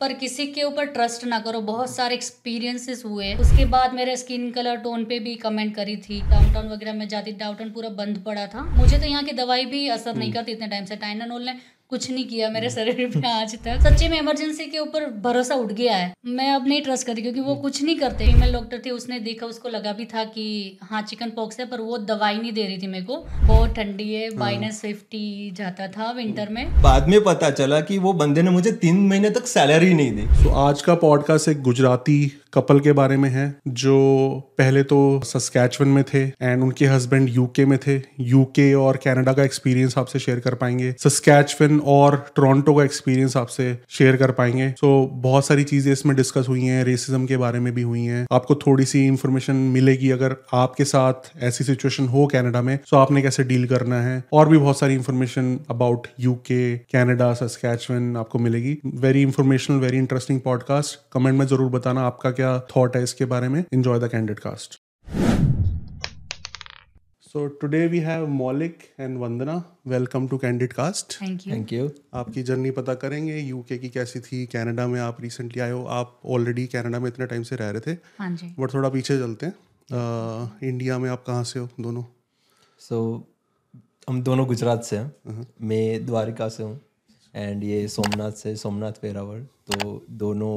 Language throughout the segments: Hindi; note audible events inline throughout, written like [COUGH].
पर किसी के ऊपर ट्रस्ट ना करो। बहुत सारे एक्सपीरियंसेस हुए। उसके बाद मेरे स्किन कलर टोन पे भी कमेंट करी थी। डाउनटाउन वगैरह में जाती डाउनटाउन पूरा बंद पड़ा था। मुझे तो यहाँ की दवाई भी असर नहीं हम्म। करती इतने टाइम से। टाइनानोल ने कुछ नहीं किया मेरे शरीर पे आज तक। सच्चे में इमरजेंसी के ऊपर भरोसा उठ गया है। मैं अब नहीं ट्रस्ट करती क्योंकि वो हम्म। कुछ नहीं करते। फीमेल डॉक्टर थी उसने देखा उसको लगा भी था कि हाँ चिकन पॉक्स है पर वो दवाई नहीं दे रही थी मेरे को। बहुत ठंडी है हाँ। माइनस फिफ्टी जाता था विंटर में। बाद में पता चला कि वो बंदे ने मुझे तीन महीने तक सैलरी नहीं दी। तो आज का पॉडकास्ट एक गुजराती कपल के बारे में है जो पहले तो सस्कैचवन में थे एंड उनके हस्बैंड यूके में थे। यूके और कनाडा का एक्सपीरियंस आपसे शेयर कर पाएँगे। सस्कैचवन और टोरंटो का एक्सपीरियंस आपसे शेयर कर पाएँगे। सो so, बहुत सारी चीज़ें इसमें डिस्कस हुई हैं रेसिज्म के बारे में भी हुई हैं। आपको थोड़ी सी इंफॉर्मेशन मिलेगी अगर आपके साथ ऐसी सिचुएशन हो कैनेडा में सो so आपने कैसे डील करना है। और भी बहुत सारी information about UK Canada Saskatchewan आपको मिलेगी। Very informational very interesting podcast comment में ज़रूर बताना आपका क्या थॉट है इसके बारे में। Enjoy the Candid Cast so today we have Moulik and Vandana welcome to Candid Cast thank you thank you आपकी जर्नी पता करेंगे यूके की कैसी थी कनाडा में आप रिसेंटली आए हो। आप ऑलरेडी कनाडा में इतने टाइम से रह रहे थे। हाँ जी। बट थोड़ा पीछे चलते हैं। इंडिया में आप कहाँ से हो दोनों? सो हम दोनों गुजरात से हैं। मैं द्वारिका से हूँ। एंड ये सोमनाथ से सोमनाथ वेरावल तो दोनों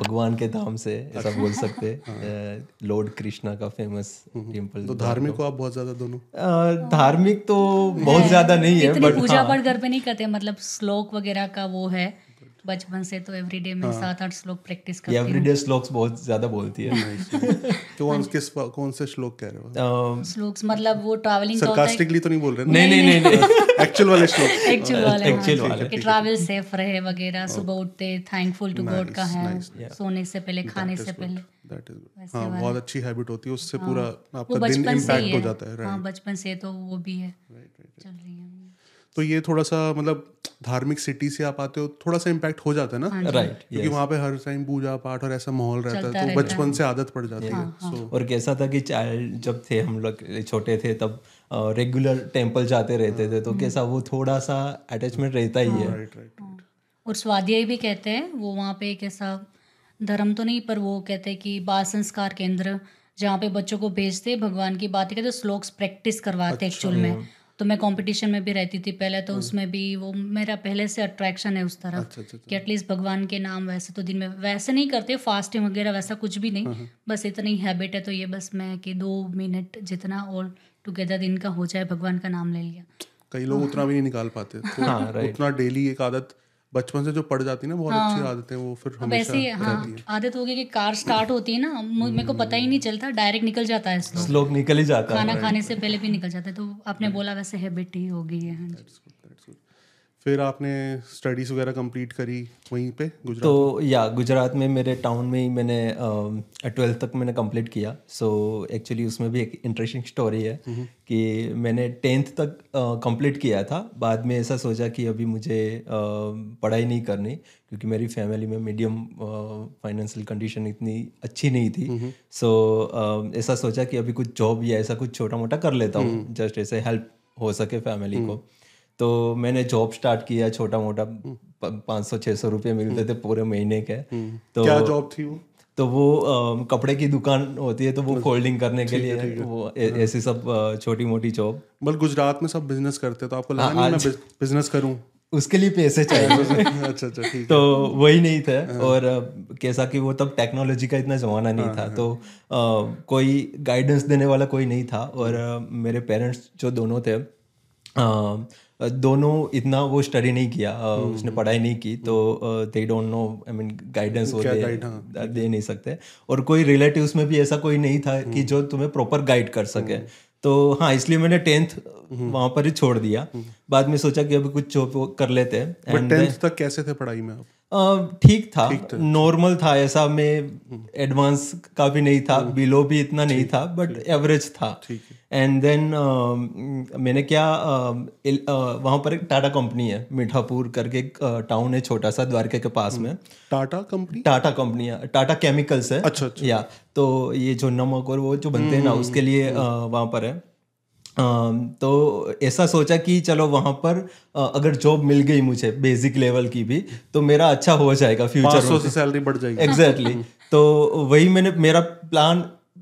भगवान के धाम से ऐसा बोल सकते हैं। लॉर्ड कृष्णा का फ़ेमस टेंपल तो धार्मिक हो आप बहुत ज़्यादा दोनों? धार्मिक तो बहुत ज़्यादा नहीं है बट पूजा पाठ घर पे नहीं करते मतलब श्लोक वगैरह का वो है। बचपन से तो एवरीडे में हाँ। सात आठ श्लोक प्रैक्टिस करती एवरीडे श्लोक्स बहुत ज़्यादा बोलती है [LAUGHS] तो कौन किस कौन से श्लोक कह रहे हो? श्लोक्स मतलब वो ट्रैवलिंग का होता सरकास्टिकली तो नहीं बोल रहे ना? नहीं नहीं नहीं एक्चुअल [LAUGHS] वाले श्लोक। एक्चुअल वाले Actual हाँ, वाले। कि ट्रैवल सेफ़ रहे वगैरह सुबह उठते थैंकफुल टू गॉड का है सोने से पहले खाने से पहले। हाँ बहुत अच्छी हैबिट होती है उससे पूरा आपका दिन बचपन से इम्पैक्ट हो जाता है हाँ बचपन से तो वो भी है। चल रही है। तो ये थोड़ा सा मतलब धार्मिक सिटी से आप आते हो थोड़ा सा इम्पैक्ट हो जाता है ना? राइट right, क्योंकि yes. वहाँ पे हर टाइम पूजा पाठ और ऐसा माहौल रहता है तो बचपन से आदत पड़ जाती है सो और कैसा था कि चाइल्ड जब थे हम लोग छोटे थे तब रेगुलर टेंपल जाते रहते थे तो कैसा वो थोड़ा सा अटैचमेंट रहता ही है राइट राइट और स्वाध्याय भी कहते हैं वो वहाँ पे एक ऐसा धर्म तो नहीं पर वो कहते हैं कि बाल संस्कार केंद्र जहाँ पे बच्चों को भेजते भगवान की बातें कहते श्लोक्स प्रैक्टिस करवाते एक्चुअल में। तो मैं कंपटीशन में भी रहती थी पहले तो उसमें भी वो मेरा पहले से अट्रैक्शन है उस तरफ़ अच्छा अच्छा कि एटलीस्ट भगवान के नाम वैसे तो दिन में वैसे नहीं करते फास्टिंग वगैरह वैसा कुछ भी नहीं। बस इतनी हैबिट है तो ये बस मैं कि दो मिनट जितना ऑल टुगेदर दिन का हो जाए भगवान का नाम ले लिया। कई लोग उतना भी नहीं निकाल पाते तो हाँ, उतना डेली एक आदत बचपन से जो पड़ जाती है ना बहुत हाँ, अच्छी आदतें वो फिर हमेशा वैसे ही हाँ आदत होगी गई कि कार स्टार्ट होती है ना मेरे को पता ही नहीं चलता डायरेक्ट निकल जाता है स्लोग निकल ही जाता है। खाना खाने से पहले भी निकल जाता है तो आपने बोला वैसे हैबिट ही हो गई है हाँ। फिर आपने स्टडीज़ वगैरह कंप्लीट करी वहीं पे गुजरात तो या गुजरात में मेरे टाउन में ही मैंने ट्वेल्थ तक मैंने कंप्लीट किया। सो एक्चुअली उसमें भी एक इंटरेस्टिंग स्टोरी है कि मैंने टेंथ तक कंप्लीट किया था। बाद में ऐसा सोचा कि अभी मुझे पढ़ाई नहीं करनी क्योंकि मेरी फैमिली में मीडियम फाइनेंशियल कंडीशन इतनी अच्छी नहीं थी। सो ऐसा सोचा कि अभी कुछ जॉब या ऐसा कुछ छोटा मोटा कर लेता हूँ जस्ट ऐसे हेल्प हो सके फैमिली को। तो मैंने जॉब स्टार्ट किया छोटा मोटा पाँच सौ छः सौ रुपये मिलते थे पूरे महीने के। तो क्या जॉब थी वो? तो वो अम, कपड़े की दुकान होती है तो वो फोल्डिंग करने के लिए वो ऐसी सब छोटी मोटी जॉब बल गुजरात में सब बिज़नेस करते तो आपको हाँ, लगा नहीं मैं बिज़नेस करूँ? उसके लिए पैसे [LAUGHS] चाहिए। अच्छा अच्छा ठीक तो वही नहीं थे और कैसा कि वो तब टेक्नोलॉजी का इतना जमाना नहीं था तो अ, कोई गाइडेंस देने वाला कोई नहीं था और मेरे पेरेंट्स जो दोनों थे दोनों इतना वो स्टडी नहीं किया उसने पढ़ाई नहीं की तो they don't know I mean guidance वो दे दे नहीं सकते। और कोई रिलेटिव्स में भी ऐसा कोई नहीं था कि जो तुम्हें प्रॉपर गाइड कर सके। तो हाँ इसलिए मैंने टेंथ वहाँ पर ही छोड़ दिया। बाद में सोचा कि अभी कुछ कर लेते हैं। टेंथ तक कैसे थे पढ़ाई में आप? ठीक था नॉर्मल था। ऐसा में एडवांस का भी नहीं था बिलो भी इतना नहीं था बट एवरेज था। एंड देन uh, मैंने क्या वहाँ पर एक टाटा कंपनी है मीठापुर करके एक टाउन है छोटा सा द्वारका के पास में। टाटा कंपनी? टाटा कंपनी है टाटा केमिकल्स है। अच्छा, अच्छा। या तो ये जो नमक और वो जो बनते हैं ना उसके लिए वहाँ पर है। तो ऐसा सोचा कि चलो वहाँ पर अगर जॉब मिल गई मुझे बेसिक लेवल की भी तो मेरा अच्छा हो जाएगा फ्यूचर में। से सैलरी बढ़ जाएगी। Exactly exactly. तो वही मैंने मेरा प्लान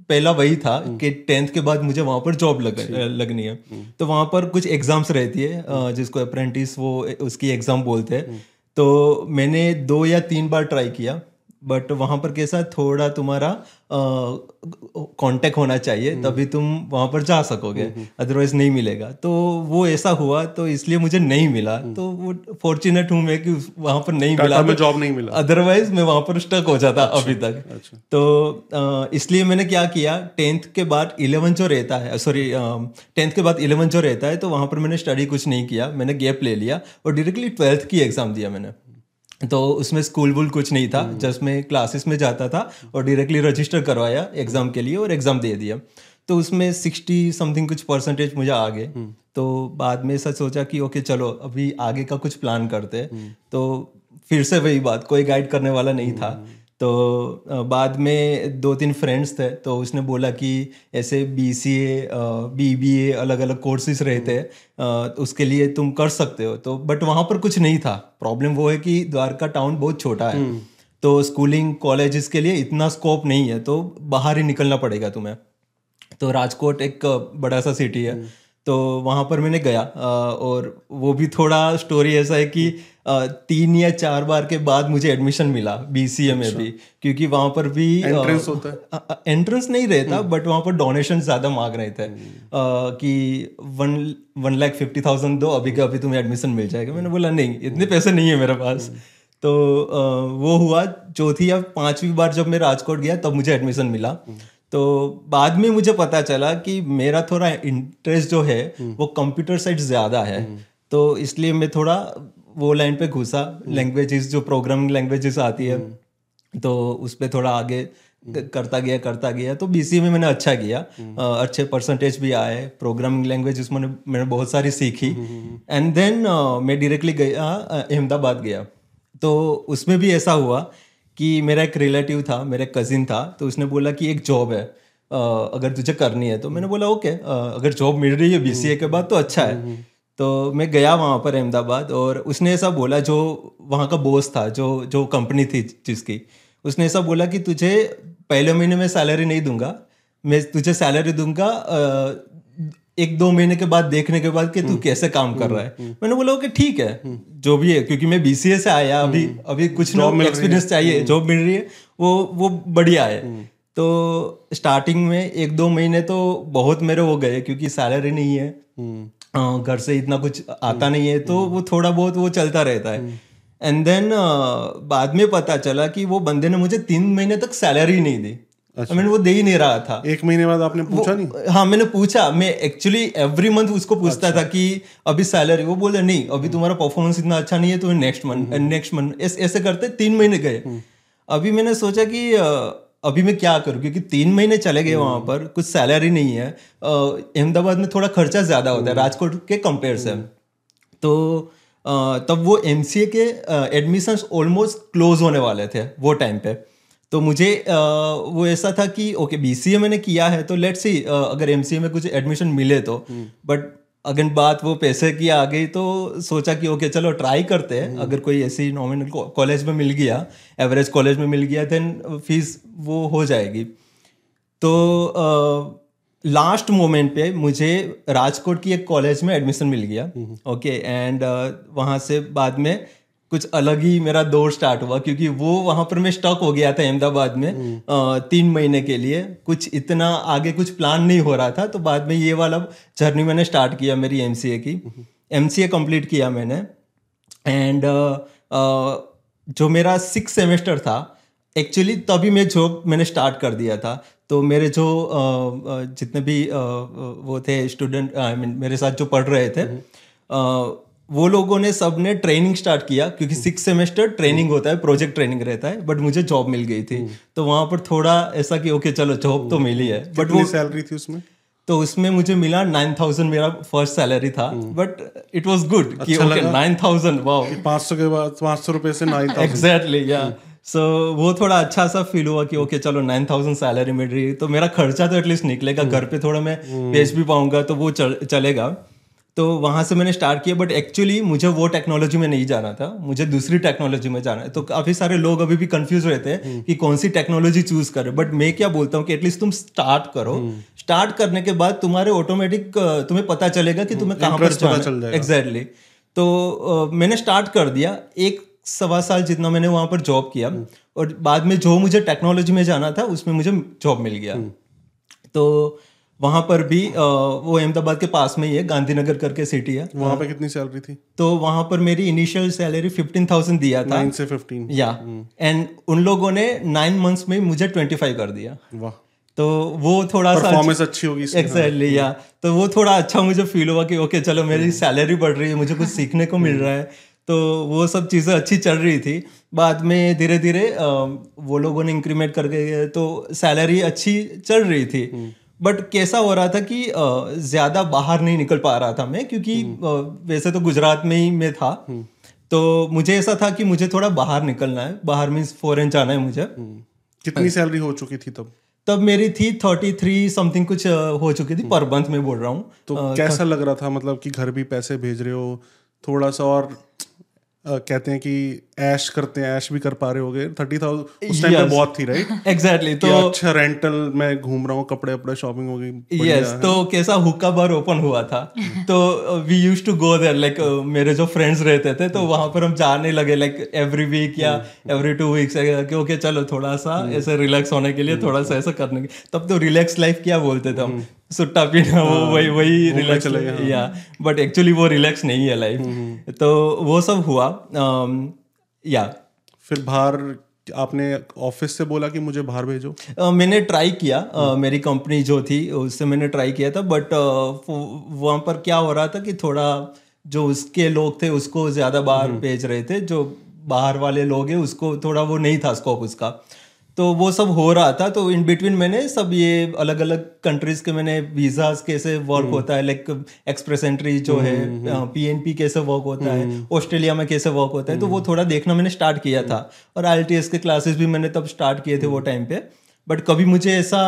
पहला वही था कि टेंथ के बाद मुझे वहाँ पर जॉब लग, लगनी है। तो वहाँ पर कुछ एग्ज़ाम्स रहती है जिसको अप्रेंटिस वो उसकी एग्ज़ाम बोलते हैं। तो मैंने दो या तीन बार ट्राई किया। बट वहाँ पर कैसा थोड़ा तुम्हारा कांटेक्ट होना चाहिए तभी तुम वहाँ पर जा सकोगे। अदरवाइज़ नहीं मिलेगा। तो वो ऐसा हुआ तो इसलिए मुझे नहीं मिला। तो वो फॉर्चुनेट हूँ मैं कि वहाँ पर नहीं मिला। में जॉब नहीं मिला। अदरवाइज़ मैं वहाँ पर स्टक हो जाता अभी तक। तो इसलिए मैंने क्या किया टेंथ के बाद इलेवन जो रहता है सॉरी टेंथ के बाद इलेवन जो रहता है तो वहाँ पर मैंने स्टडी कुछ नहीं किया। मैंने गैप ले लिया और डायरेक्टली ट्वेल्थ की एग्ज़ाम दिया मैंने। तो उसमें स्कूल वूल कुछ नहीं था जस्ट मैं क्लासेस में जाता था और डायरेक्टली रजिस्टर करवाया एग्ज़ाम के लिए और एग्ज़ाम दे दिया। तो उसमें सिक्सटी समथिंग कुछ परसेंटेज मुझे आ गए। तो बाद में ऐसा सोचा कि ओके चलो अभी आगे का कुछ प्लान करते हैं। तो फिर से वही बात कोई गाइड करने वाला नहीं था। तो बाद में दो तीन फ्रेंड्स थे तो उसने बोला कि ऐसे B C A B B A अलग अलग कोर्सेज रहते हैं तो उसके लिए तुम कर सकते हो। तो बट वहाँ पर कुछ नहीं था। प्रॉब्लम वो है कि द्वारका टाउन बहुत छोटा है। तो स्कूलिंग कॉलेज के लिए इतना स्कोप नहीं है तो बाहर ही निकलना पड़ेगा तुम्हें। तो राजकोट एक बड़ा सा सिटी है। तो वहाँ पर मैंने गया और वो भी थोड़ा स्टोरी ऐसा है कि तीन या चार बार के बाद मुझे एडमिशन मिला बीसीए में भी क्योंकि वहाँ पर भी Entrance होता है? एंट्रेंस नहीं रहता बट वहाँ पर डोनेशन ज़्यादा मांग रहे थे। अ, कि one one lakh fifty thousand दो अभी का अभी तुम्हें एडमिशन मिल जाएगा। मैंने बोला नहीं इतने पैसे नहीं है मेरे पास। तो वो हुआ चौथी या पांचवी बार जब मैं राजकोट गया तब मुझे एडमिशन मिला। तो बाद में मुझे पता चला कि मेरा थोड़ा इंटरेस्ट जो है वो कंप्यूटर साइड ज़्यादा है। तो इसलिए मैं थोड़ा वो लाइन पे घुसा लैंग्वेजेस जो प्रोग्रामिंग लैंग्वेजेस आती है। तो उस पर थोड़ा आगे करता गया करता गया। तो बीसीए में मैंने अच्छा किया। अच्छे परसेंटेज भी आए। प्रोग्रामिंग लैंग्वेज उसमें मैंने बहुत सारी सीखी। एंड देन मैं डायरेक्टली गया अहमदाबाद गया। तो उसमें भी ऐसा हुआ कि मेरा एक रिलेटिव था मेरा कजिन था तो उसने बोला कि एक जॉब है अगर तुझे करनी है। तो मैंने बोला ओके अगर जॉब मिल रही है बीसीए के बाद तो अच्छा है। तो मैं गया वहाँ पर अहमदाबाद और उसने ऐसा बोला जो वहाँ का बॉस था जो जो कंपनी थी जिसकी उसने ऐसा बोला कि तुझे पहले महीने में सैलरी नहीं दूँगा मैं तुझे सैलरी दूँगा एक दो महीने के बाद देखने के बाद कि तू कैसे काम कर रहा है। मैंने बोला ओके ठीक है। जो भी है क्योंकि मैं बीसीए से आया अभी अभी कुछ ना एक्सपीरियंस चाहिए जॉब मिल रही है वो वो बढ़िया है। तो स्टार्टिंग में एक दो महीने तो बहुत मेरे हो गए क्योंकि सैलरी नहीं है। घर से इतना कुछ आता नहीं है तो वो थोड़ा बहुत वो चलता रहता है। एंड देन बाद में पता चला कि वो बंदे ने मुझे तीन महीने तक सैलरी नहीं दी। मैंने वो दे ही नहीं रहा था। एक महीने बाद आपने पूछा नहीं? हाँ मैंने पूछा। मैं एक्चुअली एवरी मंथ उसको पूछता अच्छा। था कि अभी सैलरी वो बोले नहीं अभी तुम्हारा परफॉर्मेंस इतना अच्छा नहीं है तो नेक्स्ट मंथ नेक्स्ट मंथ ऐसे करते तीन महीने गए। अभी मैंने सोचा कि अभी मैं क्या करूँ? क्योंकि तीन महीने चले गए वहाँ पर कुछ सैलरी नहीं है। अहमदाबाद में थोड़ा खर्चा ज़्यादा होता है राजकोट के कंपेयर से तो तब वो एमसीए के एडमिशन्स ऑलमोस्ट क्लोज होने वाले थे वो टाइम पे। तो मुझे वो ऐसा था कि ओके बी सी ए मैंने किया है तो लेट्स सी अगर एम सी ए में कुछ एडमिशन मिले तो। बट अगर बात वो पैसे की आ गई तो सोचा कि ओके चलो ट्राई करते हैं। अगर कोई ऐसी नॉमिनल कॉलेज में मिल गया एवरेज कॉलेज में मिल गया देन फ़ीस वो हो जाएगी। तो लास्ट मोमेंट पे मुझे राजकोट की एक कॉलेज में एडमिशन मिल गया। ओके एंड वहाँ से बाद में कुछ अलग ही मेरा दौर स्टार्ट हुआ क्योंकि वो वहाँ पर मैं स्टॉक हो गया था अहमदाबाद में अ, तीन महीने के लिए। कुछ इतना आगे कुछ प्लान नहीं हो रहा था तो बाद में ये वाला जर्नी मैंने स्टार्ट किया मेरी एमसीए की। एम सी कंप्लीट किया मैंने। एंड जो मेरा सिक्स सेमेस्टर था एक्चुअली तभी मैं जॉब मैंने स्टार्ट कर दिया था। तो मेरे जो जितने भी वो थे स्टूडेंट आई मीन मेरे साथ जो पढ़ रहे थे अ, वो लोगों ने सबने ट्रेनिंग स्टार्ट किया क्योंकि सिक्स सेमेस्टर ट्रेनिंग होता है प्रोजेक्ट ट्रेनिंग रहता है बट मुझे जॉब मिल गई थी। तो वहाँ पर थोड़ा ऐसा कि ओके चलो जॉब तो मिली है बट वो सैलरी थी उसमें? तो उसमें मुझे मिला नाइन थाउज़ेंड मेरा फ़र्स्ट सैलरी था बट इट वॉज़ गुड कि ओके नाइन थाउज़ेंड वाओ पाँच सौ के बाद पाँच सौ रुपए से नाइन एग्जैक्टली या सो so, वो थोड़ा अच्छा सा फील हुआ कि ओके चलो नाइन थाउज़ेंड सैलरी मिल रही है तो मेरा खर्चा तो एटलीस्ट निकलेगा घर पे थोड़ा मैं बेच भी पाऊँगा तो वो चल, चलेगा। तो वहाँ से मैंने स्टार्ट किया बट एक्चुअली मुझे वो टेक्नोलॉजी में नहीं जाना था मुझे दूसरी टेक्नोलॉजी में जाना है। तो काफ़ी सारे लोग अभी भी कंफ्यूज रहते हैं कि कौन सी टेक्नोलॉजी चूज़ करें। बट मैं क्या बोलता हूँ कि एटलीस्ट तुम स्टार्ट करो। स्टार्ट करने के बाद तुम्हारे ऑटोमेटिक तुम्हें पता चलेगा कि तुम्हें कहाँ पर जाना एग्जैक्टली तो मैंने स्टार्ट कर दिया। एक सवा साल जितना मैंने वहाँ पर जॉब किया और बाद में जो मुझे टेक्नोलॉजी में जाना था उसमें मुझे जॉब मिल गया। तो वहाँ पर भी वो अहमदाबाद के पास में ही है गांधीनगर करके सिटी है। वहाँ पे कितनी सैलरी थी? तो वहाँ पर मेरी इनिशियल सैलरी फिफ्टीन थाउज़ेंड दिया था। नाइन से फिफ्टीन या एंड उन लोगों ने नाइन मंथ्स में मुझे ट्वेंटी फाइव कर दिया। वाह। तो वो थोड़ा सा परफॉर्मेंस अच्छी होगी एग्जैक्टली या तो वो थोड़ा अच्छा मुझे फील हुआ कि ओके चलो मेरी सैलरी बढ़ रही है मुझे कुछ सीखने को मिल रहा है। तो वो सब चीज़ें अच्छी चल रही थी। बाद में धीरे धीरे वो लोगों ने इंक्रीमेंट करके तो सैलरी अच्छी चल रही थी। बट कैसा हो रहा था कि ज़्यादा बाहर नहीं निकल पा रहा था मैं क्योंकि वैसे तो गुजरात में ही मैं था। तो मुझे ऐसा था कि मुझे थोड़ा बाहर निकलना है बाहर मीन्स फॉरेन जाना है मुझे। कितनी सैलरी हो चुकी थी तब? तब मेरी थी थर्टी थ्री समथिंग कुछ हो चुकी थी पर मंथ में बोल रहा हूँ। तो कैसा लग रहा था मतलब कि घर भी पैसे भेज रहे हो थोड़ा सा और कहते हैं कि ऐश करते हैं ऐश भी कर पा रहे हो गए थर्टी थाउज़ेंड उस टाइम पे बहुत थी राइट एग्जैक्टली [LAUGHS] तो अच्छा रेंटल मैं घूम रहा हूँ कपड़े वपड़े शॉपिंग हो गई यस तो कैसा हुक्का बार ओपन हुआ था? [LAUGHS] तो we use to go there like मेरे जो फ्रेंड्स रहते थे तो वहाँ पर हम जाने लगे लाइक एवरी वीक या एवरी टू वीक्स ओके चलो थोड़ा सा hmm. ऐसे रिलैक्स होने के लिए थोड़ा सा ऐसा करने के तब तो रिलैक्स लाइफ क्या बोलते थे हम? सुट्टा पीना वो हाँ, वही वही रिलैक्स या बट एक्चुअली वो रिलैक्स नहीं है लाइफ हम्म। तो वो सब हुआ या फिर बाहर आपने ऑफ़िस से बोला कि मुझे बाहर भेजो uh, मैंने ट्राई किया uh, हम्म। मेरी कंपनी जो थी उससे मैंने ट्राई किया था बट uh, वहाँ पर क्या हो रहा था कि थोड़ा जो उसके लोग थे उसको ज़्यादा बाहर हम्म। भेज रहे थे जो बाहर वाले लोग हैं उसको थोड़ा वो नहीं था स्कोप उसका तो वो सब हो रहा था तो इन बिटवीन मैंने सब ये अलग अलग कंट्रीज़ के मैंने वीजाज कैसे वर्क हम्म। होता है लाइक एक्सप्रेस एंट्री जो है पीएनपी हम्म, हम्म, कैसे वर्क होता है ऑस्ट्रेलिया में कैसे वर्क होता है तो वो थोड़ा देखना मैंने स्टार्ट किया था। और आई के क्लासेस भी मैंने तब स्टार्ट किए थे वो टाइम पे। बट कभी मुझे ऐसा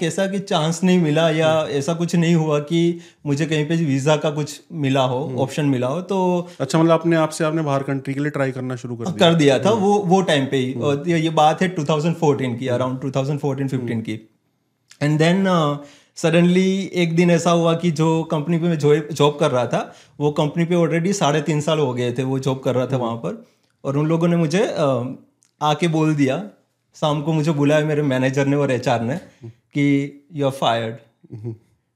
कैसा कि चांस नहीं मिला या ऐसा कुछ नहीं हुआ कि मुझे कहीं पे वीज़ा का कुछ मिला हो ऑप्शन हम्म। मिला हो तो अच्छा मतलब अपने आप से आपने बाहर कंट्री के लिए ट्राई करना शुरू कर दिया। कर दिया था वो वो टाइम पे ही। और ये बात है 2014 की अराउंड 2014 15 की। एंड देन सडनली एक दिन ऐसा हुआ कि जो कंपनी पे मैं जॉब कर रहा था वो कंपनी पे ऑलरेडी साढ़े तीन साल हो गए थे वो जॉब कर रहा था हम्म। वहाँ पर। और उन लोगों ने मुझे आके बोल दिया शाम को मुझे बुलाया मेरे मैनेजर ने और एचआर ने कि you are fired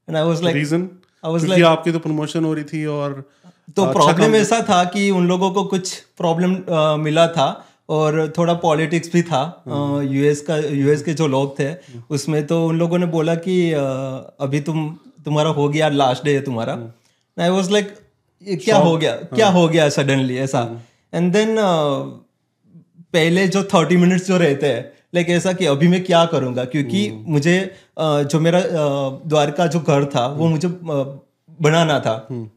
and I was like reason I was like आपकी तो प्रमोशन हो रही थी और तो प्रॉब्लम अच्छा ऐसा था कि उन लोगों को कुछ प्रॉब्लम मिला था और थोड़ा पॉलिटिक्स भी था यूएस का यूएस के जो लोग थे उसमें तो उन लोगों ने बोला कि अभी तुम तुम्हारा हो गया लास्ट डे है तुम्हारा। आई वॉज़ लाइक क्या हो गया? क्या हाँ। हो गया सडनली ऐसा? एंड देन पहले जो थर्टी मिनट्स जो रहते हैं लाइक ऐसा कि अभी मैं क्या करूँगा क्योंकि हम्म। मुझे जो मेरा द्वारका जो घर था वो मुझे बनाना था हम्म।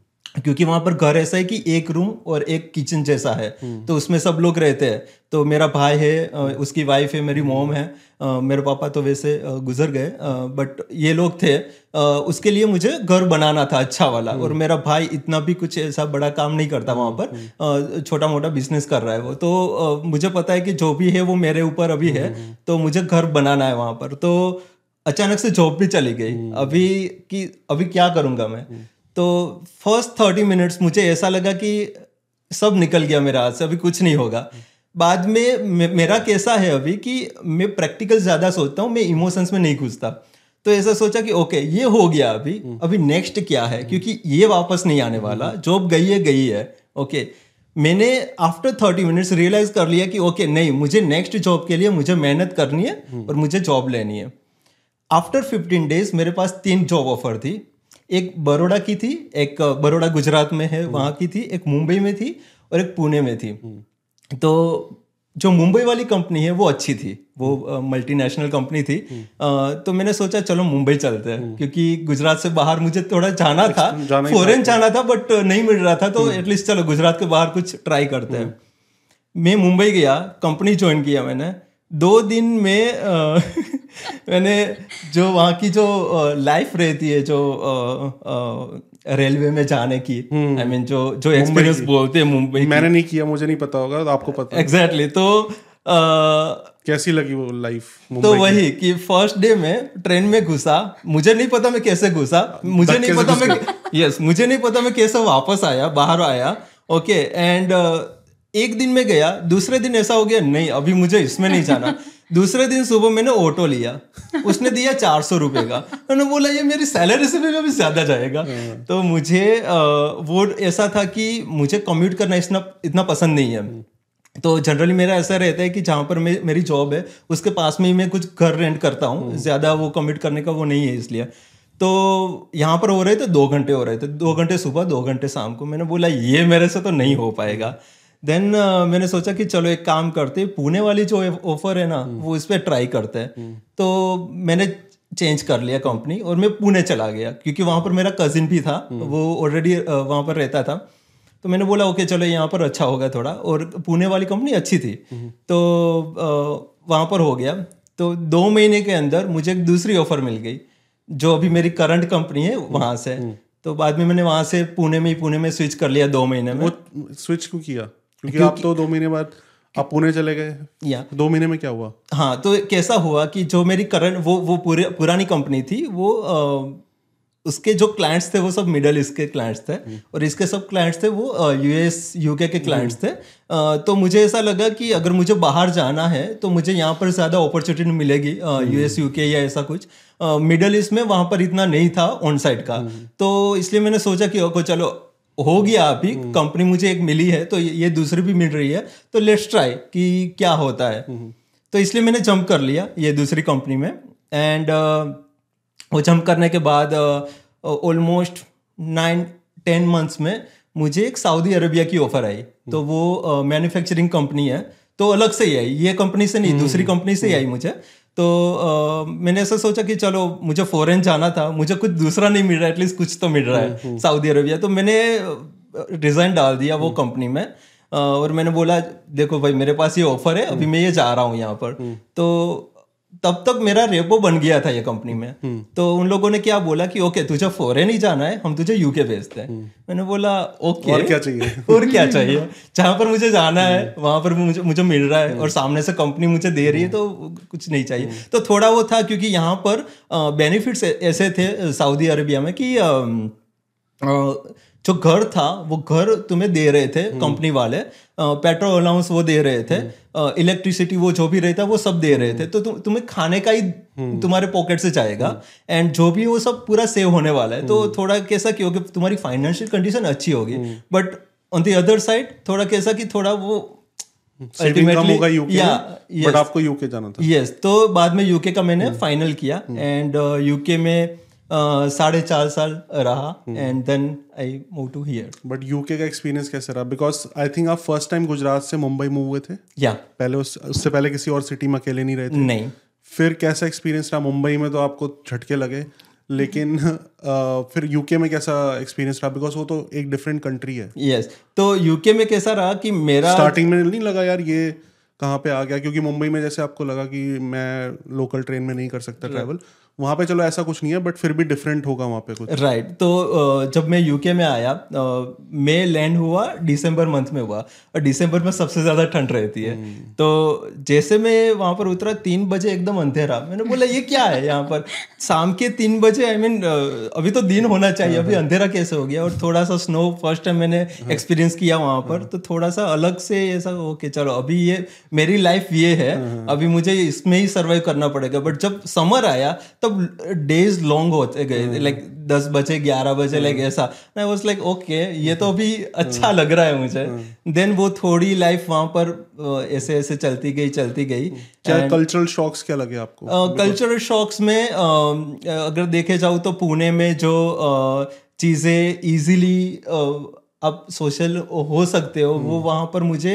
क्योंकि वहाँ पर घर ऐसा है कि एक रूम और एक किचन जैसा है। हम्म। तो उसमें सब लोग रहते हैं। तो मेरा भाई है उसकी वाइफ है मेरी मोम है। मेरे पापा तो वैसे गुजर गए बट ये लोग थे। उसके लिए मुझे घर बनाना था अच्छा वाला। और हम्म। मेरा भाई इतना भी कुछ ऐसा बड़ा काम नहीं करता वहाँ पर। हम्म। छोटा मोटा बिज़नेस कर रहा है वो। तो मुझे पता है कि जो भी है वो मेरे ऊपर अभी है। तो मुझे घर बनाना है वहाँ पर। तो अचानक से जॉब भी चली गई। अभी कि अभी क्या करूँगा मैं? तो फ़र्स्ट थर्टी मिनट्स मुझे ऐसा लगा कि सब निकल गया मेरा हाथ से, अभी कुछ नहीं होगा। बाद में मेरा कैसा है अभी कि मैं प्रैक्टिकल ज़्यादा सोचता हूँ, मैं इमोशंस में नहीं घुसता। तो ऐसा सोचा कि ओके ये हो गया अभी अभी नेक्स्ट क्या है? क्योंकि ये वापस नहीं आने वाला जॉब गई है गई है ओके मैंने आफ्टर थर्टी मिनट्स रियलाइज़ कर लिया कि ओके नहीं, मुझे नेक्स्ट जॉब के लिए मुझे मेहनत करनी है और मुझे जॉब लेनी है। आफ्टर फिफ्टीन डेज़ मेरे पास तीन जॉब ऑफ़र थी। एक बड़ोड़ा की थी एक बड़ोड़ा गुजरात में है वहाँ की थी एक मुंबई में थी और एक पुणे में थी। तो जो मुंबई वाली कंपनी है वो अच्छी थी वो मल्टीनेशनल कंपनी थी। आ, तो मैंने सोचा चलो मुंबई चलते हैं हम्म। क्योंकि गुजरात से बाहर मुझे थोड़ा जाना था फॉरेन जाना था। बट नहीं मिल रहा था तो एटलीस्ट हम्म। चलो गुजरात के बाहर कुछ ट्राई करते हैं। हम्म। मैं मुंबई गया कंपनी ज्वाइन किया मैंने दो दिन में अ, [LAUGHS] मैंने जो वहाँ की जो लाइफ रहती है जो रेलवे में जाने की आई मीन जो जो एक्सपीरियंस बोलते हैं मुंबई मैंने नहीं किया मुझे नहीं पता होगा तो आपको पता है। एग्जैक्टली तो अ, कैसी लगी वो लाइफ तो वही कि फ़र्स्ट डे में ट्रेन में घुसा मुझे नहीं पता मैं कैसे घुसा मुझे नहीं पता मैं यस मुझे नहीं पता मैं कैसे वापस आया बाहर आया ओके एंड एक दिन में गया दूसरे दिन ऐसा हो गया नहीं अभी मुझे इसमें नहीं जाना। [LAUGHS] दूसरे दिन सुबह मैंने ऑटो लिया। उसने दिया चार सौ रुपए का। मैंने बोला ये मेरी सैलरी से भी ज़्यादा जाएगा। तो मुझे वो ऐसा था कि मुझे कम्यूट करना इतना इतना पसंद नहीं है। तो जनरली मेरा ऐसा रहता है कि जहाँ पर मे, मेरी जॉब है उसके पास में ही मैं कुछ घर रेंट करता हूँ। ज़्यादा वो कमिट करने का वो नहीं है इसलिए। तो यहाँ पर हो रहे थे दो घंटे हो रहे थे। दो घंटे सुबह दो घंटे शाम को। मैंने बोला ये मेरे से तो नहीं हो पाएगा। देन uh, मैंने सोचा कि चलो एक काम करते पुणे वाली जो ऑफ़र है ना वो इस पर ट्राई करते हैं। तो मैंने चेंज कर लिया कंपनी और मैं पुणे चला गया क्योंकि वहाँ पर मेरा कजिन भी था वो ऑलरेडी वहाँ पर रहता था। तो मैंने बोला ओके चलो यहाँ पर अच्छा होगा थोड़ा। और पुणे वाली कंपनी अच्छी थी। तो अ, वहाँ पर हो गया। तो दो महीने के अंदर मुझे एक दूसरी ऑफ़र मिल गई जो अभी मेरी करंट कंपनी है वहाँ से। तो बाद में मैंने वहाँ से पुणे में ही पुणे में स्विच कर लिया दो महीने में। वो स्विच क्यों किया? क्योंकि आप तो दो महीने बाद आप पुणे चले गए। या। दो महीने में क्या हुआ? हाँ तो कैसा हुआ कि जो मेरी करंट वो वो पूरे पुरानी कंपनी थी वो अ, उसके जो क्लाइंट्स थे वो सब मिडल ईस्ट के क्लाइंट्स थे और इसके सब क्लाइंट्स थे वो यूएस यूके के क्लाइंट्स थे। अ, तो मुझे ऐसा लगा कि अगर मुझे बाहर जाना है तो मुझे यहाँ पर ज़्यादा अपॉर्चुनिटी मिलेगी यूएस यूके या ऐसा कुछ। मिडल ईस्ट में वहाँ पर इतना नहीं था ऑन साइड का तो इसलिए मैंने सोचा कि ओके चलो हो गया अभी कंपनी मुझे एक मिली है तो ये दूसरी भी मिल रही है तो लेट्स ट्राई कि क्या होता है। तो इसलिए मैंने जंप कर लिया ये दूसरी कंपनी में। एंड uh, वो जंप करने के बाद ऑलमोस्ट नाइन टेन मंथ्स में मुझे एक सऊदी अरबिया की ऑफ़र आई। तो वो मैन्युफैक्चरिंग uh, कंपनी है तो अलग से ही आई। ये कंपनी से नहीं दूसरी कंपनी से ही आई मुझे। तो आ, मैंने ऐसा सोचा कि चलो मुझे फॉरेन जाना था मुझे कुछ दूसरा नहीं मिल रहा एटलीस्ट कुछ तो मिल रहा है सऊदी अरबिया तो मैंने रिजाइन डाल दिया वो कंपनी में अ, और मैंने बोला देखो भाई मेरे पास ये ऑफ़र है अभी मैं ये जा रहा हूँ यहाँ पर। तो तब तक मेरा रेपो बन गया था ये कंपनी में। तो उन लोगों ने क्या बोला कि ओके तुझे फॉरेन ही जाना है हम तुझे यूके भेजते हैं। मैंने बोला ओके। और क्या चाहिए? [LAUGHS] और क्या चाहिए? जहाँ पर मुझे जाना है वहाँ पर मुझे मुझे मिल रहा है और सामने से कंपनी मुझे दे रही है तो कुछ नहीं चाहिए। तो थोड़ा वो था क्योंकि यहाँ पर बेनिफिट्स ऐसे थे सऊदी अरेबिया में कि जो घर था वो घर तुम्हें दे रहे थे कंपनी वाले। पेट्रोल अलाउंस वो दे रहे थे। इलेक्ट्रिसिटी वो जो भी रहता वो सब दे रहे थे। तो तुम तुम्हें खाने का ही तुम्हारे पॉकेट से जाएगा। एंड जो भी वो सब पूरा सेव होने वाला है तो थोड़ा कैसा क्योंकि तुम्हारी फाइनेंशियल कंडीशन अच्छी होगी। But on the other side थोड़ा कैसा कि थोड़ा वो होगा यूके या बट आपको यूके जाना था। यस तो बाद में यूके का मैंने फाइनल किया। एंड यूके में साढ़े चार साल रहा and then I move to here but UK का एक्सपीरियंस कैसे रहा? बिकॉज़ आई थिंक आप फ़र्स्ट टाइम गुजरात से मुंबई मूव हुए थे? या पहले उस उससे पहले किसी और सिटी में अकेले नहीं रहे थे? नहीं। फिर कैसा एक्सपीरियंस रहा? मुंबई में तो आपको झटके लगे लेकिन अ, फिर यूके में कैसा एक्सपीरियंस रहा? बिकॉज़ वो तो एक डिफरेंट कंट्री है। Yes yes. तो यूके में कैसा रहा कि मेरा स्टार्टिंग में नहीं लगा यार ये कहाँ पे आ गया? क्योंकि मुंबई में जैसे आपको लगा कि मैं लोकल ट्रेन में नहीं कर सकता ट्रैवल वहाँ पे चलो ऐसा कुछ नहीं है बट फिर भी डिफरेंट होगा वहाँ पे कुछ। Right right. तो जब मैं यूके में आया मैं लैंड हुआ दिसंबर मंथ में हुआ और दिसंबर में सबसे ज़्यादा ठंड रहती है। Hmm. तो जैसे मैं वहाँ पर उतरा तीन बजे एकदम अंधेरा। मैंने बोला ये क्या है यहाँ पर? शाम के तीन बजे आई I मीन mean, अभी तो दिन होना चाहिए अभी अंधेरा कैसे हो गया? और थोड़ा सा स्नो फ़र्स्ट टाइम मैंने एक्सपीरियंस किया वहाँ पर। तो थोड़ा सा अलग से ऐसा ओके चलो अभी ये मेरी लाइफ ये है अभी मुझे इसमें ही सर्वाइव करना पड़ेगा। बट जब समर आया तब डेज़ लॉन्ग होते गए लाइक दस बजे ग्यारह बजे लाइक ऐसा। आई वॉज़ लाइक ओके ये तो अभी अच्छा लग रहा है मुझे। देन वो थोड़ी लाइफ वहाँ पर ऐसे ऐसे चलती गई चलती गई। क्या कल्चरल शॉक्स क्या लगे आपको? कल्चरल शॉक्स में अगर देखे जाऊँ तो पुणे में जो चीज़ें इजीली आप सोशल हो सकते हो वो वहाँ पर मुझे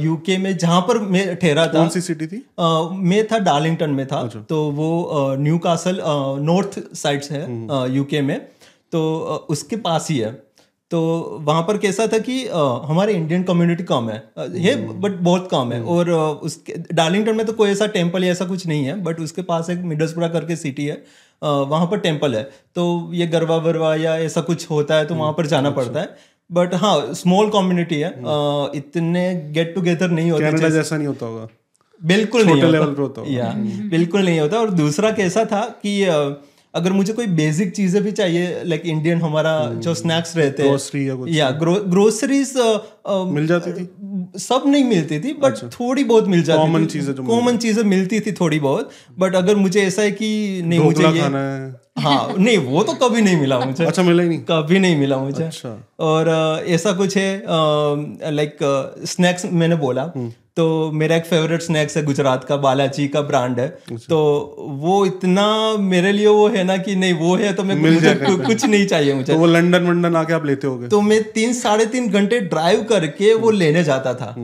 यूके में जहाँ पर मैं ठहरा था कौन सी सिटी थी? अ, मैं था डार्लिंगटन में था अच्छा। तो वो न्यू कासल नॉर्थ साइड है यूके में तो अ, उसके पास ही है। तो वहाँ पर कैसा था कि अ, हमारे इंडियन कम्युनिटी कम है है बट बहुत कम है और उसके डार्लिंगटन में तो कोई ऐसा टेंपल या ऐसा कुछ नहीं है बट उसके पास एक मिडल्सपुरा करके सिटी है वहाँ पर टेंपल है तो ये गरबा वरवा या ऐसा कुछ होता है तो वहाँ पर जाना पड़ता है। बट हाँ स्मॉल कम्युनिटी है। अ, इतने गेट टुगेदर नहीं होते कनाडा जैसा नहीं होता होगा। बिल्कुल नहीं होता। लेवल पे होता होगा। या बिल्कुल नहीं होता। और दूसरा कैसा था कि अगर मुझे कोई बेसिक चीज़ें भी चाहिए लाइक इंडियन हमारा जो स्नैक्स रहते हैं। या कुछ। या ग्रोसरीज मिल जाती थी? सब नहीं मिलती थी बट अच्छा। थोड़ी बहुत मिल जाती Common थी। चीज़ें कॉमन चीज़ें मिलती थी थोड़ी बहुत बट अगर मुझे ऐसा है कि नहीं मुझे ये खाना है नहीं वो तो कभी नहीं मिला मुझे। अच्छा मिला ही नहीं? कभी नहीं मिला मुझे। अच्छा। और ऐसा कुछ है लाइक स्नैक्स मैंने बोला हम्म। तो मेरा एक फेवरेट स्नैक्स है गुजरात का बालाजी का ब्रांड है। अच्छा। तो वो इतना मेरे लिए वो है ना कि नहीं वो है तो मैं मुझे कुछ नहीं चाहिए मुझे। तो वो लंदन वंडन आके आप लेते हो तो मैं तीन साढ़े तीन घंटे ड्राइव करके वो हम्म। लेने जाता था।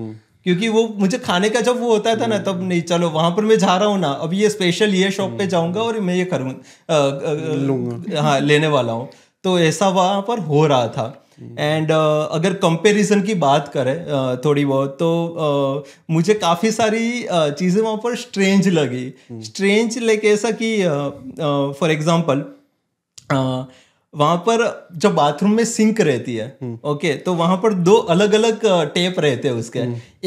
क्योंकि वो मुझे खाने का जब वो होता था ना हम्म। तब नहीं चलो वहाँ पर मैं जा रहा हूँ ना अब ये स्पेशल ये शॉप पे जाऊँगा और मैं ये करूँ हाँ लेने वाला हूँ। तो ऐसा वहाँ पर हो रहा था। एंड uh, अगर कंपैरिजन की बात करें अ, थोड़ी बहुत तो अ, मुझे काफ़ी सारी अ, चीज़ें वहाँ पर स्ट्रेंज लगी। स्ट्रेंज लाइक ऐसा कि फॉर एग्जांपल वहाँ पर जब बाथरूम में सिंक रहती है ओके तो वहाँ पर दो अलग अलग टेप रहते हैं उसके।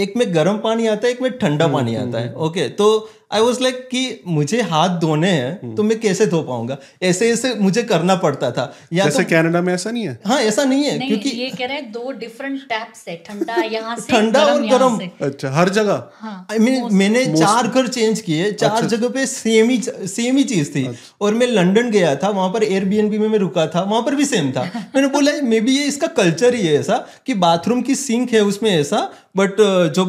एक में गर्म पानी आता है एक में ठंडा पानी आता है ओके तो आई वॉज़ लाइक कि मुझे हाथ धोने हैं तो मैं कैसे धो पाऊँगा? ऐसे ऐसे मुझे करना पड़ता था। या जैसे तो कनाडा में ऐसा नहीं है? हाँ ऐसा नहीं है नहीं क्योंकि ये कह रहे हैं दो डिफरेंट टैप्स है ठंडा यहाँ से ठंडा और गर्म। अच्छा हर जगह? हाँ आई मीन मैंने चार घर चेंज किए चार अच्छा। जगह पे सेम ही सेम ही चीज़ थी। और मैं लंदन गया था वहाँ पर एयरबीएनबी में मैं रुका था वहाँ पर भी सेम था। [LAUGHS] मैंने बोला मे बी ये इसका कल्चर ही है ऐसा कि बाथरूम की सिंक है उसमें ऐसा बट जो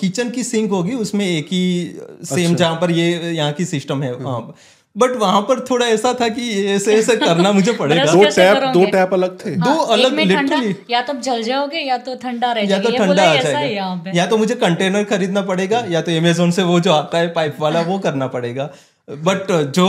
किचन की सिंक होगी उसमें एक ही सेम अच्छा। सेम जहाँ पर ये यहाँ की सिस्टम है हम्म। बट वहाँ पर थोड़ा ऐसा था कि ऐसे ऐसे करना मुझे [LAUGHS] पड़ेगा। दो टैप दो टैप अलग थे। हाँ, दो हाँ, अलग में या तो जल जाओगे या तो ठंडा रह या तो ठंडा आ ऐसा है यहाँ जाएगा या तो मुझे कंटेनर खरीदना पड़ेगा या तो अमेजोन से वो जो आता है पाइप वाला वो करना पड़ेगा। बट जो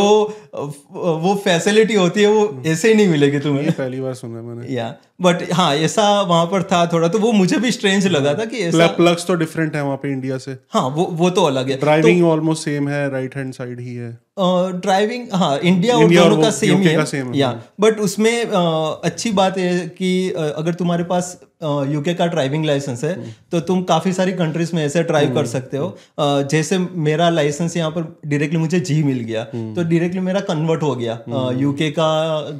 वो फैसिलिटी होती है वो ऐसे ही नहीं मिलेगी तुम्हें। ये पहली बार सुना मैंने। [LAUGHS] या बट हाँ ऐसा वहाँ पर था थोड़ा तो वो मुझे भी स्ट्रेंज लगा था कि ऐसा प्लग्स तो डिफरेंट है वहाँ पे इंडिया से। हाँ वो वो तो अलग है। ड्राइविंग ऑलमोस्ट सेम है राइट हैंड साइड ही है। ड्राइविंग हाँ इंडिया और दोनों का सेम ही। है या बट उसमें अ, अच्छी बात है कि अ, अगर तुम्हारे पास यूके का ड्राइविंग लाइसेंस है हम्म। तो तुम काफ़ी सारी कंट्रीज़ में ऐसे ड्राइव कर सकते हो। अ, जैसे मेरा लाइसेंस यहाँ पर डायरेक्टली मुझे जी मिल गया तो डायरेक्टली मेरा कन्वर्ट हो गया यूके का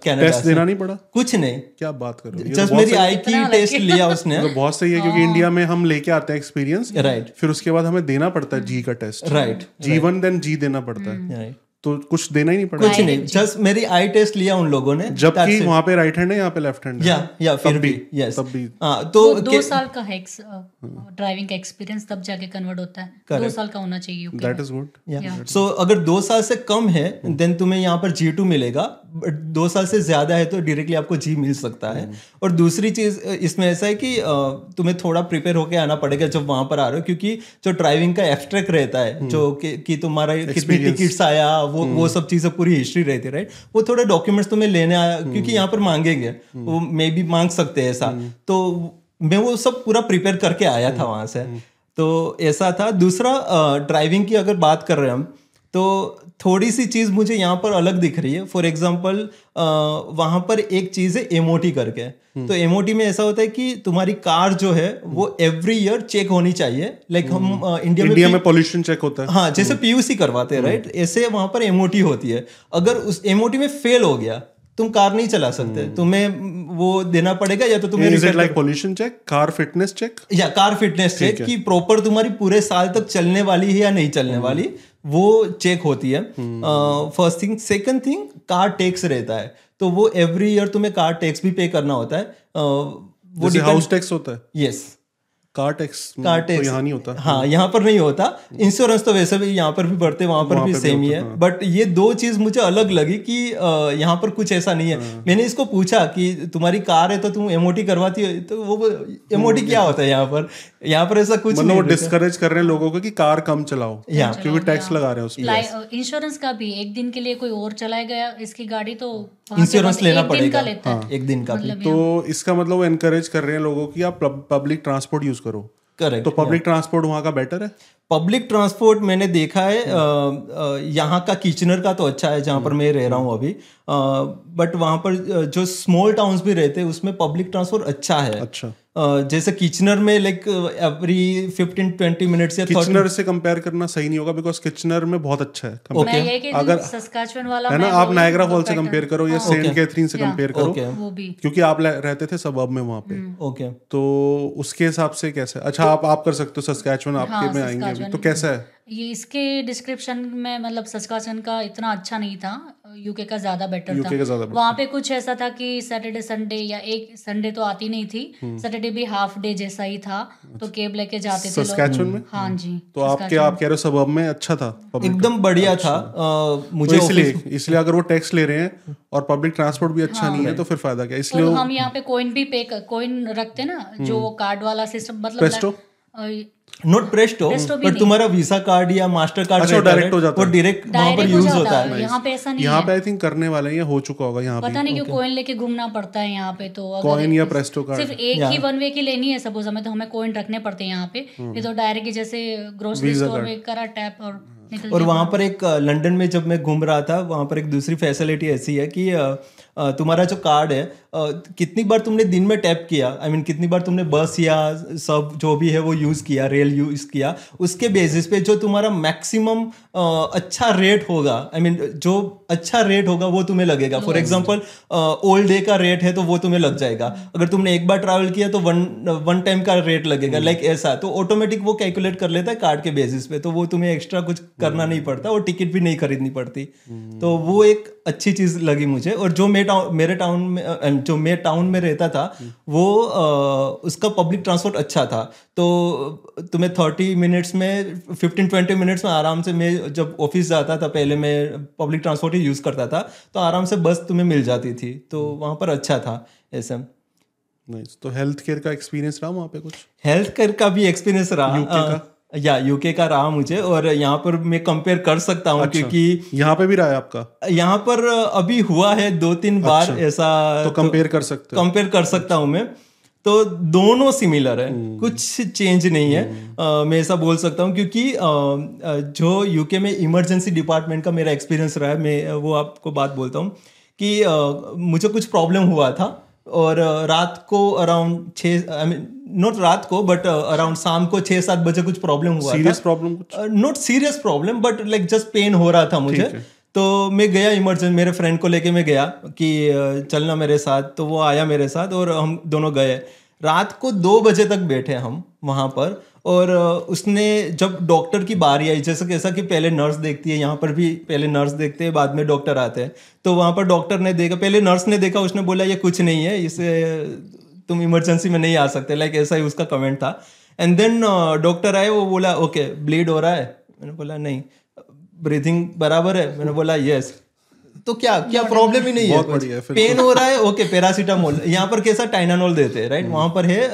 कनाडा टेस्ट देना नहीं पड़ा? कुछ नहीं। क्या बात कर रहे हो? जस्ट तो बहुत मेरी आई की टेस्ट लिया उसने। [LAUGHS] तो बहुत सही है क्योंकि इंडिया में हम लेके आते हैं एक्सपीरियंस राइट फिर उसके बाद हमें देना पड़ता है जी का test right G one then G देना पड़ता है। राइट तो कुछ देना ही नहीं पड़ा कुछ नहीं जस्ट मेरी आई टेस्ट लिया उन लोगों ने जबकि वहाँ पे राइट हैंड है यहाँ पे लेफ़्ट हैंड है। या या फिर भी यस तब भी। हाँ तो दो साल का है ड्राइविंग का एक्सपीरियंस तब जाके कन्वर्ट होता है। दो साल का होना चाहिए दैट इज़ गुड सो अगर दो साल से कम है देन तुम्हें यहाँ पर जी टू मिलेगा बट दो साल से ज़्यादा है तो डायरेक्टली आपको जी मिल सकता है। और दूसरी चीज़ इसमें ऐसा है कि तुम्हें थोड़ा प्रिपेयर होके आना पड़ेगा जब वहाँ पर आ रहे हो क्योंकि जो ड्राइविंग का एब्स्ट्रैक्ट रहता है जो कि, कि तुम्हारा कितनी टिकट्स आया वो वो सब चीज़ें पूरी हिस्ट्री रहती है राइट वो थोड़े डॉक्यूमेंट्स तुम्हें लेने आया क्योंकि यहाँ पर मांगेंगे। वो मे भी मांग सकते हैं ऐसा। तो मैं वो सब पूरा प्रिपेयर करके आया था वहाँ से। तो ऐसा था। दूसरा ड्राइविंग की अगर बात कर रहे हैं हम तो थोड़ी सी चीज़ मुझे यहाँ पर अलग दिख रही है। फॉर एग्ज़ाम्पल वहाँ पर एक चीज़ है एमओटी करके। तो एमओटी में ऐसा होता है कि तुम्हारी कार जो है वो एवरी ईयर चेक होनी चाहिए। लाइक हम इंडिया में इंडिया में पोल्यूशन चेक होता है। हाँ जैसे पीयूसी करवाते हैं राइट ऐसे वहाँ पर एमओटी होती है। अगर उस एमओटी में फेल हो गया तुम कार नहीं चला सकते। hmm. तुम्हें वो देना पड़ेगा या तो तुम्हें like pollution check car fitness check या कार फिटनेस चेक कि प्रॉपर तुम्हारी पूरे साल तक चलने वाली है या नहीं चलने hmm. वाली। वो चेक होती है। First thing second thing car tax रहता है। तो वो एवरी ईयर तुम्हें कार टैक्स भी पे करना होता है। uh, वो हाउस टैक्स होता है। यस कार टैक्स कार तो यहाँ नहीं होता। हाँ यहाँ पर नहीं होता। इंश्योरेंस तो वैसे भी यहाँ पर भी बढ़ते वहाँ पर भी सेम ही है। हाँ। बट ये दो चीज़ मुझे अलग लगी कि यहाँ पर कुछ ऐसा नहीं है। हाँ। मैंने इसको पूछा कि तुम्हारी कार है तो तुम एमओटी करवाती हो? तो वो एमओटी क्या होता है यहाँ पर? यहाँ पर ऐसा कुछ मतलब नहीं डिस्करेज कर रहे हैं लोगों को कि कार कम चलाओ। क्योंकि टैक्स लगा रहे हैं इंश्योरेंस का भी एक दिन के लिए कोई और चलाया गया इसकी गाड़ी तो इंश्योरेंस बंद- लेना एक दिन का पड़ेगा। हाँ, एक दिन का भी। तो इसका मतलब वो एनकरेज कर रहे हैं लोगों की आप पब्लिक ट्रांसपोर्ट यूज़ करो। करेक्ट तो पब्लिक ट्रांसपोर्ट वहाँ का बेटर है? पब्लिक ट्रांसपोर्ट मैंने देखा है यहाँ का किचनर का तो अच्छा है जहाँ पर मैं रह रहा हूँ अभी। बट वहाँ पर जो स्मॉल टाउन्स भी रहते हैं उसमें पब्लिक ट्रांसपोर्ट अच्छा है। अच्छा। जैसे किचनर में like every fifteen twenty minutes या किचनर से कंपेयर करना सही नहीं होगा बिकॉज़ किचनर में बहुत अच्छा है मैं ये अगर- वाला है ना? आप नायग्रा फॉल से better- कंपेयर करो या सेंट कैथरीन से कंपेयर करो। क्योंकि आप रहते थे सबब में वहाँ पे। ओके तो उसके हिसाब से कैसे अच्छा आप आप कर सकते हो सस्कैचुअन आपके हाँ, में आएँगे तो कैसा है? ये इसके डिस्क्रिप्शन में मतलब सस्काचन का इतना अच्छा नहीं था। यूके का ज़्यादा बेटर का था वहाँ पे कुछ ऐसा था कि सैटरडे संडे या एक संडे तो आती नहीं थी। हम्म। सैटरडे भी हाफ़ डे जैसा ही था। तो केब लेके जाते थे सस्कैचुअन में? हाँ जी तो आपके आप कह रहे हो सबब में अच्छा था? एकदम बढ़िया था। तो मुझे इसलिए इसलिए अगर वो टैक्स ले रहे हैं और पब्लिक ट्रांसपोर्ट भी अच्छा नहीं है तो फिर फ़ायदा क्या? इसलिए हम यहाँ पे कोइन भी पे कोइन रखते ना हम्म। जो कार्ड वाला सिस्टम मतलब नोट प्रेस्टो भी बट तुम्हारा वीसा कार्ड या मास्टर कार्ड अच्छा, direct हो जाता वो है। डायरेक्ट वहाँ पर यूज़ होता है। है। यहाँ पे ऐसा नहीं यहाँ पे आई थिंक करने वाले हैं ये हो चुका होगा यहाँ पता नहीं क्यों कोइन लेके घूमना पड़ता है यहाँ पे तो अगर कॉइन या प्रेस्टो कार्ड सिर्फ़ एक ही वन वे की लेनी है सपोज़ हमें तो हमें कोइन रखने पड़ते हैं यहाँ पे। हम्म। ये तो डायरेक्ट जैसे ग्रोसरी स्टोर में करा टैप और और वहाँ पर एक लंदन में जब मैं घूम रहा था वहाँ पर एक दूसरी फैसिलिटी ऐसी है कि अ, अ, तुम्हारा जो कार्ड है कितनी बार तुमने दिन में टैप किया? आई I मीन mean, कितनी बार तुमने बस या सब जो भी है वो यूज़ किया रेल यूज़ किया? उसके बेसिस पे जो तुम्हारा मैक्सिमम अच्छा रेट होगा आई I मीन mean, जो अच्छा रेट होगा वो तुम्हें लगेगा। फॉर एग्ज़ाम्पल ओल्ड डे का रेट है तो वो तुम्हें लग जाएगा। अगर तुमने एक बार ट्रैवल किया तो वन वन टाइम का रेट लगेगा लाइक like ऐसा। तो ऑटोमेटिक वो कैलकुलेट कर लेता है कार्ड के बेसिस पे तो वो तुम्हें एक्स्ट्रा कुछ करना नहीं पड़ता और टिकट भी नहीं खरीदनी पड़ती। तो वो एक अच्छी चीज़ लगी मुझे और जो मैं टाउन मेरे टाउन में जो मैं टाउन में रहता था वो उसका पब्लिक ट्रांसपोर्ट अच्छा था। तो तुम्हें थर्टी मिनट्स में फिफ्टीन ट्वेंटी मिनट्स में आराम से मैं जब ऑफ़िस जाता था पहले मैं पब्लिक ट्रांसपोर्ट ही यूज़ करता था तो आराम से बस तुम्हें मिल जाती थी। तो वहाँ पर अच्छा था ऐसा। नाइस तो हेल्थ केयर का एक्सपीरियंस रहा वहाँ पे कुछ? हेल्थ केयर का भी एक्सपीरियंस रहा। या यूके का रहा मुझे और यहाँ पर मैं कंपेयर कर सकता हूँ अच्छा, क्योंकि यहाँ पे भी रहा है आपका? यहाँ पर अभी हुआ है दो तीन बार ऐसा तो कंपेयर कर सकते हो। कंपेयर कर सकता हूँ मैं। तो दोनों सिमिलर है। कुछ चेंज नहीं है। अ, मैं ऐसा बोल सकता हूँ क्योंकि अ, जो यूके में इमरजेंसी डिपार्टमेंट का मेरा एक्सपीरियंस रहा है मैं वो आपको बात बोलता हूँ कि अ, मुझे कुछ प्रॉब्लम हुआ था और रात को अराउंड छः आई मीन नॉट रात को बट अराउंड शाम को छः सात बजे कुछ प्रॉब्लम हुआ सीरियस प्रॉब्लम कुछ? Not serious problem but like just pain हो रहा था मुझे। तो मैं गया इमरजेंसी मेरे फ्रेंड को लेके मैं गया कि चलना मेरे साथ। तो वो आया मेरे साथ और हम दोनों गए। रात को दो बजे तक बैठे हम वहाँ पर और उसने जब डॉक्टर की बारी आई जैसे कैसा कि पहले नर्स देखती है यहाँ पर भी पहले नर्स देखते हैं बाद में डॉक्टर आते हैं। तो वहाँ पर डॉक्टर ने देखा पहले नर्स ने देखा उसने बोला ये कुछ नहीं है इसे तुम इमरजेंसी में नहीं आ सकते लाइक ऐसा ही उसका कमेंट था। एंड देन डॉक्टर आए वो बोला ओके ब्लीड हो रहा है? मैंने बोला नहीं ब्रीथिंग बराबर है? मैंने बोला यस तो क्या क्या प्रॉब्लम ही नहीं है पेन हो रहा है ओके पैरासीटामोल यहाँ पर कैसा टाइनानोल देते हैं राइट वहाँ पर है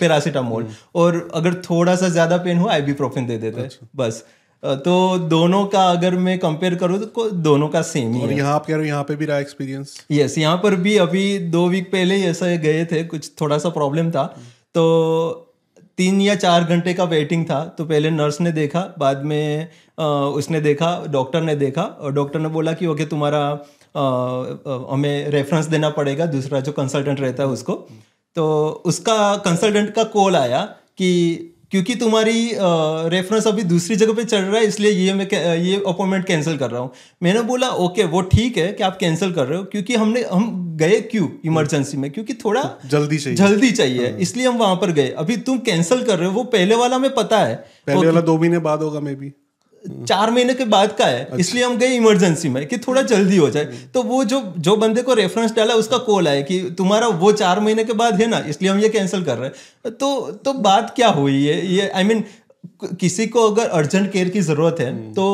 पैरासीटामोल और अगर थोड़ा सा ज़्यादा पेन हो आईबीप्रोफेन दे देते हैं बस। अ, तो दोनों का अगर मैं कंपेयर करूँ तो दोनों का सेम ही और है। यहाँ आप कह रहे हो यहाँ पे भी रहा एक्सपीरियंस यस यहाँ पर भी अभी दो वीक पहले ही ऐसा गए थे कुछ थोड़ा सा प्रॉब्लम था। तो तीन या चार घंटे का वेटिंग था। तो पहले नर्स ने देखा बाद में अ, उसने देखा डॉक्टर ने देखा और डॉक्टर ने बोला कि ओके तुम्हारा हमें रेफरेंस देना पड़ेगा दूसरा जो कंसल्टेंट रहता है उसको। तो उसका कंसल्टेंट का कॉल आया कि क्योंकि तुम्हारी रेफरेंस अभी दूसरी जगह पे चल रहा है इसलिए ये मैं ये अपॉइंटमेंट कैंसिल कर रहा हूँ। मैंने बोला ओके वो ठीक है कि आप कैंसिल कर रहे हो क्योंकि हमने हम गए क्यों इमरजेंसी में? क्योंकि थोड़ा जल्दी चाहिए। जल्दी चाहिए इसलिए हम वहाँ पर गए। अभी तुम कैंसिल कर रहे हो वो पहले वाला में पता है। पहले वाला दो महीने बाद होगा मे बी चार महीने के बाद का है अच्छा। इसलिए हम गए इमरजेंसी में कि थोड़ा जल्दी हो जाए। तो वो जो जो बंदे को रेफरेंस डाला उसका कॉल आया कि तुम्हारा वो चार महीने के बाद है ना इसलिए हम ये कैंसिल कर रहे हैं। तो तो बात क्या हुई? है ये आई I मीन mean, किसी को अगर अर्जेंट केयर की ज़रूरत है तो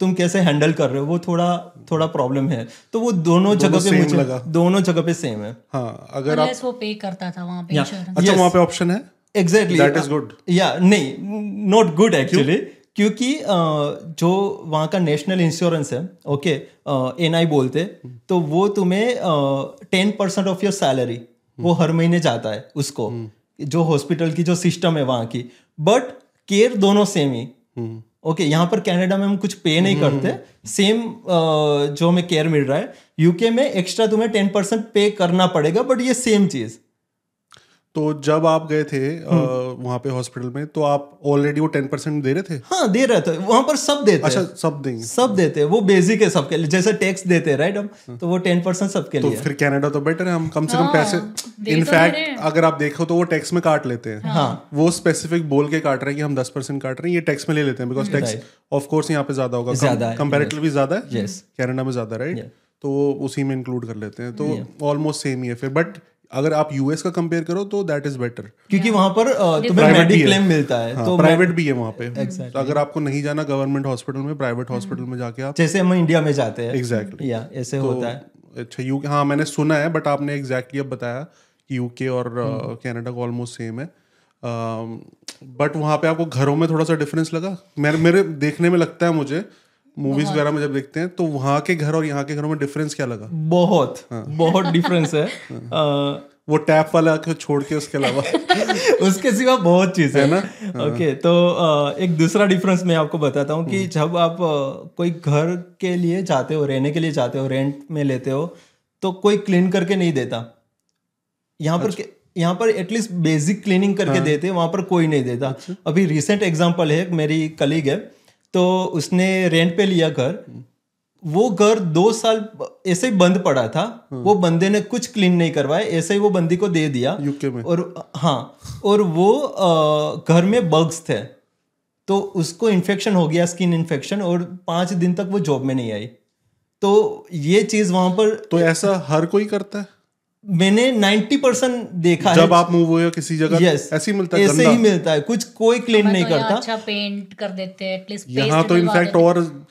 तुम कैसे हैंडल कर रहे हो? वो थोड़ा थोड़ा प्रॉब्लम है। तो वो दोनों जगह पे मुझे लगा। दोनों जगह पे सेम है। हाँ अगर आप वो पे करता था वहाँ पे अच्छा वहाँ पे ऑप्शन है? Exactly That is good. या नहीं नॉट गुड एक्चुअली क्योंकि जो वहाँ का नेशनल इंश्योरेंस है ओके एन आई बोलते तो वो तुम्हें ten percent of your salary वो हर महीने जाता है उसको जो हॉस्पिटल की जो सिस्टम है वहाँ की। बट केयर दोनों सेम ही। ओके यहाँ पर कनाडा में हम कुछ पे नहीं करते। सेम जो हमें केयर मिल रहा है यूके में एक्स्ट्रा तुम्हें टेन परसेंट पे करना पड़ेगा बट ये सेम चीज़। तो जब आप गए थे हम्म। वहाँ पे हॉस्पिटल में तो आप ऑलरेडी वो टेन परसेंट दे रहे थे? हाँ दे रहे थे। वहाँ पर सब देते अच्छा हैं। सब देंगे। सब देते वो बेसिक है सबके लिए। जैसे टैक्स देते हैं राइट हम? तो वो टेन परसेंट सबके तो लिए फिर कनाडा तो बेटर है। हम कम से कम हाँ, पैसे दे तो इनफैक्ट अगर आप देखो तो वो टैक्स में काट लेते हैं। हाँ। वो स्पेसिफिक बोल के काट रहे हैं कि हम दस परसेंट काट रहे हैं। ये टैक्स में ले लेते हैं बिकॉज़ टैक्स ऑफ़ कोर्स यहाँ पे ज़्यादा होगा। कंपेरेटिवली ज़्यादा है। Yes. कनाडा में ज़्यादा राइट तो वो उसी में इंक्लूड कर लेते हैं। तो ऑलमोस्ट सेम ही है फिर। बट अगर आप यूएस का कंपेयर करो तो दैट इज़ बेटर क्योंकि वहाँ पर तुम्हें है। मेडिक्लेम मिलता है तो प्राइवेट भी है वहाँ पे। तो अगर आपको नहीं जाना गवर्नमेंट हॉस्पिटल में प्राइवेट हॉस्पिटल में जाके आप जैसे हम इंडिया में जाते हैं। एग्जैक्टली या ऐसे होता है। अच्छा यू हाँ मैंने सुना है बट आपने एग्जैक्टली अब बताया कि यूके और। कनाडा का ऑलमोस्ट सेम है। बट वहाँ पे आपको घरों में थोड़ा सा डिफरेंस लगा? मेरे मेरे देखने में लगता है मुझे मूवीज़ वगैरह में जब देखते हैं तो वहाँ के घर और यहाँ के घरों में डिफरेंस क्या लगा? बहुत हाँ। बहुत डिफरेंस है। [LAUGHS] अ, वो टैप वाला को छोड़ के उसके अलावा। [LAUGHS] उसके सिवा बहुत चीज़ है ना? ओके तो एक दूसरा डिफरेंस मैं आपको बताता हूँ कि जब आप कोई घर के लिए जाते हो रहने के लिए जाते हो रेंट में लेते हो तो कोई क्लीन करके नहीं देता। यहाँ पर के- यहाँ पर एटलीस्ट बेसिक क्लीनिंग करके देते हैं वहाँ पर कोई नहीं देता। अभी रिसेंट एग्ज़ाम्पल है मेरी कलीग है तो उसने रेंट पे लिया घर। वो घर दो साल ऐसे ही बंद पड़ा था। वो बंदे ने कुछ क्लीन नहीं करवाया ऐसे ही वो बंदी को दे दिया। यूके में। और हाँ और वो घर में बग्स थे। तो उसको इन्फेक्शन हो गया स्किन इन्फेक्शन और पाँच दिन तक वो जॉब में नहीं आई। तो ये चीज़ वहाँ पर तो ऐसा हर कोई करता है? मैंने 90 परसेंट देखा जब है। जब आप मूव हुए हो किसी जगह yes, ऐसे ही मिलता है ऐसे ही मिलता है। कुछ कोई क्लेम नहीं तो करता। अच्छा पेंट कर देते हैं एटलीस्ट यहाँ तो इनफैक्ट और।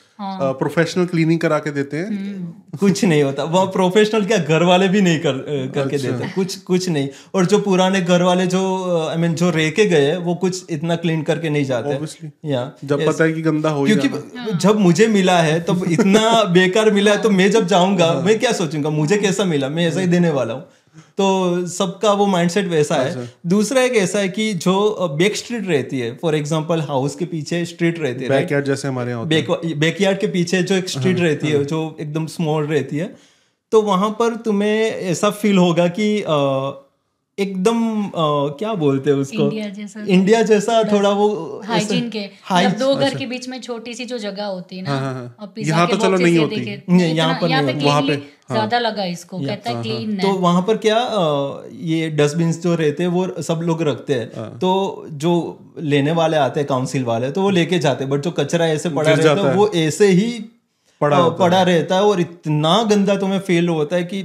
प्रोफेशनल क्लीनिंग करा के देते हैं। हम्म। कुछ नहीं होता। वहाँ प्रोफेशनल क्या घर वाले भी नहीं कर करके अच्छा। देते। कुछ कुछ नहीं। और जो पुराने घर वाले जो आई मीन जो रह के गए वो कुछ इतना क्लीन करके नहीं जाते. या जब पता है कि गंदा हो क्योंकि जब मुझे मिला है तब इतना बेकार मिला है तो मैं जब जाऊँगा मैं क्या सोचूँगा? मुझे कैसा मिला? मैं ऐसा ही देने वाला हूँ। तो सबका वो माइंडसेट वैसा है। दूसरा एक ऐसा है कि जो बैक स्ट्रीट रहती है फॉर एग्जांपल हाउस के पीछे स्ट्रीट रहती है? बैकयार्ड जैसे हमारे यहाँ बैक बैकयार्ड के पीछे जो एक स्ट्रीट रहती है जो एकदम स्मॉल रहती है तो वहाँ पर तुम्हें ऐसा फील होगा कि एकदम क्या बोलते हैं उसको? इंडिया जैसा इंडिया जैसा थोड़ा वो हाइजीन के। हाई- मतलब दो घर के बीच में छोटी सी जो जगह होती है ना और पिज्जा यहाँ के तो चलो नहीं होती। नहीं, यहाँ पर यहाँ पे नहीं वहाँ पे, ज़्यादा लगा इसको कहता है क्लीन तो है। वहाँ पर क्या ये डस्टबिन जो रहते हैं वो सब लोग रखते हैं। हाँ। तो जो लेने वाले आते हैं काउंसिल वाले तो वो लेके जाते हैं। बट जो कचरा ऐसे पड़ा रहता है है। वो ऐसे ही पड़ा पड़ा रहता है और इतना गंदा तुम्हें फील होता है कि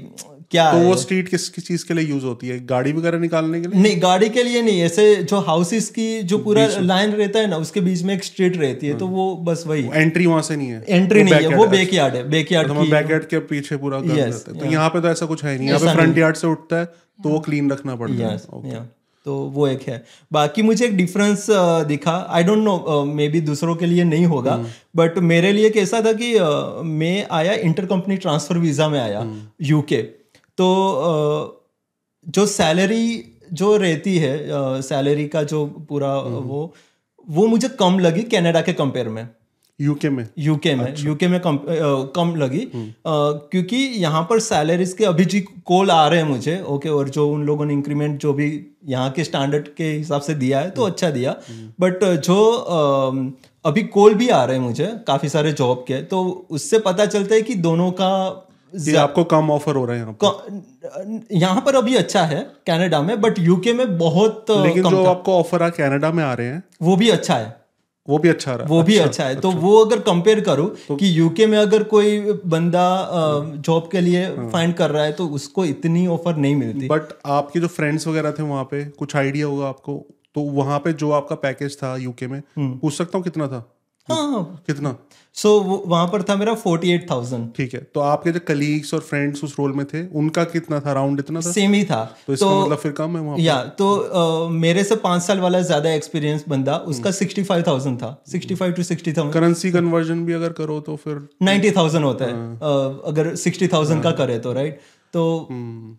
क्या तो है? वो स्ट्रीट किस किस चीज़ के लिए यूज़ होती है? गाड़ी वगैरह निकालने के लिए? नहीं गाड़ी के लिए नहीं ऐसे जो हाउसेस की जो पूरा लाइन रहता है ना उसके बीच में एक स्ट्रीट रहती है तो वो बस वही। एंट्री वहाँ से नहीं है। एंट्री नहीं है वो बैकयार्ड है बैकयार्ड तो की बैकयार्ड के पीछे पूरा घर रहता है। तो यहाँ पे तो ऐसा कुछ है नहीं। यहाँ पे फ्रंट यार्ड से उठता है तो वो क्लीन रखना पड़ता है। तो वो एक है। बाकी मुझे एक डिफरेंस दिखा। I don't know maybe दूसरों के लिए नहीं होगा बट मेरे लिए कैसा था कि uh, मैं आया इंटर कंपनी ट्रांसफ़र वीज़ा में आया यूके तो जो सैलरी जो रहती है सैलरी का जो पूरा uh, वो वो मुझे कम लगी कनाडा के कंपेयर में। यूके में? यूके में अच्छा। यूके में कम कम लगी। अ, क्योंकि यहाँ पर सैलरीज के अभी जी कॉल आ रहे हैं मुझे ओके और जो उन लोगों ने इंक्रीमेंट जो भी यहाँ के स्टैंडर्ड के हिसाब से दिया है तो अच्छा दिया। बट जो अ, अभी कॉल भी आ रहे हैं मुझे काफ़ी सारे जॉब के तो उससे पता चलता है कि दोनों का ये आपको कम ऑफ़र हो रहा है यहाँ पर अभी अच्छा है कनाडा में बट यूके में बहुत लेकिन कम जो था। आपको ऑफ़र आ कनाडा में आ रहे हैं वो भी अच्छा है वो भी अच्छा रहा वो भी अच्छा अच्छा है अच्छा। तो वो अगर कंपेयर करो तो कि यूके में अगर कोई बंदा जॉब के लिए हाँ। फाइंड कर रहा है तो उसको इतनी ऑफ़र नहीं मिलती बट आपके जो फ्रेंड्स वगैरह थे वहाँ पे कुछ आइडिया होगा आपको तो वहाँ पे जो आपका पैकेज था यूके में हम्म। पूछ सकता हूँ कितना था हाँ कितना? सो so, वहाँ पर था मेरा फोर्टी एट थाउज़ेंड ठीक है तो आपके जो कलीग्स और फ्रेंड्स उस रोल में थे उनका कितना था? अराउंड इतना था? सेम ही था। तो इसका मतलब फिर कम है वहाँ या तो अ, मेरे से पाँच साल वाला ज़्यादा एक्सपीरियंस बंदा उसका सिक्सटी फाइव थाउज़ेंड था। Sixty five to sixty thousand currency conversion भी अगर करो तो फिर नाइन्टी थाउज़ेंड होता है। हाँ। अगर सिक्सटी थाउज़ेंड का करे तो राइट तो हम्म।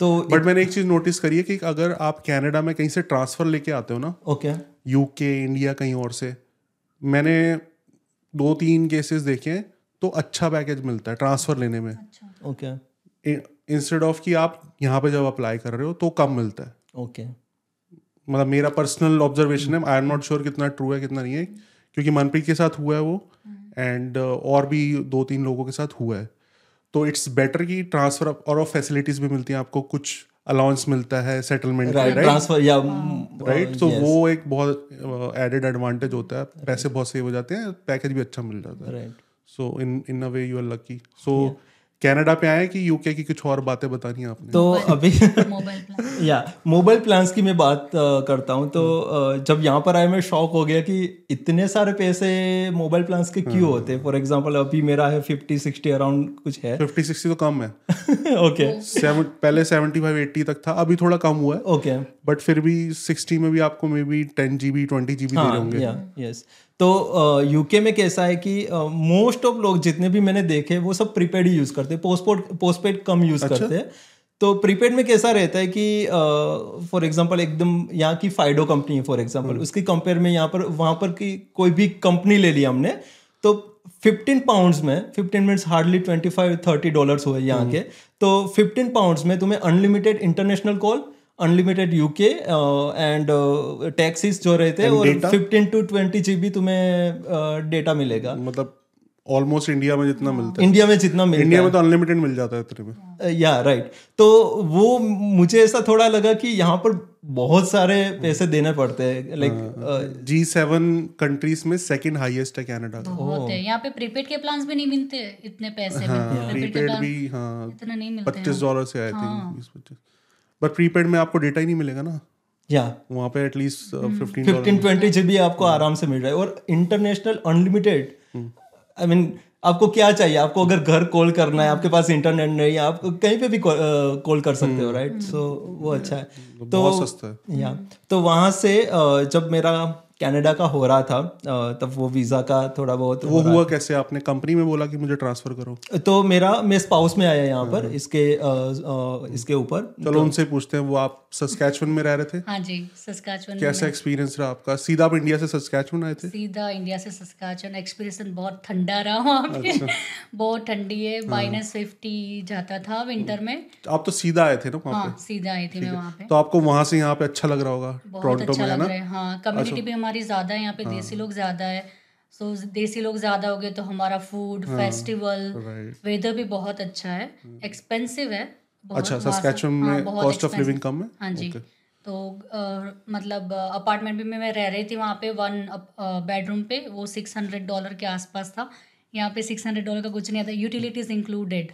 तो बट मैंने एक चीज़ नोटिस करी है कि अगर आप कनाडा में कहीं से ट्रांसफ़र लेके आते हो ना ओके यूके इंडिया कहीं और से मैंने दो तीन केसेस देखे हैं तो अच्छा पैकेज मिलता है ट्रांसफ़र लेने में। ओके इंस्टेड ऑफ़ कि आप यहाँ पे जब अप्लाई कर रहे हो तो कम मिलता है। Okay okay. मतलब मेरा पर्सनल ऑब्जर्वेशन है आई एम नॉट श्योर कितना ट्रू है कितना नहीं है क्योंकि मनप्रीत के साथ हुआ है वो एंड uh, और भी दो तीन लोगों के साथ हुआ है। तो इट्स बेटर कि ट्रांसफ़र और फैसिलिटीज़ भी मिलती हैं आपको कुछ अलाउंस मिलता है सेटलमेंट ट्रांसफ़र या राइट तो वो एक बहुत एडेड एडवांटेज होता है पैसे बहुत सेव हो जाते हैं पैकेज भी अच्छा मिल जाता है। Right so in in a way you are lucky so Canada पे आए कि यूके की कुछ और बातें बतानी है आपने? तो अभी [LAUGHS] या मोबाइल प्लान्स की मैं बात करता हूँ। तो अ, जब यहाँ पर आए मैं शॉक हो गया कि इतने सारे पैसे मोबाइल प्लान्स के क्यों होते हैं? फॉर एग्जांपल अभी मेरा है फिफ्टी सिक्सटी अराउंड कुछ है। फिफ्टी सिक्सटी तो कम है। [LAUGHS] ओके सेवन पहले सेवेंटी फाइव एट्टी तक था अभी थोड़ा कम हुआ है। ओके बट फिर भी सिक्सटी में भी आपको maybe ten G B twenty G B दे होंगे यस तो यूके में कैसा है कि मोस्ट ऑफ़ लोग जितने भी मैंने देखे वो सब प्रीपेड ही यूज़ करते हैं। पोस्टपोड पोस्टपेड कम यूज़ अच्छा? करते हैं। तो प्रीपेड में कैसा रहता है कि फॉर एग्जांपल एकदम यहाँ की फाइडो कंपनी है फॉर एग्जांपल उसकी कंपेयर में यहाँ पर वहाँ पर की कोई भी कंपनी ले ली हमने तो 15 पाउंड्स में 15 मिनट्स हार्डली 25 30 डॉलर्स हुए यहाँ के तो 15 पाउंड्स में तुम्हें unlimited international call unlimited UK and taxes जो रहते हैं और 15 टू 20 जीबी तुम्हें डेटा uh, मिलेगा। मतलब ऑलमोस्ट इंडिया में जितना मिलता है। इंडिया में जितना मिलता इंडिया में तो अनलिमिटेड मिल जाता है इतने में। या राइट तो वो मुझे ऐसा थोड़ा लगा कि यहाँ पर बहुत सारे पैसे देने पड़ते हैं लाइक जी सेवन कंट्रीज़ में सेकंड हाईएस्ट है कनाडा का। यहाँ पे प्रीपेड के प्लान्स भी नहीं मिलते इतने पैसे में। प्रीपेड भी हाँ। इतना नहीं मिलते पच्चीस डॉलर से आए थे बीस पच्चीस बट प्रीपेड में आपको डेटा ही नहीं मिलेगा ना? या वहाँ पे at least fifteen fifteen twenty GB आपको आराम से मिल रहा है। और इंटरनेशनल अनलिमिटेड आई मीन आपको क्या चाहिए? आपको अगर घर कॉल करना है आपके पास इंटरनेट नहीं है आप कहीं पे भी कॉल कर सकते हो राइट सो वो अच्छा है। तो सस्ता है। या तो वहाँ से जब मेरा कनाडा का हो रहा था तब वो वीज़ा का थोड़ा बहुत वो हुआ कैसे? आपने कंपनी में बोला कि मुझे ट्रांसफ़र करो। तो मेरा मैं स्पाउस में आया यहाँ पर इसके अ, अ, इसके ऊपर। चलो उनसे पूछते हैं वो आप सस्कैचवन में रह रहे थे? हाँ जी सस्काचवन कैसा एक्सपीरियंस रहा आपका? सीधा आप इंडिया से सस्कैचवन आए थे? सीधा इंडिया से सस्काचन एक्सपीरियंस बहुत ठंडा रहा वहाँ पे। अच्छा। बहुत ठंडी है। हाँ। माइनस फिफ्टी जाता था विंटर में। आप तो सीधा आए थे ना वहाँ हाँ सीधा आए थे मैं वहाँ पे। तो आपको वहाँ से यहाँ पे अच्छा लग रहा होगा टोरंटो अच्छा में है ना? हाँ कम्युनिटी भी हमारी ज़्यादा है यहाँ पे देसी लोग ज़्यादा है। सो देसी लोग ज़्यादा हो गए तो हमारा फ़ूड फेस्टिवल वेदर भी बहुत अच्छा है। एक्सपेंसिव है अच्छा हाँ, में कॉस्ट ऑफ़ लिविंग कम है? हाँ जी. तो मतलब अपार्टमेंट भी में मैं रह रही थी वहाँ पे वन बेडरूम पे वो सिक्स हंड्रेड डॉलर के आसपास था। यहाँ पे सिक्स हंड्रेड डॉलर का कुछ नहीं आता यूटिलिटीज इंक्लूडेड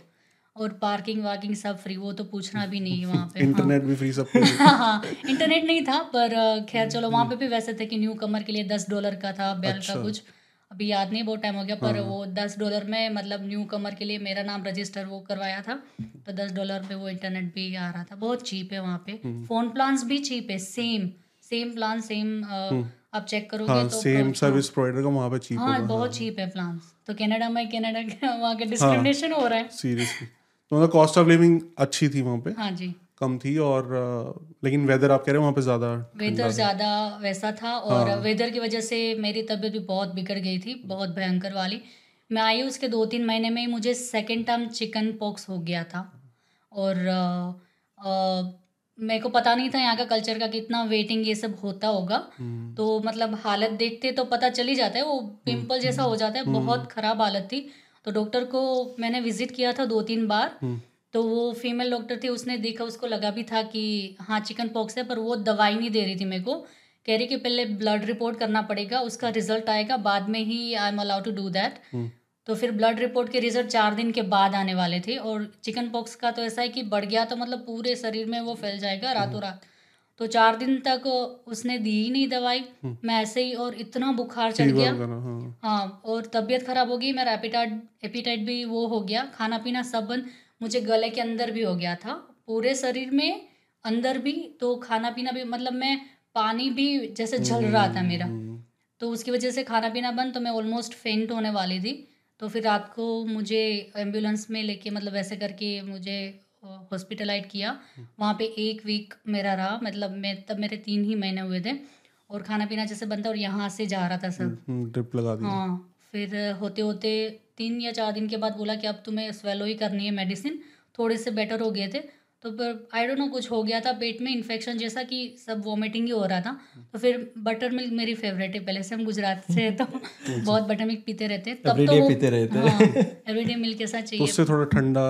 और पार्किंग वार्किंग सब फ्री वो तो पूछना भी नहीं है [LAUGHS] वहाँ पे। इंटरनेट हाँ। भी फ्री सब [LAUGHS] हाँ हाँ इंटरनेट नहीं था पर खैर चलो वहाँ पे भी वैसे थे कि न्यू कमर के लिए दस डॉलर का था बेल अच्छा। का कुछ। अभी याद नहीं बहुत टाइम हो गया पर हाँ। वो दस डॉलर में मतलब न्यू कमर के लिए मेरा नाम रजिस्टर वो करवाया था तो दस डॉलर पे वो इंटरनेट भी आ रहा था। बहुत चीप है वहाँ पे। हम्म। फ़ोन प्लान्स भी चीप है सेम सेम प्लान सेम आप चेक करोगे हाँ तो सेम सर्विस प्रोवाइडर का वहाँ पे चीप हाँ बहुत चीप है प्लान्स तो कनाडा में कनाडा के वहाँ के डिस्क्रिमिनेशन हो रहा है। सीरियसली तो मतलब कॉस्ट ऑफ़ लिविंग अच्छी थी वहाँ पे। हाँ जी। कम थी और लेकिन वेदर आप कह रहे हो वहाँ पे ज़्यादा वेदर ज़्यादा वैसा था और हाँ। वेदर की वजह से मेरी तबीयत भी बहुत बिगड़ गई थी बहुत भयंकर वाली। मैं आई उसके दो तीन महीने में ही मुझे सेकेंड टाइम चिकन पॉक्स हो गया था। और मेरे को पता नहीं था यहाँ का कल्चर का कितना वेटिंग ये सब होता होगा। तो मतलब हालत देखते तो पता चल ही जाता है वो पिंपल जैसा हो जाता है बहुत ख़राब हालत थी। तो डॉक्टर को मैंने विज़िट किया था दो तीन बार। तो वो फीमेल डॉक्टर थी उसने देखा उसको लगा भी था कि हाँ चिकन पॉक्स है पर वो दवाई नहीं दे रही थी मेरे को। कह रही कि पहले ब्लड रिपोर्ट करना पड़ेगा उसका रिज़ल्ट आएगा बाद में ही I am allowed to do that तो फिर ब्लड रिपोर्ट के रिज़ल्ट चार दिन के बाद आने वाले थे और चिकन पॉक्स का तो ऐसा है कि बढ़ गया तो मतलब पूरे शरीर में वो फैल जाएगा रातों रात। तो चार दिन तक उसने दी ही नहीं दवाई। मैं ऐसे ही और इतना बुखार चढ़ गया। हाँ। हाँ और तबीयत खराब हो गई मेरा एपिटाइट एपिटाइट भी वो हो गया। खाना पीना सब बंद। मुझे गले के अंदर भी हो गया था। पूरे शरीर में अंदर भी तो खाना पीना भी मतलब मैं पानी भी जैसे झल रहा था मेरा। तो उसकी वजह से खाना पीना बंद तो मैं ऑलमोस्ट फेंट होने वाली थी। तो फिर रात को मुझे एंबुलेंस में लेके मतलब ऐसे करके मुझे हॉस्पिटलाइज किया। वहाँ पे एक वीक मेरा रहा मतलब मैं तब मेरे तीन ही महीने हुए थे। और खाना पीना जैसे बनता और यहाँ से जा रहा था सर ट्रिप लगा दी। हाँ फिर होते होते तीन या चार दिन के बाद बोला कि अब तुम्हें स्वेलो ही करनी है मेडिसिन थोड़े से बेटर हो गए थे। तो फिर आई डोंट नो कुछ हो गया था पेट में इन्फेक्शन जैसा कि सब वॉमिटिंग ही हो रहा था तो फिर बटर मिल्क मेरी फेवरेट है पहले से हम गुजरात से हैं, तो [LAUGHS] बहुत बटर मिल्क पीते रहते हैं। तब तो वो पीते रहते हैं। एवरीडे मिल्क के साथ तो चाहिए उससे थोड़ा ठंडा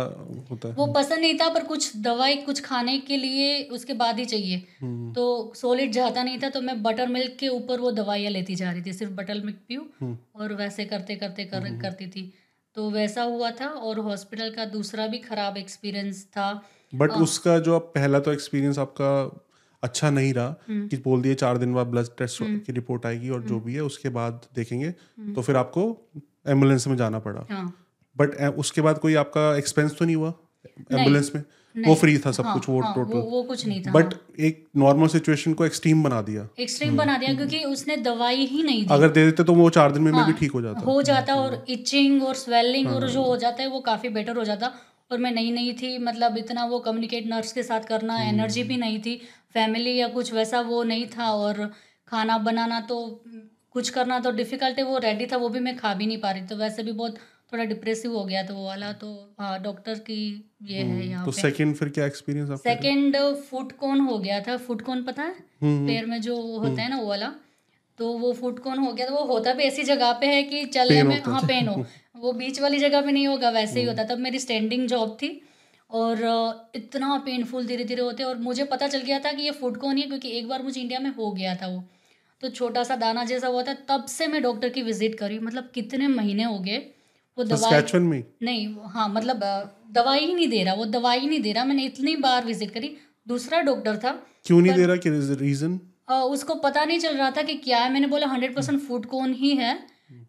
होता है वो पसंद नहीं था पर कुछ दवाई कुछ खाने के लिए उसके बाद ही चाहिए हम्म। तो सोलिड जाता नहीं था तो मैं बटर मिल्क के ऊपर वो दवाइयाँ लेती जा रही थी सिर्फ़ बटर मिल्क पीऊँ हम्म। और वैसे करते करते कर करती थी तो वैसा हुआ था और हॉस्पिटल का दूसरा भी खराब एक्सपीरियंस था बट उसका जो आप पहला तो एक्सपीरियंस आपका अच्छा नहीं रहा हम्म। कि बोल दिए चार दिन बाद ब्लड टेस्ट की रिपोर्ट आएगी और हम्म। जो भी है उसके बाद देखेंगे। तो फिर आपको एंबुलेंस में जाना पड़ा। हाँ। बट उसके बाद कोई आपका एक्सपेंस तो नहीं हुआ एंबुलेंस में? वो फ्री था सब हाँ, कुछ वो हाँ, टोटल वो कुछ नहीं था बट एक नॉर्मल सिचुएशन को एक्सट्रीम बना दिया। एक्सट्रीम बना दिया क्योंकि उसने दवाई ही नहीं दी। अगर दे देते तो वो चार दिन में में भी हाँ, ठीक हो जाता। हो जाता और इचिंग और स्वेलिंग और हाँ। जो हो जाता है वो काफ़ी बेटर हो जाता। और मैं नई नई थी मतलब इतना वो कम्युनिकेट नर्स के साथ करना हम्म। एनर्जी भी नहीं थी। फैमिली या कुछ वैसा वो नहीं था और खाना बनाना तो कुछ करना तो डिफ़िकल्ट है वो रेडी था वो भी मैं खा भी नहीं पा रही। तो वैसे भी बहुत थोड़ा डिप्रेसिव हो गया था वो वाला। तो हाँ डॉक्टर की ये है यहाँ तो सेकंड फिर क्या एक्सपीरियंस सेकंड फुट कोन हो गया था। फुट कोन पता है? हम्म, पैर में जो होता है ना वो वाला। तो वो फुट कोन हो गया? तो वो होता भी ऐसी जगह पे है कि चलने Pain में हाँ। पेन हो। [LAUGHS] वो बीच वाली जगह पे नहीं होगा वैसे ही होता। तब मेरी स्टैंडिंग जॉब थी और इतना पेनफुल धीरे धीरे होते और मुझे पता चल गया था कि ये फुट कोन ही है क्योंकि एक बार मुझे इंडिया में हो गया था वो। तो छोटा सा दाना जैसा हुआ था तब से मैं डॉक्टर की विज़िट करी। मतलब कितने महीने हो गए वो दवाई में नहीं हाँ मतलब दवाई ही नहीं दे रहा वो दवाई नहीं दे रहा। मैंने इतनी बार विज़िट करी। दूसरा डॉक्टर था। क्यों नहीं दे रहा? रीजन उसको पता नहीं चल रहा था कि क्या है। मैंने बोला हंड्रेड परसेंट फ़ूड कौन ही है।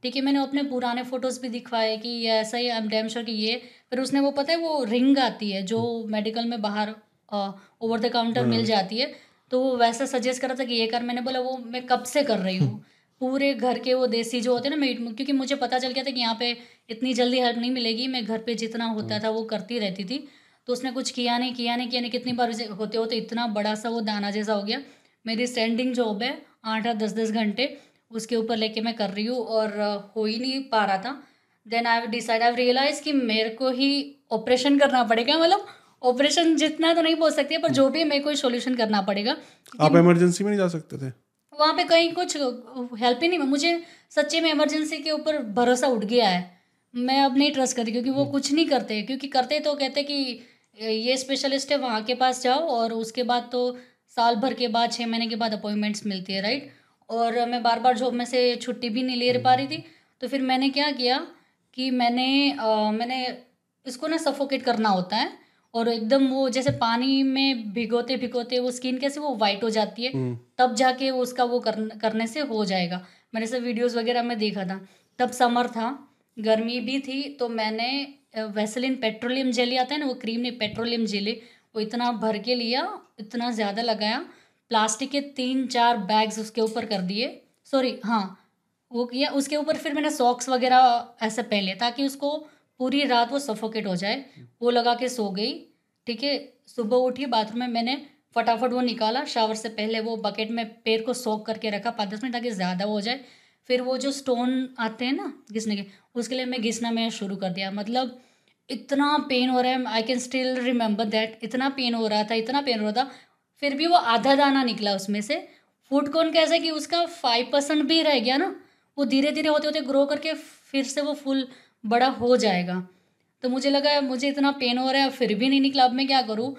ठीक है मैंने अपने पुराने फ़ोटोज़ भी दिखवाए कि ये ऐसा ही आई एम डैम श्योर कि ये। फिर उसने वो पता है वो रिंग आती है जो मेडिकल में बाहर ओवर द काउंटर मिल जाती है। तो वो वैसा सजेस्ट कर रहा था कि ये कर। मैंने बोला वो मैं कब से कर रही हूँ? [LAUGHS] पूरे घर के वो देसी जो होते हैं ना मीट क्योंकि मुझे पता चल गया था कि यहाँ पे इतनी जल्दी हेल्प नहीं मिलेगी। मैं घर पे जितना होता था वो करती रहती थी। तो उसने कुछ किया नहीं किया नहीं किया नहीं। कितनी बार होते होते इतना बड़ा सा वो दाना जैसा हो गया। मेरी स्टैंडिंग जॉब है आठ आठ दस दस घंटे उसके ऊपर लेके मैं कर रही हूँ और हो ही नहीं पा रहा था। Then I decide I realise कि मेरे को ही ऑपरेशन करना पड़ेगा मतलब ऑपरेशन जितना तो नहीं बोल सकती है पर जो भी है मेरे को सोल्यूशन करना पड़ेगा। आप इमरजेंसी में नहीं जा सकते थे? वहाँ पे कहीं कुछ हेल्प ही नहीं मुझे सच्चे में इमरजेंसी के ऊपर भरोसा उठ गया है। मैं अब नहीं ट्रस्ट करती क्योंकि वो कुछ नहीं करते। क्योंकि करते तो कहते कि ये स्पेशलिस्ट है वहाँ के पास जाओ और उसके बाद तो साल भर के बाद छः महीने के बाद अपॉइंटमेंट्स मिलती है राइट और मैं बार बार जॉब में से छुट्टी भी नहीं ले पा रही थी। तो फिर मैंने क्या किया कि मैंने अ, मैंने इसको ना सफोकेट करना होता है और एकदम वो जैसे पानी में भिगोते भिगोते वो स्किन कैसे वो वाइट हो जाती है तब जाके वो उसका वो कर, करने से हो जाएगा। मैंने सब वीडियोस वगैरह में देखा था। तब समर था गर्मी भी थी तो मैंने वेसलिन पेट्रोलियम जेली आता है ना वो क्रीम नहीं पेट्रोलियम जेली वो इतना भर के लिया, इतना ज़्यादा लगाया, प्लास्टिक के तीन चार बैग्स उसके ऊपर कर दिए। सॉरी हाँ वो किया, उसके ऊपर फिर मैंने सॉक्स वगैरह ऐसे पहन लिया ताकि उसको पूरी रात वो सफोकेट हो जाए। वो लगा के सो गई, ठीक है? सुबह उठी बाथरूम में मैंने फटाफट वो निकाला शावर से पहले वो बकेट में पैर को सोक करके रखा पाँच दस मिनट ताकि ज़्यादा हो जाए। फिर वो जो स्टोन आते हैं ना, घिसने के, उसके लिए मैं घिसना मैं शुरू कर दिया। मतलब इतना पेन हो रहा है I can still remember that इतना पेन हो रहा था इतना पेन हो रहा था फिर भी वो आधा दाना निकला उसमें से। फ़ूड कौन कैसे कि उसका फाइव परसेंट भी रह गया ना वो धीरे धीरे होते होते ग्रो करके फिर से वो फुल बड़ा हो जाएगा। तो मुझे लगा मुझे इतना पेन हो रहा है फिर भी नहीं निकला अब मैं क्या करूँ?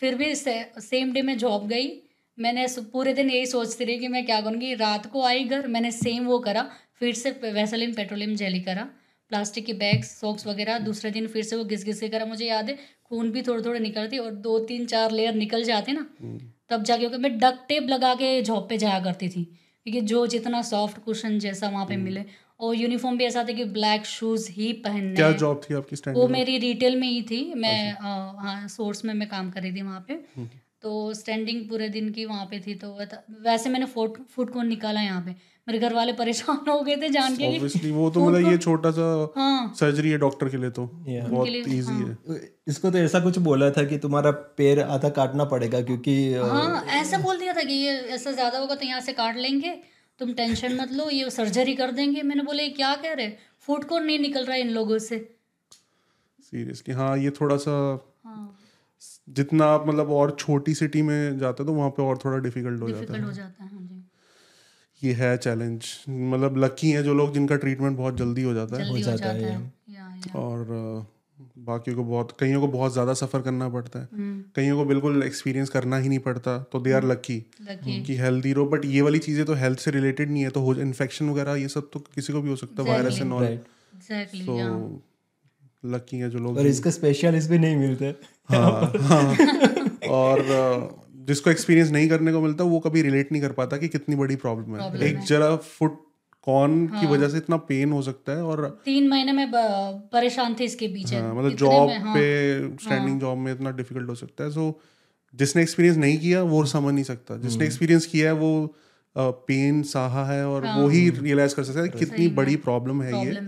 फिर भी से, सेम डे में जॉब गई मैंने पूरे दिन यही सोचती रही कि मैं क्या करूँगी? रात को आई घर मैंने सेम वो करा फिर से वैसलिन पेट्रोलियम जेली करा। प्लास्टिक के बैग्स सॉक्स वगैरह दूसरे दिन फिर से वो घिस घिस के करा मुझे याद है? खून भी थोड़े थोड़े निकलती और दो तीन चार लेयर निकल जाते ना तब जाके होगा मैं डक टेप लगा के जॉब पे जाया करती थी। क्योंकि जो जितना सॉफ्ट कुशन जैसा वहाँ पे मिले। और यूनिफॉर्म भी ऐसा था कि ब्लैक शूज़ ही पहनने क्या जॉब थी आपकी वो मेरी रिटेल में ही थी। मैं हाँ सोर्स में मैं काम कर रही थी वहाँ पे। हम्म। तो स्टैंडिंग पूरे दिन की वहाँ पे थी तो वैसे मैंने फ़ूड फ़ूड कोर्ट निकाला यहाँ पे। मेरे घर वाले परेशान हो गए थे जान के कि ऑब्वियसली वो तो मतलब ये छोटा सा हाँ। सर्जरी है डॉक्टर के लिए तो। Yeah. बहुत इजी हाँ। है। इसको तो ऐसा कुछ बोला था कि तुम्हारा पैर आधा काटना पड़ेगा क्योंकि हाँ ऐसा बोल दिया था कि ये ऐसा ज़्यादा होगा तो यहाँ से काट लेंगे। तुम टेंशन मत लो ये सर्जरी कर देंगे। मैंने बोले क्या कह रहे फ़ूड कोर्ट नहीं निकल रहा है इन लोगों से? सीरियसली हाँ ये थोड़ा सा हाँ। जितना आप मतलब और छोटी सिटी में जाते तो वहाँ पे और थोड़ा डिफ़िकल्ट हो जाता है। हो जाता है हाँ जी। ये है चैलेंज मतलब लकी हैं जो लोग जिनका ट्रीटमेंट बहुत जल्दी हो जाता है। हो जाता जाता है, है। या या और बाकियों को बहुत कईयों को बहुत ज़्यादा सफ़र करना पड़ता है। हम्म कईयों को बिल्कुल एक्सपीरियंस करना ही नहीं पड़ता तो दे आर लकी कि हेल्दी रहो। बट ये वाली चीज़ें तो हेल्थ से रिलेटेड नहीं है तो इन्फेक्शन वगैरह ये सब तो किसी को भी हो सकता है वायरस एंड ऑल तो लकी है जो लोग और इसका स्पेशलिस्ट भी नहीं मिलते। हाँ हाँ। [LAUGHS] और जिसको एक्सपीरियंस नहीं करने को मिलता वो कभी रिलेट नहीं कर पाता कि कितनी बड़ी प्रॉब्लम है। Problem एक है। जरा फुट कॉर्न की हाँ। वजह से इतना पेन हो सकता है और तीन महीने में परेशान थे इसके पीछे। हाँ, मतलब जॉब हाँ, पे स्टैंडिंग हाँ, जॉब में इतना डिफ़िकल्ट हो सकता है। सो जिसने एक्सपीरियंस नहीं किया वो समझ नहीं सकता। हम्म। जिसने एक्सपीरियंस किया है वो पेन सहा है और हाँ, वो ही रियलाइज़ कर सकता है कितनी बड़ी प्रॉब्लम है ये।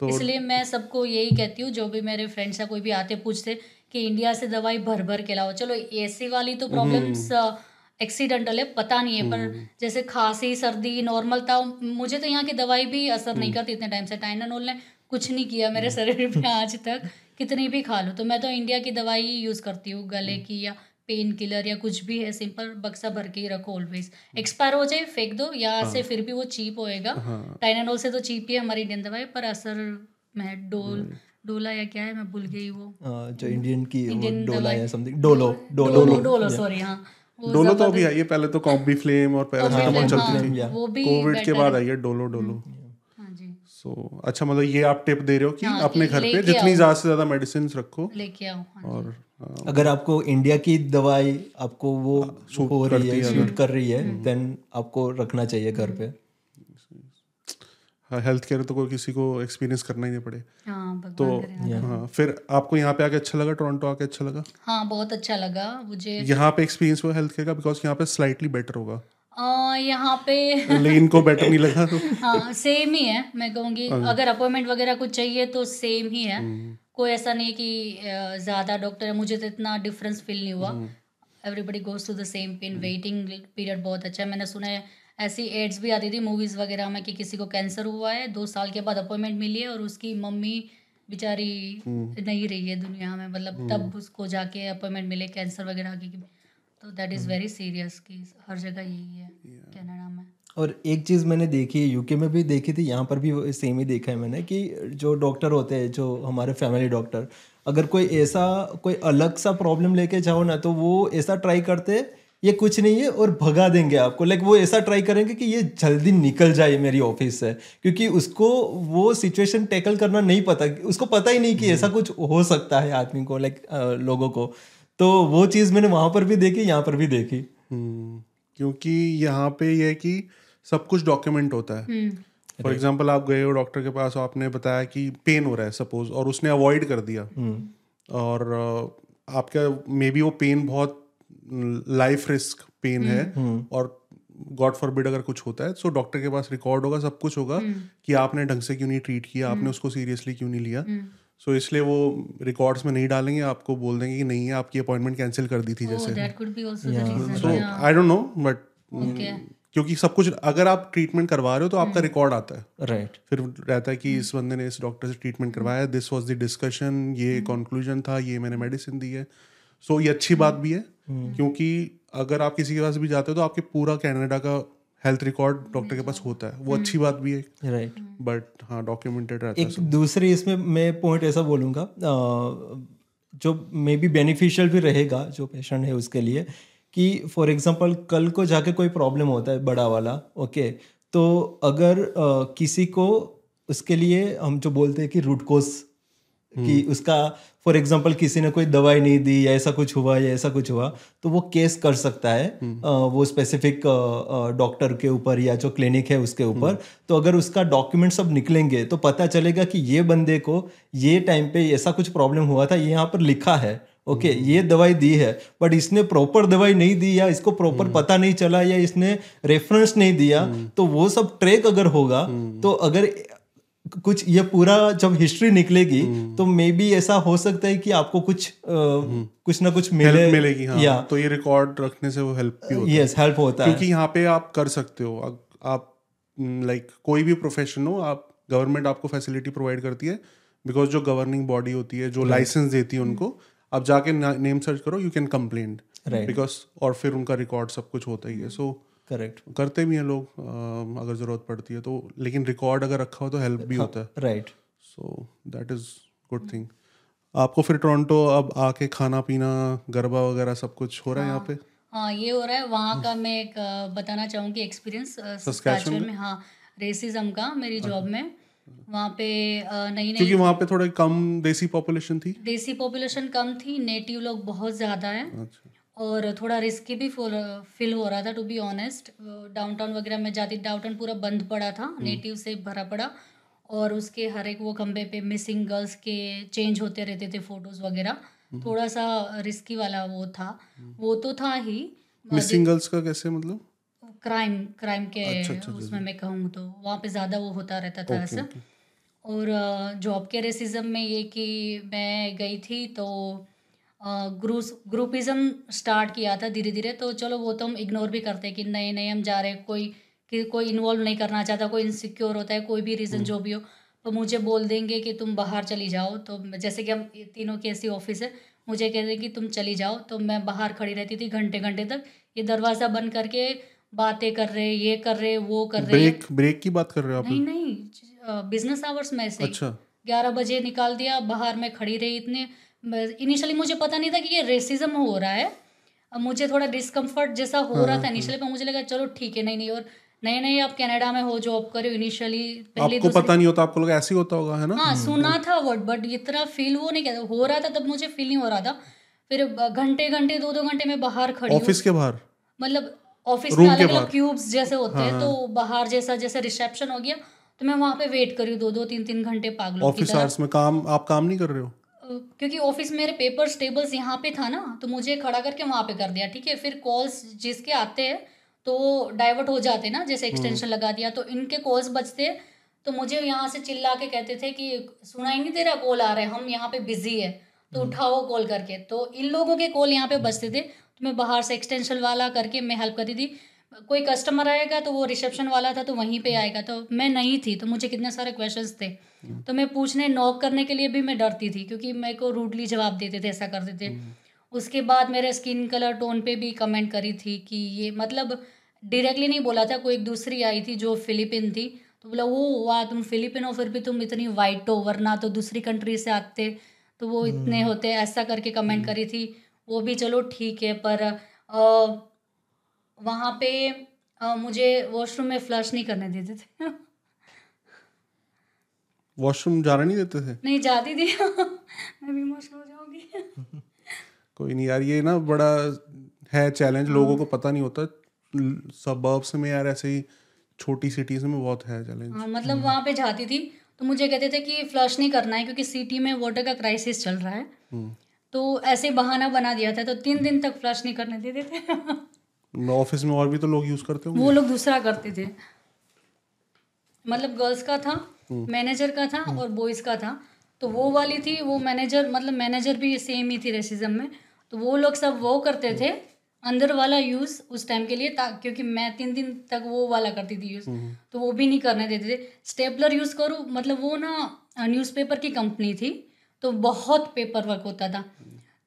तो इसलिए मैं सबको यही कहती हूँ जो भी मेरे फ्रेंड्स या कोई भी आते पूछते कि इंडिया से दवाई भर भर के लाओ। चलो ऐसी वाली तो प्रॉब्लम्स एक्सीडेंटल है पता नहीं है पर जैसे खांसी सर्दी नॉर्मल था मुझे तो यहाँ की दवाई भी असर नहीं करती इतने टाइम से। टाइनानोल ने कुछ नहीं किया मेरे शरीर पे [LAUGHS] आज तक कितनी भी खा लो। तो मैं तो इंडिया की दवाई ही यूज़ करती हूँ गले की या पेन किलर या कुछ भी है सिंपल बक्सा भर के ही रखो ऑलवेज एक्सपायर हो जाए फेंक दो यहाँ से फिर भी वो चीप होएगा। हाँ। टाइनानोल से तो चीप ही है हमारी इंडियन दवाई पर असर मैं डोल डोला या क्या है? मैं भूल गई वो। जो इंडियन की इंडियन डोला या समथिंग डोलो डोलो। डोलो डोलो सॉरी हाँ। डोलो तो अभी आई है पहले तो कॉम्बी फ्लेम और पैरासिटामोल हाँ, चलती थी। वो भी कोविड के बाद आई है डोलो डोलो। हाँ जी। सो अच्छा मतलब ये आप टिप दे रहे हो कि हाँ, अपने घर पे जितनी ज़्यादा से ज़्यादा मेडिसिन रखो लेके आओ हाँ और हाँ, अगर आपको इंडिया की दवाई आपको वो हो रही है सूट कर रही है देन आपको रखना चाहिए घर पे। हेल्थ केयर तो कोई किसी को एक्सपीरियंस करना ही नहीं पड़े। हाँ तो हाँ फिर आपको यहाँ पे आके अच्छा लगा? टोरंटो आके अच्छा लगा? हाँ बहुत अच्छा लगा। मुझे यहाँ पे एक्सपीरियंस हुआ हेल्थ केयर का? बिकॉज़ यहाँ पे स्लाइटली बेटर होगा। यहाँ पे लेकिन इनको बेटर नहीं लगा तो? हाँ सेम ही है मैं कहूँगी। अगर अपॉइंटमेंट वगैरह कुछ चाहिए तो सेम ही है। कोई ऐसा नहीं कि ज़्यादा डॉक्टर है। मुझे तो इतना डिफरेंस फील नहीं हुआ। Everybody goes to the same pin waiting period बहुत अच्छा है। मैंने सुना है ऐसी एड्स भी आती थी मूवीज़ वगैरह में कि किसी को कैंसर हुआ है दो साल के बाद अपॉइंटमेंट मिली है और उसकी मम्मी बेचारी नहीं रही है दुनिया में मतलब तब उसको जाके अपॉइंटमेंट मिले कैंसर वगैरह की तो दैट इज़ वेरी सीरियस कि हर जगह यही है कनाडा में और एक चीज़ मैंने देखी है यूके में भी देखी थी यहाँ पर भी सेम ही देखा है मैंने कि जो डॉक्टर होते हैं जो हमारे फैमिली डॉक्टर अगर कोई ऐसा कोई अलग सा प्रॉब्लम लेके जाओ ना तो वो ऐसा ट्राई करते हैं ये कुछ नहीं है और भगा देंगे आपको। लाइक वो ऐसा ट्राई करेंगे कि ये जल्दी निकल जाए मेरी ऑफ़िस से। क्योंकि उसको वो सिचुएशन टैकल करना नहीं पता। उसको पता ही नहीं कि ऐसा कुछ हो सकता है आदमी को लाइक लोगों को। तो वो चीज़ मैंने वहाँ पर भी देखी यहाँ पर भी देखी। हम्म, क्योंकि यहाँ पे ये है कि सब कुछ डॉक्यूमेंट होता है। फॉर एग्ज़ाम्पल आप गए हो डॉक्टर के पास आपने बताया कि पेन हो रहा है सपोज़ और उसने अवॉइड कर दिया। और आपका मे बी वो पेन बहुत लाइफ रिस्क पेन है और गॉड फॉरबिड अगर कुछ होता है सो डॉक्टर के पास रिकॉर्ड होगा सब कुछ होगा कि आपने ढंग से क्यों नहीं ट्रीट किया आपने उसको सीरियसली क्यों नहीं लिया। सो इसलिए वो रिकॉर्ड्स में नहीं डालेंगे आपको बोल देंगे कि नहीं है आपकी अपॉइंटमेंट कैंसिल कर दी थी जैसे। That could be also the reason so I don't know but क्योंकि सब कुछ अगर आप ट्रीटमेंट करवा रहे हो तो आपका रिकॉर्ड आता है। राइट फिर रहता है कि इस बंदे ने इस डॉक्टर से ट्रीटमेंट करवाया दिस वॉज़ द डिस्कशन ये कंक्लूजन था ये मैंने मेडिसिन दी है। सो ये अच्छी बात भी है क्योंकि अगर आप किसी के पास भी जाते हो तो आपके पूरा कनाडा का हेल्थ रिकॉर्ड डॉक्टर के पास होता है। वो अच्छी बात भी है। राइट बट हाँ डॉक्यूमेंटेड रहता है एक दूसरी इसमें मैं पॉइंट ऐसा बोलूँगा जो मे बी बेनिफिशियल भी रहेगा जो पेशेंट है उसके लिए कि फॉर एग्जांपल कल को जाके कोई प्रॉब्लम होता है बड़ा वाला ओके तो अगर किसी को उसके लिए हम जो बोलते हैं कि रूट कोज कि उसका फॉर एग्ज़ाम्पल किसी ने कोई दवाई नहीं दी या ऐसा कुछ हुआ या ऐसा कुछ हुआ तो वो केस कर सकता है वो स्पेसिफिक डॉक्टर के ऊपर या जो क्लिनिक है उसके ऊपर। तो अगर उसका डॉक्यूमेंट सब निकलेंगे तो पता चलेगा कि ये बंदे को ये टाइम पे ऐसा कुछ प्रॉब्लम हुआ था ये यहाँ पर लिखा है ओके okay, ये दवाई दी है बट इसने प्रॉपर दवाई नहीं दी या इसको प्रॉपर पता नहीं चला या इसने रेफरेंस नहीं दिया तो वो सब ट्रैक अगर होगा तो अगर कुछ ये पूरा जब हिस्ट्री निकलेगी तो मे बी ऐसा हो सकता है कि आपको कुछ अ, कुछ ना कुछ मिले। मिलेगी हाँ। या तो ये रिकॉर्ड रखने से वो हेल्प भी होता है। यस हेल्प होता है। क्योंकि यहाँ पे आप कर सकते हो। आप लाइक कोई भी प्रोफेशन हो आप गवर्नमेंट आपको फैसिलिटी प्रोवाइड करती है बिकॉज़ जो गवर्निंग बॉडी होती है जो लाइसेंस देती है उनको आप जाके नेम सर्च करो यू कैन कंप्लेन. बिकॉज़ और फिर उनका रिकॉर्ड सब कुछ होता ही है। सो करेक्ट करते भी हैं लोग अगर ज़रूरत पड़ती है तो लेकिन रिकॉर्ड अगर रखा हो तो हेल्प भी होता है। Right so that is good thing आपको फिर टोरंटो अब आके खाना पीना गरबा वगैरह सब कुछ हो रहा है यहाँ पे? हाँ ये हो रहा है। वहाँ का मैं एक बताना चाहूँगी एक्सपीरियंस सस्कैचुअन में? हाँ रेसिज्म का मेरी जॉब में। वहाँ पे नई नई क्योंकि वहाँ पे थोड़ा कम देसी पॉपुलेशन थी? देसी पॉपुलेशन कम थी नेटिव लोग बहुत ज़्यादा है। अच्छा। और थोड़ा रिस्की भी फील हो रहा था टू बी ऑनेस्ट डाउनटाउन वगैरह में जाती डाउनटाउन पूरा बंद पड़ा था नेटिव से भरा पड़ा। और उसके हर एक वो खंबे पे मिसिंग गर्ल्स के चेंज होते रहते थे फ़ोटोज़ वगैरह। थोड़ा सा रिस्की वाला वो था। वो तो था ही मिसिंग गर्ल्स का कैसे मतलब? क्राइम क्राइम के अच्छा, अच्छा, उसमें मैं कहूँ तो वहाँ पे ज़्यादा वो होता रहता था ऐसा। और जॉब के रेसिज्म में ये कि मैं गई थी तो ग्रुप ग्रुपिज्म स्टार्ट किया था धीरे धीरे तो चलो वो तो हम इग्नोर भी करते हैं कि नए नए हम जा रहे हैं कोई कि कोई इन्वॉल्व नहीं करना चाहता कोई इनसिक्योर होता है कोई भी रीज़न जो भी हो तो मुझे बोल देंगे कि तुम बाहर चली जाओ तो जैसे कि हम तीनों की ऐसी ऑफ़िस है मुझे कह दें कि तुम चली जाओ तो मैं बाहर खड़ी रहती थी घंटे घंटे तक ये दरवाज़ा बंद करके बातें कर रहे ये कर रहे वो कर रहे। ब्रेक ब्रेक की बात कर रहे हो आप? नहीं नहीं बिज़नेस आवर्स में से अच्छा। ग्यारह बजे निकाल दिया बाहर में खड़ी रही इतने इनिशियली मुझे पता नहीं था कि ये रेसिज्म हो रहा है। अब मुझे थोड़ा डिस्कम्फर्ट जैसा हो रहा था इनिशियली पर मुझे लगा चलो ठीक है नहीं नहीं और नए नए आप कनाडा में हो जॉब करे इनिशियली पहली आपको पता नहीं होता आपको लगा ऐसे ही होता होगा है ना? हाँ सुना था वर्ड बट इतना फील वो नहीं कहता हो रहा था तब मुझे फील नहीं हो रहा था। फिर घंटे घंटे दो दो घंटे में बाहर खड़ी ऑफ़िस के बाहर? मतलब ऑफ़िस में अलग अलग क्यूब्स जैसे होते हैं तो बाहर जैसा जैसे रिसेप्शन हो गया तो मैं वहाँ पे वेट करी दो दो तीन तीन घंटे पागलों ऑफ़िस आवर्स में काम आप काम नहीं कर रहे हो? क्योंकि ऑफ़िस मेरे पेपर्स टेबल्स यहाँ पे था ना तो मुझे खड़ा करके वहाँ पे कर दिया ठीक है? फिर कॉल्स जिसके आते हैं तो डाइवर्ट हो जाते ना जैसे एक्सटेंशन लगा दिया तो इनके कॉल्स बचते तो मुझे यहाँ से चिल्ला के कहते थे कि सुनाई नहीं दे रहा कॉल आ रहा है हम यहाँ पे बिज़ी है। तो उठाओ कॉल करके तो इन लोगों के कॉल यहाँ पे बचते थे तो मैं बाहर से एक्सटेंशन वाला करके मैं हेल्प करती थी। कोई कस्टमर आएगा तो वो रिसेप्शन वाला था तो वहीं पे आएगा। तो मैं नहीं थी तो मुझे कितने सारे क्वेश्चंस थे। तो मैं पूछने नॉक करने के लिए भी मैं डरती थी क्योंकि मेरे को रूडली जवाब देते थे ऐसा करते थे। उसके बाद मेरे स्किन कलर टोन पे भी कमेंट करी थी कि ये मतलब डायरेक्टली नहीं बोला था कोई एक दूसरी आई थी जो फिलिपिन थी। तो बोला वो वाह तुम फिलिपिन हो फिर भी तुम इतनी वाइट हो वरना तो दूसरी कंट्री से आते तो वो इतने होते ऐसा करके कमेंट करी थी। वो भी चलो ठीक है पर अ, वहाँ पे अ, मुझे वॉशरूम में फ्लश नहीं करने देते थे। वॉशरूम जाना नहीं देते थे? नहीं जाती थी। [LAUGHS] मैं भी इमोशनल हो जाऊँगी। कोई नहीं यार ये ना बड़ा है चैलेंज लोगों को पता नहीं होता। सबर्ब्स में यार ऐसे ही छोटी सिटीज़ में बहुत है चैलेंज हाँ मतलब वहाँ पे जाती थी तो मुझे कहते थे कि फ्लश नहीं करना है क्योंकि सिटी में वाटर का क्राइसिस चल रहा है। तो ऐसे बहाना बना दिया था तो तीन दिन तक फ्लश नहीं करने देते थे। [LAUGHS] ऑफ़िस में और भी तो लोग यूज़ करते होंगे। वो लोग दूसरा करते थे। मतलब गर्ल्स का था मैनेजर का था और बॉयज़ का था। तो वो वाली थी वो मैनेजर मतलब मैनेजर भी सेम ही थी रेसिज्म में। तो वो लोग सब वो करते थे अंदर वाला यूज़ उस टाइम के लिए ता क्योंकि मैं तीन दिन तक वो वाला करती थी यूज़ तो वो भी नहीं करने देते थे। स्टेपलर यूज़ करूँ मतलब वो ना न्यूज़पेपर की कंपनी थी। तो बहुत पेपर वर्क होता था।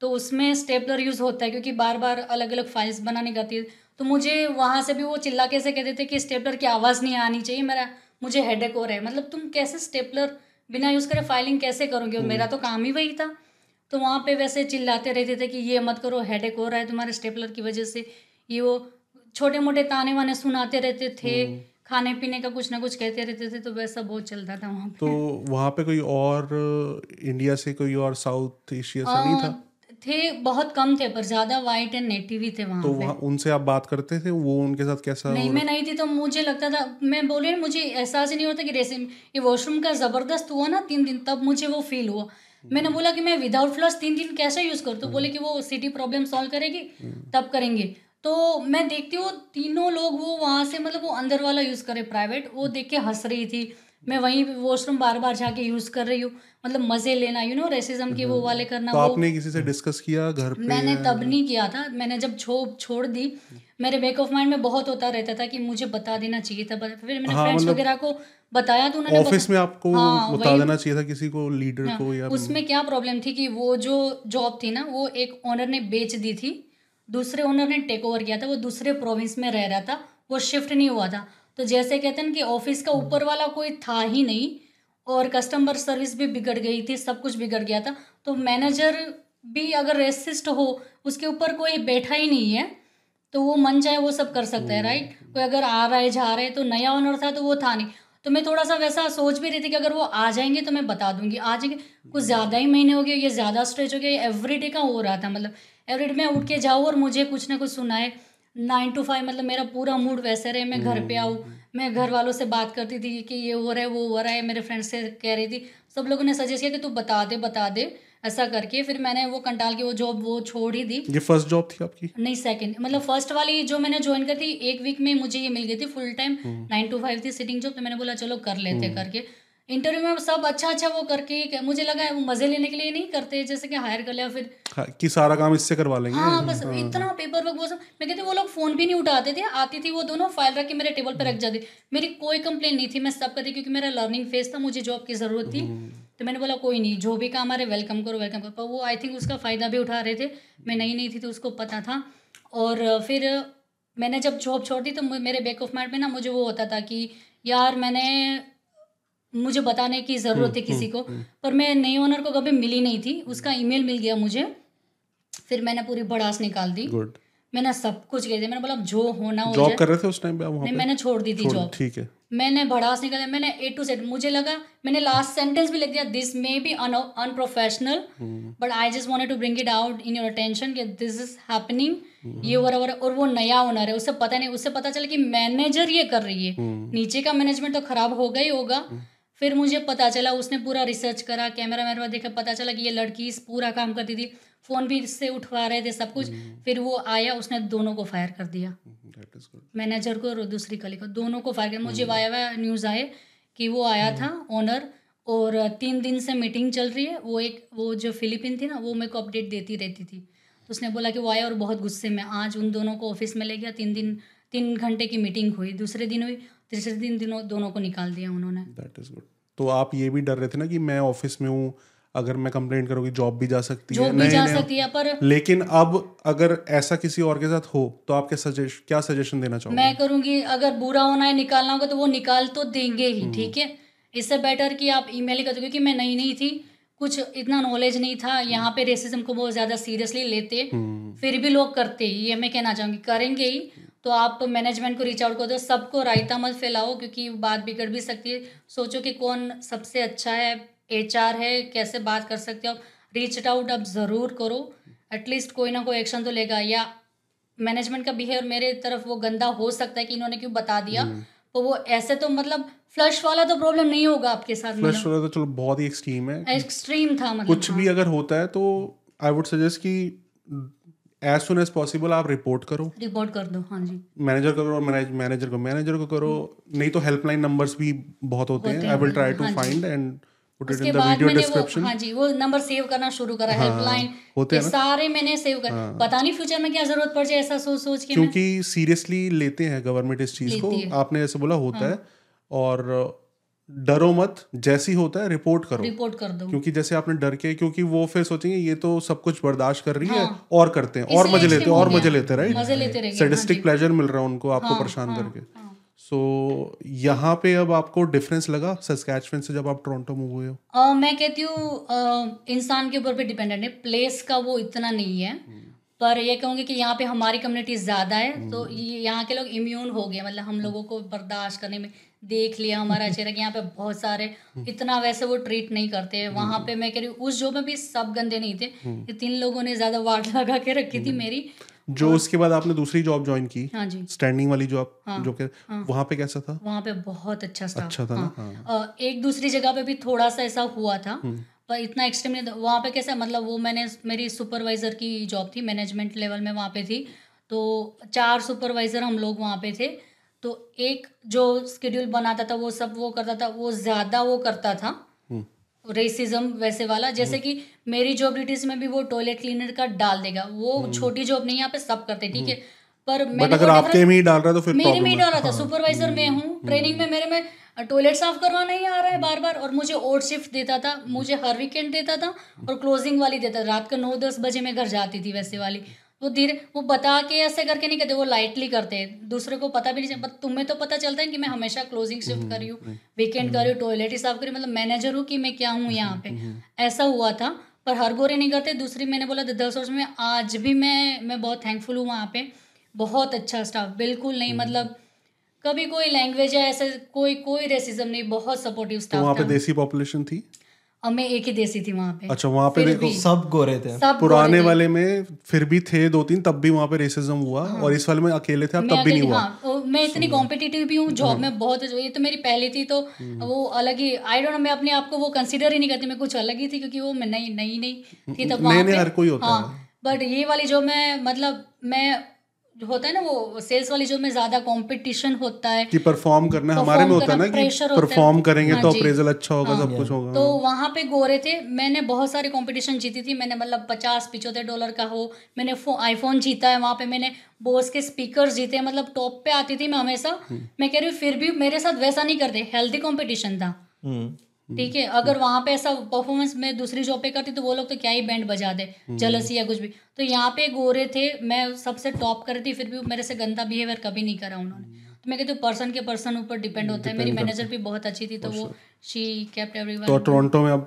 तो उसमें स्टेपलर यूज़ होता है क्योंकि बार बार अलग अलग फाइल्स बनानी करती है। तो मुझे वहाँ से भी वो चिल्ला कैसे कहते थे कि स्टेपलर की आवाज़ नहीं आनी चाहिए मेरा मुझे हेडेक हो रहा है। मतलब तुम कैसे स्टेपलर बिना यूज़ करे फाइलिंग कैसे करोगे? और मेरा तो काम ही वही था। तो वहाँ पे वैसे चिल्लाते रहते थे कि ये मत करो हेडेक हो रहा है तुम्हारे स्टेपलर की वजह से। ये वो छोटे मोटे ताने वाने सुनाते रहते थे हम्म। खाने पीने का कुछ ना कुछ कहते रहते थे तो वैसा बहुत चलता था वहाँ पे। तो वहाँ पे कोई और इंडिया से कोई और साउथ एशिया से नहीं था? थे बहुत कम थे पर ज़्यादा वाइट एंड नेटिव ही थे वहाँ तो वहाँ उनसे आप बात करते थे? वो उनके साथ कैसा नहीं मैं नहीं थी तो मुझे लगता था मैं बोले मुझे एहसास ही नहीं होता कि रेसे ये वॉशरूम का ज़बरदस्त हुआ ना तीन दिन तब मुझे वो फील हुआ। मैंने बोला कि मैं विदाउट फ्लश तीन दिन कैसे यूज़ करूँ? तो बोले कि वो सिटी प्रॉब्लम सॉल्व करेगी तब करेंगे। तो मैं देखती हूँ तीनों लोग वो वहाँ से मतलब वो अंदर वाला यूज़ करे प्राइवेट वो देख के हंस रही थी। मैं वहीं पे वॉशरूम बार बार जाके यूज़ कर रही हूँ। मतलब मज़े लेना यू नो रेसिज्म के वो वाले करना तो वो आपने किसी से डिस्कस किया घर पे? मैंने तब नहीं किया था। मैंने जब छो छोड़ दी मेरे बैक ऑफ़ माइंड में बहुत होता रहता था कि मुझे बता देना चाहिए था। फिर मैंने हाँ, फ्रेंड्स मतलब वगैरह को बताया तो उन्होंने ऑफ़िस में आपको हाँ, बता देना चाहिए था किसी को लीडर को या उसमें क्या प्रॉब्लम थी कि वो जो जॉब थी ना वो एक ओनर ने बेच दी थी। दूसरे ओनर ने टेक ओवर किया था वो दूसरे प्रोविंस में रह रहा था। वो शिफ्ट नहीं हुआ था। तो जैसे कहते हैं कि ऑफ़िस का ऊपर वाला कोई था ही नहीं और कस्टमर सर्विस भी बिगड़ गई थी सब कुछ बिगड़ गया था। तो मैनेजर भी अगर रेसिस्ट हो उसके ऊपर कोई बैठा ही नहीं है तो वो मन चाहे वो सब कर सकता है राइट कोई अगर आ रहा है जा रहा है तो नया ऑनर था तो वो था नहीं। तो मैं थोड़ा सा वैसा सोच भी रही थी कि अगर वो आ जाएँगे तो मैं बता दूँगी। आ जाएँगे कुछ ज़्यादा ही महीने हो गए ये ज़्यादा स्ट्रेच हो गया एवरी डे का हो रहा था मतलब एवरी डे मैं उठ के जाऊँ और मुझे कुछ ना कुछ सुनाए। नाइन टू फाइव मतलब मेरा पूरा मूड वैसे रहे मैं घर पे आऊँ। मैं घर वालों से बात करती थी कि ये हो रहा है वो हो रहा है मेरे फ्रेंड से कह रही थी। सब लोगों ने सजेस्ट किया कि तू बता दे बता दे ऐसा करके। फिर मैंने वो कंटाल की वो जॉब वो छोड़ ही दी। ये फ़र्स्ट जॉब थी आपकी? नहीं सेकंड मतलब फ़र्स्ट वाली जो मैंने ज्वाइन करी थी एक वीक में मुझे ये मिल गई थी full time nine to five थी सिटिंग जॉब तो मैंने बोला चलो कर लेते करके। इंटरव्यू में सब अच्छा अच्छा वो करके मुझे लगा है वो मज़े लेने के लिए नहीं करते जैसे कि हायर कर लिया फिर। हाँ, कि सारा काम इससे करवा लेंगे। हाँ बस हाँ। इतना पेपर वर्क वो सब मैं कहती वो लोग फ़ोन भी नहीं उठाते थे आती थी वो दोनों फ़ाइल रख के मेरे टेबल पर रख जाती। मेरी कोई कंप्लेन नहीं थी मैं सब करती क्योंकि मेरा लर्निंग फ़ेज़ था मुझे जॉब की ज़रूरत थी। तो मैंने बोला कोई नहीं जो भी काम आ रहे वेलकम करो वेलकम करो। पर वो आई थिंक उसका फ़ायदा भी उठा रहे थे मैं नई नहीं थी तो उसको पता था। और फिर मैंने जब जॉब छोड़ दी तो मेरे बैक ऑफ़ माइंड में ना मुझे वो होता था कि यार मैंने मुझे बताने की ज़रूरत है किसी को पर मैं नई ओनर को कभी मिली नहीं थी। उसका ईमेल मिल गया मुझे। फिर मैंने पूरी बड़ास निकाल दी। गुड मैंने सब कुछ कह दिया। मैंने बोला जो होना हो जॉब कर रहे थे उस टाइम पे आप वहाँ नहीं मैंने छोड़ दी थी जॉब ठीक है। मैंने भड़ास निकाला मैंने ए टू सेड मुझे लगा मैंने लास्ट सेंटेंस भी लिख दिया this may be unprofessional but I just wanted to bring it out in your attention कि दिस इज़ हैपनिंग ये रहा है। और वो नया ओनर है। उससे पता नहीं उससे पता चला कि मैनेजर ये कर रही है। नीचे का मैनेजमेंट तो खराब ही होगा। फिर मुझे पता चला उसने पूरा रिसर्च करा कैमरा वैमरा देखा पता चला कि ये लड़की इस पूरा काम करती थी। फ़ोन भी इससे उठवा रहे थे सब कुछ। फिर वो आया उसने दोनों को फायर कर दिया। मैनेजर को और दूसरी कली को दोनों को फायर किया। मुझे वाया वाया न्यूज़ आए कि वो आया था ओनर और तीन दिन से मीटिंग चल रही है। वो एक वो जो फिलिपिन थी ना वो मेरे को अपडेट देती रहती थी। तो उसने बोला कि वो आया और बहुत गुस्से में आज उन दोनों को ऑफ़िस में ले गया तीन दिन तीन घंटे की मीटिंग हुई दूसरे दिन हुई तीसरे दिन दिनों दोनों को निकाल दिया उन्होंने। दैट इज़ गुड तो आप ये भी डर रहे थे ना कि मैं ऑफ़िस में हूँ अगर मैं कंप्लेंट करूँगी जॉब भी जा सकती है भी नहीं, जा नहीं, सकती है पर लेकिन अब अगर ऐसा किसी और के साथ हो तो आप क्या सजेस्ट क्या सजेशन देना चाहोगे? मैं करूँगी अगर बुरा होना है निकालना होगा तो वो निकाल तो देंगे ही ठीक है? इससे बेटर कि आप ईमेल ही कर दो क्योंकि मैं नई नहीं थी कुछ इतना नॉलेज नहीं था यहाँ पे रेसिज्म को बहुत ज़्यादा सीरियसली लेते फिर भी लोग करते ही ये मैं कहना चाहूँगी करेंगे ही। तो आप मैनेजमेंट को रीच आउट कर दो सबको रायता मत फैलाओ क्योंकि बात बिगड़ भी सकती है। सोचो कि कौन सबसे अच्छा है एचआर है कैसे बात कर सकते हो। रीच आउट अब ज़रूर करो। एटलीस्ट कोई ना कोई एक्शन तो लेगा। या मैनेजमेंट का बिहेवियर मेरे तरफ़ वो गंदा हो सकता है कि इन्होंने क्यों बता दिया। तो वो ऐसे तो मतलब फ्लश वाला तो प्रॉब्लम नहीं होगा आपके साथ फ्लश वाला तो चलो बहुत ही एक्सट्रीम है। एक्सट्रीम था मतलब कुछ भी अगर होता है तो आई वुड सजेस्ट कि एज सुन एज पॉसिबल आप रिपोर्ट करो। रिपोर्ट कर दो हाँ जी। मैनेजर को करो मैनेजर को मैनेजर को करो। नहीं तो हेल्पलाइन नंबर्स भी बहुत होते हैं। I will try to find and put it in the बाद वीडियो मैंने वो डिस्क्रिप्शन हाँ जी वो नंबर सेव करना शुरू करा हेल्पलाइन होते हैं सारे मैंने सेव कर पता नहीं फ्यूचर में क्या ज़रूरत पड़ जाए ऐसा सोच सोच के क्योंकि सीरियसली लेते हैं गवर्नमेंट इस चीज़ को। आपने ऐसे बोला होता है। और डरो मत जैसी होता है रिपोर्ट करो। रिपोर्ट कर दो। क्योंकि जैसे आपने डर के क्योंकि वो फिर सोचेंगे ये तो सब कुछ बर्दाश्त कर रही हाँ, है। और करते हैं और मज़े लेते हैं और मज़े लेते हैं राइट मज़े लेते रहेंगे सेडिस्टिक प्लेजर मिल रहा है उनको आपको परेशान करके। सो यहाँ पे अब आपको डिफरेंस लगा सस्कैचवन से जब आप टोरंटो मूव हुए हो? अ, मैं कहती हूँ अ, इंसान के ऊपर भी डिपेंडेंट है। प्लेस का वो इतना नहीं है। पर ये कहूँगी कि यहाँ पे हमारी कम्युनिटी ज़्यादा है तो यहाँ के लोग इम्यून हो गए मतलब हम लोगों को बर्दाश्त करने में देख लिया हमारा [LAUGHS] चेहरा कि यहाँ पे बहुत सारे इतना वैसे वो ट्रीट नहीं करते वहाँ पे मैं कह रही हूँ उस जॉब में भी सब गंदे नहीं थे ये तीन लोगों ने ज़्यादा वार्ड लगा के रखी थी मेरी। जो उसके बाद आपने दूसरी जॉब ज्वाइन की हाँ जी। स्टैंडिंग वाली जॉब हाँ, जो कि वहाँ पे कैसा था? वहाँ पे बहुत अच्छा स्टाफ अच्छा था ना? हाँ। अ, एक दूसरी जगह पे भी थोड़ा सा ऐसा हुआ था पर इतना एक्सट्रीम नहीं था। वहाँ पे कैसा मतलब वो मैंने मेरी सुपरवाइज़र की जॉब थी मैनेजमेंट लेवल में वहाँ पे थी। तो चार सुपरवाइज़र हम लोग वहाँ पे थे। तो एक जो स्केड्यूल बनाता था वो सब वो करता था वो ज़्यादा वो करता था। रेसिज्म वैसे वाला जैसे कि मेरी जॉब ड्यूटीज़ में भी वो टॉयलेट क्लीनर का डाल देगा। वो छोटी जॉब नहीं यहाँ पे सब करते ठीक है। पर मैंने अगर आपके में ही डाल रहा है तो फिर मेरे में ही डाला था सुपरवाइजर मैं हूँ ट्रेनिंग में मेरे में टॉयलेट साफ़ करवाना ही आ रहा है बार बार और मुझे ओड शिफ्ट देता था मुझे हर वीकेंड देता था और क्लोजिंग वाली देता था। रात को नौ दस बजे मैं घर जाती थी वैसे वाली। वो धीरे वो बता के ऐसे करके नहीं करते वो लाइटली करते हैं। दूसरे को पता भी नहीं चलता तुम्हें तो पता चलता है कि मैं हमेशा क्लोजिंग शिफ्ट कर रही हूँ वीकेंड कर रही हूँ टॉयलेट ही साफ़ करी मतलब मैनेजर हूँ कि मैं क्या हूँ यहाँ पे। ऐसा हुआ था पर हर गोरे नहीं करते। दूसरी मैंने बोला दस वर्ष में आज भी मैं मैं बहुत थैंकफुल हूँ वहाँ पे। बहुत अच्छा स्टाफ बिल्कुल नहीं मतलब कभी कोई लैंग्वेज है ऐसे कोई कोई रेसिज्म नहीं बहुत सपोर्टिव तो स्टाफ वहाँ पे देसी पॉपुलेशन थी? मैं एक ही देसी थी वहाँ पे। अच्छा वहाँ पे देखो सब गोरे थे। सब पुराने गोरे थे। वाले में फिर भी थे दो तीन तब भी वहाँ पे रेसिज्म हुआ हाँ। और इस वाले में अकेले थे अब तब भी नहीं हुआ। हाँ वो- मैं इतनी कॉम्पिटिटिव भी हूँ जॉब में बहुत ये तो मेरी पहली थी तो वो अलग ही आई डोंट नो मैं अपने आप को वो कंसिडर ही नहीं करती मैं कुछ अलग ही थी क्योंकि वो मैं नई नई नई थी तब नए हर कोई होता हाँ बट ये वाली जो मैं मतलब मैं होता है ना वो सेल्स वाली जो में ज़्यादा कंपटीशन होता है कि परफॉर्म करना है हमारे में होता है ना कि है। परफॉर्म करेंगे हाँ तो अप्रेजल अच्छा होगा सब कुछ होगा। तो वहाँ पे गोरे थे मैंने बहुत सारे कंपटीशन जीती थी मैंने मतलब पचास पिचोतर डॉलर का हो मैंने आईफोन जीता है वहाँ पे मैंने बोस के स्पीकर जीते मतलब टॉप पे आती थी मैं हमेशा मैं कह रही हूँ फिर भी मेरे साथ वैसा नहीं करते हेल्थी कॉम्पिटिशन था। हम्म। ठीक है अगर वहाँ पे ऐसा परफॉर्मेंस मैं दूसरी जॉब पे करती तो वो लोग तो क्या ही बैंड बजा दे जलसी या कुछ भी। तो यहाँ पे गोरे थे मैं सबसे टॉप कर रही थी फिर भी मेरे से गंदा बिहेवियर कभी नहीं करा उन्होंने। तो मैं कहती हूँ पर्सन के पर्सन ऊपर डिपेंड होता है। मेरी मैनेजर भी बहुत अच्छी थी तो वो शी केप्ट तो एवरीवन टोरंटो में अब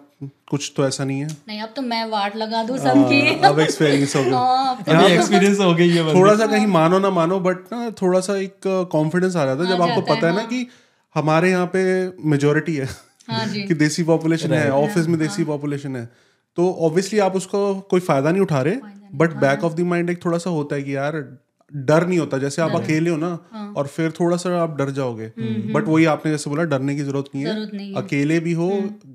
कुछ तो ऐसा नहीं है? नहीं अब तो मैं वार्ड लगा दूँ सबकी। अब एक्सपीरियंस हो गया। [LAUGHS] हाँ, अब तो एक्सपीरियंस हो गई है थोड़ा सा कहीं मानो ना मानो बट ना थोड़ा सा एक कॉन्फिडेंस आ जाता है जब आपको पता है ना कि हमारे यहाँ पे मेजोरिटी है हाँ। कि देसी पॉपुलेशन है ऑफ़िस में देसी पॉपुलेशन है। तो ऑब्वियसली आप उसको कोई फ़ायदा नहीं उठा रहे but back of the mind एक थोड़ा सा होता है कि यार डर नहीं होता। जैसे आप अकेले हो ना हाँ। और फिर थोड़ा सा आप डर जाओगे। बट वही आपने जैसे बोला डरने की ज़रूरत नहीं हम्म, नहीं है। है। अकेले भी हो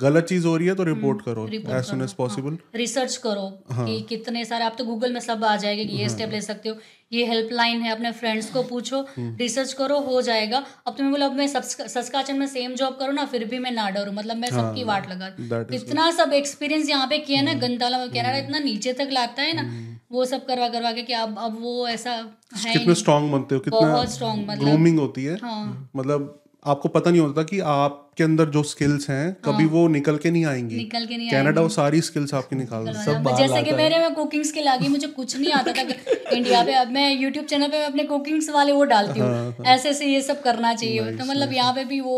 गलत चीज़ हो रही है तो रिपोर्ट करो as soon as possible research करो कि कितने सारे आप तो गूगल में सब आ जाएगा कि ये स्टेप ले सकते हो। ये हेल्पलाइन है अपने फ्रेंड्स को पूछो रिसर्च करो हो जाएगा। अब तुम्हें बोला अब मैं सस्काचन में सेम जॉब करूँ ना फिर भी मैं ना डरू। मतलब मैं सबकी वाट लगा इतना सब एक्सपीरियंस यहाँ पे किया ना गंताला में कनाडा इतना नीचे तक लाता है ना वो सब करवा करवा के कि अब अब वो ऐसा है कितने स्ट्रांग बनते हो कितना बहुत स्ट्रांग मतलब ग्रूमिंग होती है। हाँ। मतलब आपको पता नहीं होता कि आपके अंदर जो स्किल्स हैं कभी वो निकल के नहीं आएँगी। निकल के नहीं कनाडा वो सारी स्किल्स आपकी निकाल सब जैसे कि मेरे में कुकिंग स्किल आ गई मुझे कुछ नहीं आता था इंडिया [LAUGHS] पे अब मैं यूट्यूब चैनल पे अपने कुकिंग्स वाले वो डालती हाँ, हूँ ऐसे ऐसे ये सब करना चाहिए। तो मतलब यहाँ पे भी वो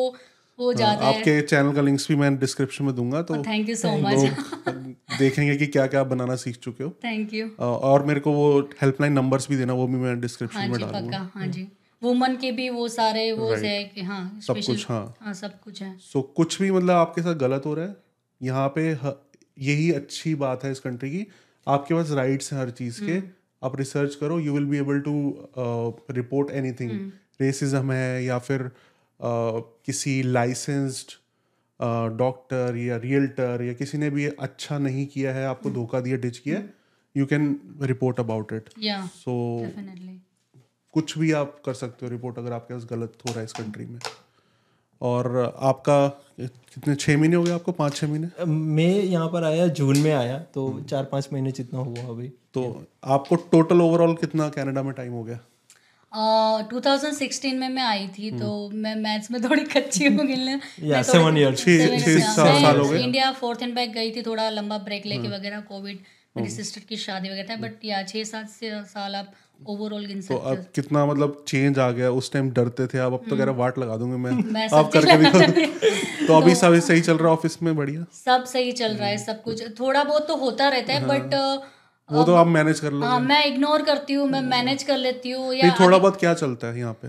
हो जाता है। आपके चैनल का लिंक्स भी मैं डिस्क्रिप्शन में दूँगा तो थैंक यू सो मच देखेंगे कि क्या क्या बनाना सीख चुके हो। थैंक यू और मेरे को वो हेल्पलाइन नंबर्स भी देना वो भी मैं हाँ डिस्क्रिप्शन में डालूँगा। हाँ जी। वुमन के भी वो सारे वो है कि हाँ सब कुछ हाँ। हाँ सब कुछ है। सो कुछ भी मतलब आपके साथ गलत हो रहा है यहाँ पे यही अच्छी बात है इस कंट्री की। आपके पास राइट्स हैं हर चीज़ के। आप रिसर्च करो you will be able to report anything racism है या फिर uh, किसी लाइसेंस्ड डॉक्टर uh, या रियल्टर या किसी ने भी अच्छा नहीं किया है आपको धोखा दिया डिच किया you can report about it so definitely कुछ भी आप कर सकते हो रिपोर्ट अगर आपके पास गलत हो रहा है इस कंट्री में। और आपका कितने छः महीने हो गए आपको? पाँच छः महीने? मैं यहाँ पर आया जून में आया तो चार पाँच महीने जितना हुआ अभी। तो आपको टोटल ओवरऑल कितना कनाडा में टाइम हो गया? टू थाउज़ेंड सिक्सटीन में मैं आई थी तो मैं मैथ्स में थोड़ी कच्ची हूँ गिनने [LAUGHS] हो इंडिया फोर्थ एंड बैक गई थी थोड़ा लंबा ब्रेक लेके वगैरह कोविड मेरी सिस्टर की शादी वगैरह था बट या छः सात साल आप ओवरऑल तो अब कितना मतलब चेंज आ गया? उस टाइम डरते थे अब अब तो कह रहे वाट लगा दूँगे मैं? हम्म। [LAUGHS] मैं आप करके चीज़ दिखा तो अभी सब सही चल रहा है ऑफ़िस में? बढ़िया। सब सही चल रहा है सब कुछ। थोड़ा बहुत तो होता रहता है बट वो तो आप मैनेज कर लो हाँ मैं इग्नोर करती हूँ मैं मैनेज कर लेती हूँ या थोड़ा बहुत क्या चलता है यहाँ पे?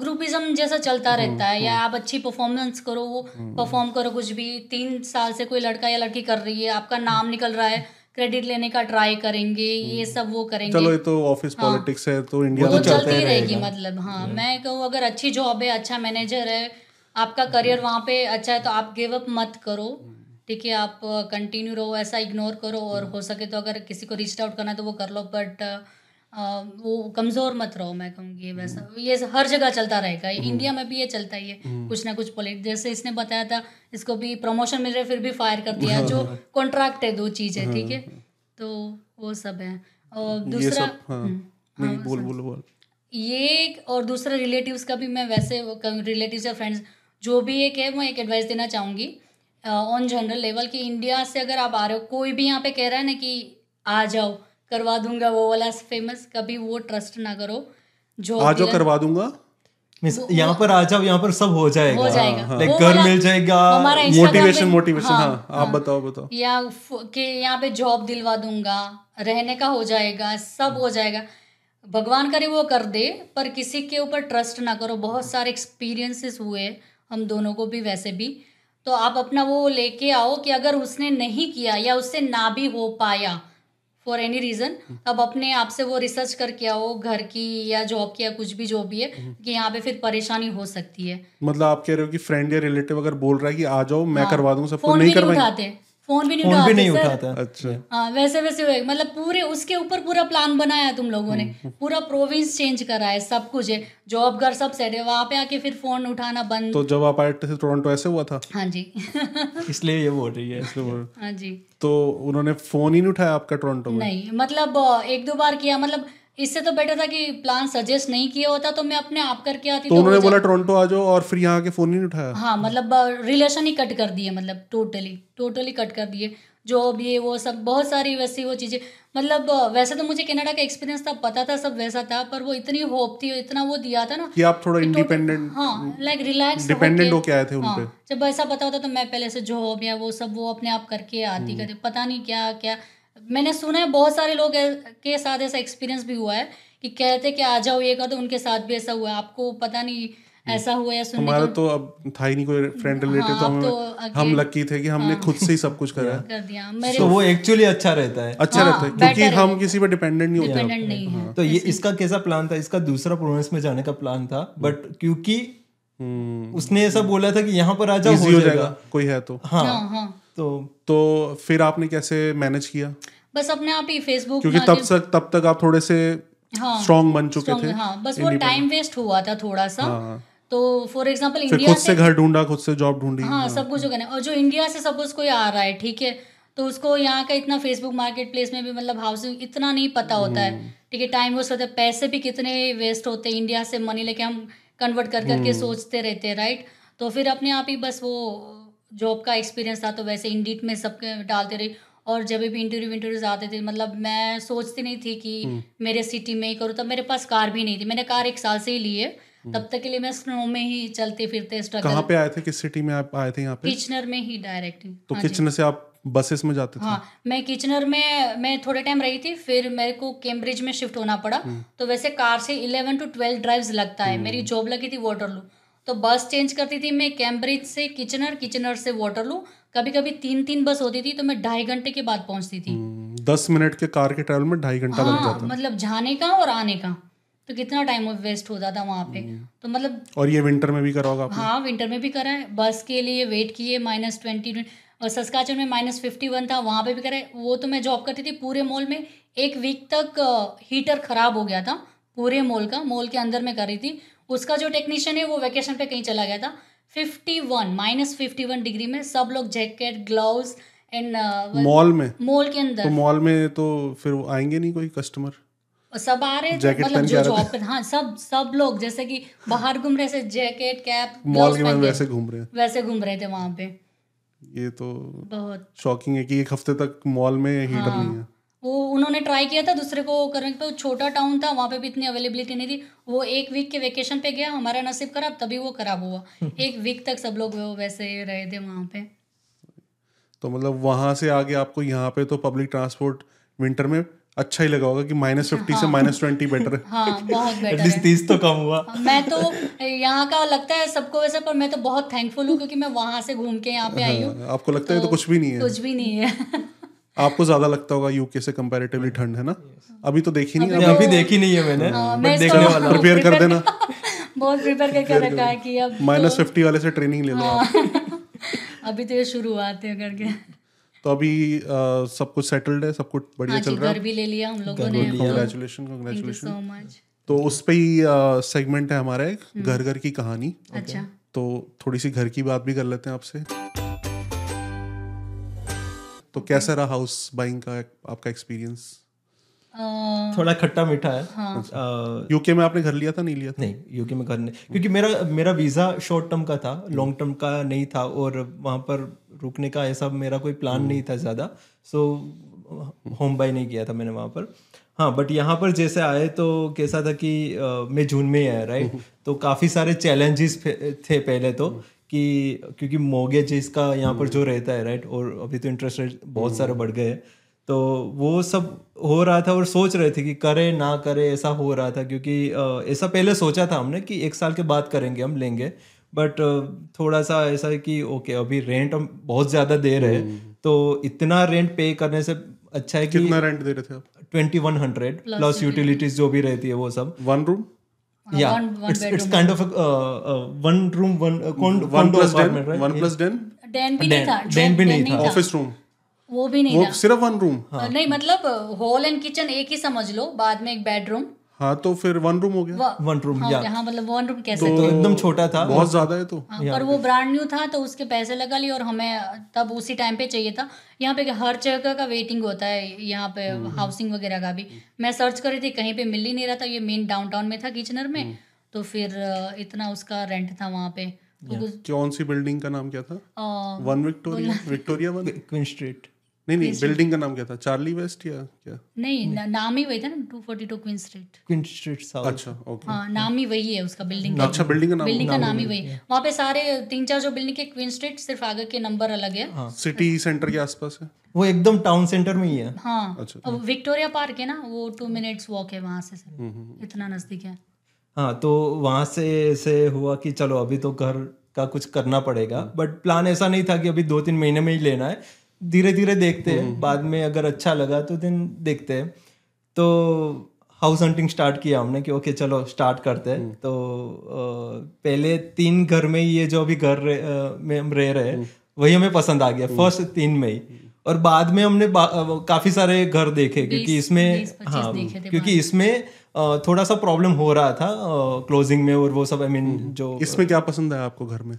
ग्रुपिज्म जैसा चलता हम्म, रहता है या आप अच्छी परफॉर्मेंस करो वो परफॉर्म करो कुछ भी। तीन साल से कोई लड़का या लड़की कर रही है आपका नाम निकल रहा है क्रेडिट लेने का ट्राई करेंगे ये सब वो करेंगे। हम्म। चलो ये तो ऑफ़िस पॉलिटिक्स है तो इंडिया तो में चलती ही रहेगी। मतलब हाँ। मैं कहूँ अगर अच्छी जॉब है अच्छा मैनेजर है आपका करियर वहाँ पे अच्छा है तो आप गिव अप मत करो। ठीक है आप कंटिन्यू रहो ऐसा इग्नोर करो और हो सके तो अगर किसी को रीच आउट करना है तो वो कर लो बट वो कमज़ोर मत रहो मैं कहूँगी वैसा। ये हर जगह चलता रहेगा इंडिया में भी ये चलता ही है कुछ ना कुछ पॉलिट जैसे इसने बताया था इसको भी प्रमोशन मिल रहा है फिर भी फायर कर दिया जो [LAUGHS] कॉन्ट्रैक्ट है दो चीज़ है ठीक है? तो वो सब है। और दूसरा हाँ। हम्म, हाँ, बोल बोल बोल। ये एक और दूसरा रिलेटिव्स का भी मैं वैसे रिलेटिव्स या फ्रेंड्स जो भी एक है मैं एक एडवाइस देना चाहूँगी। ऑन जनरल लेवल कि इंडिया से अगर आप आ रहे हो कोई भी यहाँ पे कह रहा है ना कि आ जाओ करवा दूँगा वो वाला फ़ेमस कभी वो ट्रस्ट ना करो जो आज करवा दूँगा? यहाँ पर आ जाओ यहाँ पर सब हो जाएगा। हो जाएगा। लाइक वो घर मिल जाएगा मोटिवेशन मोटिवेशन हाँ, हाँ आप बताओ बताओ। या कि यहाँ पे जॉब दिलवा दूँगा रहने का हो जाएगा सब हो जाएगा। भगवान करे वो कर दे पर किसी के ऊपर ट्रस्ट ना करो। बहुत सारे एक्सपीरियंसेस हुए हम दोनों को भी वैसे भी। तो आप अपना वो लेके आओ कि अगर उसने नहीं किया या उससे ना भी हो पाया फॉर एनी रीज़न अब अपने आप से वो रिसर्च करके आओ घर की या जॉब की या कुछ भी जो भी है कि यहाँ पे फिर परेशानी हो सकती है। मतलब आप कह रहे हो कि फ्रेंड या रिलेटिव अगर बोल रहा है कि आ जाओ मैं हाँ, करवा दूँगा सबको फ़ोन नहीं नहीं करवाएँगे? फ़ोन भी नहीं फ़ोन उठाते भी नहीं। उठाता। अच्छा। हाँ वैसे वैसे हुए मतलब पूरे उसके ऊपर पूरा प्लान बनाया तुम लोगों ने। हम्म, पूरा प्रोविंस चेंज करा है सब कुछ है। जॉब घर सब सेट है वहाँ पे आके फिर फ़ोन उठाना बंद। तो जब आप आए थे टोरंटो ऐसे हुआ था? हाँ जी। [LAUGHS] इसलिए ये बोल रही है। इसलिए बोल- हाँ। जी। तो उन्होंने फ़ोन ही नहीं उठाया आपका टोरंटो नहीं मतलब एक दो बार किया मतलब इससे तो बेटर था कि प्लान सजेस्ट नहीं किया होता तो मैं अपने आप करके आती तो तो उन्होंने बोला टोरंटो आ जाओ और फिर यहाँ के फ़ोन ही नहीं उठाया? हाँ मतलब रिलेशन ही कट कर दिए मतलब टोटली टोटली कट कर दिए। जॉब ये वो सब बहुत सारी वैसी वो चीज़ें। मतलब वैसे तो मुझे कनाडा का एक्सपीरियंस था पता था सब वैसा था पर वो इतनी होप थी इतना वो दिया था ना कि आप थोड़ा इंडिपेंडेंट हाँ लाइक रिलैक्स डिपेंडेंट होके आए थे उन हाँ पे। जब ऐसा पता होता तो मैं पहले से जॉब या वो सब वो अपने आप करके आती हम्म। करती पता नहीं क्या क्या। मैंने सुना है बहुत सारे लोग के साथ ऐसा एक्सपीरियंस भी हुआ है कि कहते कि आ जाओ ये कर दो उनके साथ भी ऐसा हुआ है। आपको पता नहीं ऐसा हुआ या सुनने हमारा तो अब था ही नहीं कोई फ्रेंड रिलेटिव हाँ, तो हम तो हम लकी थे कि हमने खुद से ही सब कुछ करा। [LAUGHS] कर दिया। मेरे तो वो एक्चुअली अच्छा रहता है। अच्छा हाँ, रहता है क्योंकि हम किसी पे डिपेंडेंट नहीं होते। नहीं है। तो ये इसका कैसा प्लान था? इसका दूसरा प्रोविंस में जाने का प्लान था बट क्योंकि उसने ऐसा बोला था कि यहाँ पर आ जाओ हो हो जाएगा कोई है तो। हाँ। हाँ हाँ। तो तो फिर आपने कैसे मैनेज किया? बस अपने आप ही फेसबुक क्योंकि तब तक तब तक आप थोड़े से हाँ बन चुके थे हाँ बस वो टाइम वेस्ट हुआ था थोड़ा सा। हाँ। तो फॉर एग्ज़ाम्पल इंडिया खुद से घर ढूंढा खुद से जॉब ढूंढी। हाँ सब कुछ हो गया और जो इंडिया से सपोज़ कोई आ रहा है ठीक है तो उसको यहाँ का इतना फेसबुक मार्केट प्लेस में भी मतलब हाउसिंग इतना नहीं पता होता हम्म। है ठीक है टाइम वेस्ट होता है। पैसे भी कितने वेस्ट होते हैं इंडिया से मनी लेके हम कन्वर्ट कर करके हम्म। सोचते रहते हैं राइट तो फिर अपने आप ही बस वो जॉब का एक्सपीरियंस था तो वैसे इंडिट में सबके डालते रही। और जब भी इंटरव्यू इंटरव्यूज़ आते थे मतलब मैं सोचती नहीं थी कि हम्म। मेरे सिटी में ही करूँ तब मेरे पास कार भी नहीं थी। मैंने कार एक साल से ही ली है। हम्म। तब तक के लिए मैं स्नो में ही चलते फिरते स्ट्रगल कहाँ पे आए थे? किस सिटी में आप आए थे यहाँ पे? किचनर में ही डायरेक्ट तो किचन से आप बसेस में जाते थे? हाँ मैं किचनर में मैं थोड़े टाइम रही थी फिर मेरे को कैम्ब्रिज में शिफ्ट होना पड़ा। हम्म। तो वैसे कार से इलेवन टू ट्वेल्व ड्राइव्स लगता है। मेरी जॉब लगी थी वाटरलू तो बस चेंज करती थी मैं कैम्ब्रिज से किचनर किचनर से वाटरलू कभी कभी तीन तीन बस होती थी तो मैं ढाई घंटे के बाद पहुँचती थी। हम्म, दस मिनट के कार के ट्रैवल में ढाई घंटा लग हाँ जाता। मतलब जाने का और आने का। तो कितना टाइम वेस्ट होता था वहाँ पे। हम्म। तो मतलब और ये विंटर में भी करा होगा हाँ विंटर में भी करा है। बस के लिए वेट किए माइनस ट्वेंटी और सस्काचन में माइनस फिफ्टी वन था वहाँ पे भी करा है। वो तो मैं जॉब करती थी पूरे मॉल में। एक वीक तक हीटर खराब हो गया था पूरे मॉल का। मॉल के अंदर में कर रही थी। उसका जो टेक्नीशियन है वो वैकेशन पे कहीं चला गया था। Fifty one minus fifty one degree में सब लोग जैकेट ग्लव्स एंड मॉल में? मॉल के अंदर। तो मॉल में तो फिर आएँगे नहीं कोई कस्टमर सब आ रहे थे मतलब जो जॉब कर हाँ सब सब लोग जैसे कि बाहर घूम रहे थे जैकेट कैप मॉल के में वैसे घूम रहे वैसे घूम रहे थे वहाँ पे। ये तो बहुत। शॉकिंग है कि एक हफ़्ते तक मॉल में हीटर नहीं है। वो उन्होंने ट्राई किया था दूसरे को करने पे छोटा टाउन था वहाँ पे भी इतनी अवेलेबिलिटी नहीं थी। वो एक वीक के वेकेशन पे गया हमारा नसीब खराब तभी वो खराब हुआ। [LAUGHS] एक वीक तक सब लोग वो वैसे रहे थे वहाँ पे। तो मतलब वहाँ से आगे आपको यहाँ पे तो पब्लिक ट्रांसपोर्ट विंटर में अच्छा ही लगा होगा कि माइनस फिफ्टी से माइनस ट्वेंटी बेटर है। [LAUGHS] हाँ बहुत बेटर है। तीस तो कम हुआ। [LAUGHS] मैं तो यहाँ का लगता है सबको वैसे पर मैं तो बहुत थैंकफुल हूँ क्योंकि मैं वहाँ से घूम के यहाँ पे आई हूँ। हाँ, आपको लगता है तो कुछ भी नहीं है। कुछ भी नहीं है। आपको ज़्यादा लगता होगा यूके से कंपैरेटिवली ठंड है ना? अभी तो देखी नहीं अभी देखी नहीं है मैंने हाँ, मैं देखने वाला प्रिपेयर कर देना। [LAUGHS] बहुत प्रिपेयर करके रखा है कि अब माइनस फिफ्टी वाले से ट्रेनिंग ले लो हाँ, [LAUGHS] अभी तो ये शुरुआत है करके। तो अभी सब कुछ सेटल्ड है सब कुछ बढ़िया हाँ चल रहा घर भी ले लिया हम लोगों ने। है कंग्रेचुलेशन कंग्रेचुलेशन सो मच तो उस पे ही सेगमेंट है हमारा एक घर घर की कहानी। अच्छा। तो थोड़ी सी घर की बात भी कर लेते हैं आपसे। तो कैसा रहा हाउस बाइंग का आपका एक्सपीरियंस थोड़ा खट्टा मीठा है। हाँ। अ, यूके में आपने घर लिया था नहीं लिया था? नहीं यूके में करने क्योंकि मेरा मेरा वीज़ा शॉर्ट टर्म का था लॉन्ग टर्म का नहीं था और वहाँ पर रुकने का ऐसा मेरा कोई प्लान नहीं था ज़्यादा। सो होम बाय नहीं किया था मैंने वहाँ पर। हाँ बट यहाँ पर जैसे आए तो कैसा था कि अ, मैं जून में ही आया राइट तो काफ़ी सारे चैलेंजेस थे पहले तो। कि क्योंकि मोगेज इसका यहाँ पर जो रहता है राइट और अभी तो इंटरेस्ट रेट बहुत सारे बढ़ गए हैं। तो वो सब हो रहा था और सोच रहे थे कि करे ना करे ऐसा हो रहा था क्योंकि ऐसा पहले सोचा था हमने कि एक साल के बाद करेंगे हम लेंगे। बट थोड़ा सा ऐसा है कि ओके अभी रेंट हम बहुत ज़्यादा दे रहे हैं। तो इतना रेंट पे करने से अच्छा है कि कितना रेंट दे रहे थे आप? Twenty one hundred plus utilities जो भी रहती है वो सब। वन रूम या one- one it's it's kind of one room one one condo plus den apartment right one plus den den भी नहीं था डैन भी नहीं था ऑफ़िस रूम वो भी नहीं वो था। सिर्फ़ वन रूम नहीं मतलब हॉल एंड किचन एक ही समझ लो बाद में एक बेडरूम हाँ तो फिर वन रूम हो गया। वन रूम हाँ या हाँ, मतलब वन रूम कैसे तो एकदम छोटा था। बहुत ज़्यादा है तो। हाँ, पर वो ब्रांड न्यू था तो उसके पैसे लगा लिए और हमें तब उसी टाइम पे चाहिए था। यहाँ पे हर जगह का वेटिंग होता है यहाँ पे हाउसिंग वगैरह का भी। मैं सर्च कर रही थी कहीं पे मिल ही नहीं रहा था ये मेन डाउनटाउन में था किचनर में। तो फिर इतना उसका रेंट था वहाँ पे। तो कौन सी बिल्डिंग का नाम क्या था? One Victoria Victoria one Queen Street नहीं नहीं बिल्डिंग का नाम क्या था? चार्ली वेस्ट या क्या? नहीं न- नाम ही वही था ना two forty two Queen Street Queen Street South अच्छा ओके हाँ नाम ही वही है उसका बिल्डिंग का। अच्छा बिल्डिंग का नाम बिल्डिंग का नाम ही वही है वहाँ पे सारे तीन चार जो बिल्डिंग के क्वीन स्ट्रीट सिर्फ़ आगे के नंबर अलग है। सिटी सेंटर के आसपास है? वो एकदम टाउन सेंटर में ही है। हाँ अच्छा। विक्टोरिया पार्क है ना वो टू मिनट्स वॉक है वहाँ से। इतना नज़दीक है। हाँ तो वहाँ से ऐसे हुआ कि चलो अभी तो घर का कुछ करना पड़ेगा। बट प्लान ऐसा नहीं था कि अभी दो तीन महीने में ही लेना है। धीरे धीरे देखते हैं। बाद में अगर अच्छा लगा तो दिन देखते हैं। तो हाउस हंटिंग स्टार्ट किया हमने कि ओके चलो स्टार्ट करते हैं। तो अ, पहले तीन घर में ही ये जो अभी घर में हम रह रहे हैं वही हमें पसंद आ गया फ़र्स्ट तीन में ही। और बाद में हमने बा- काफ़ी सारे घर देखे क्योंकि इसमें हाँ क्योंकि इसमें थोड़ा सा प्रॉब्लम हो रहा था क्लोजिंग में और वो सब आई I मीन mean, जो इसमें क्या पसंद है आपको घर में?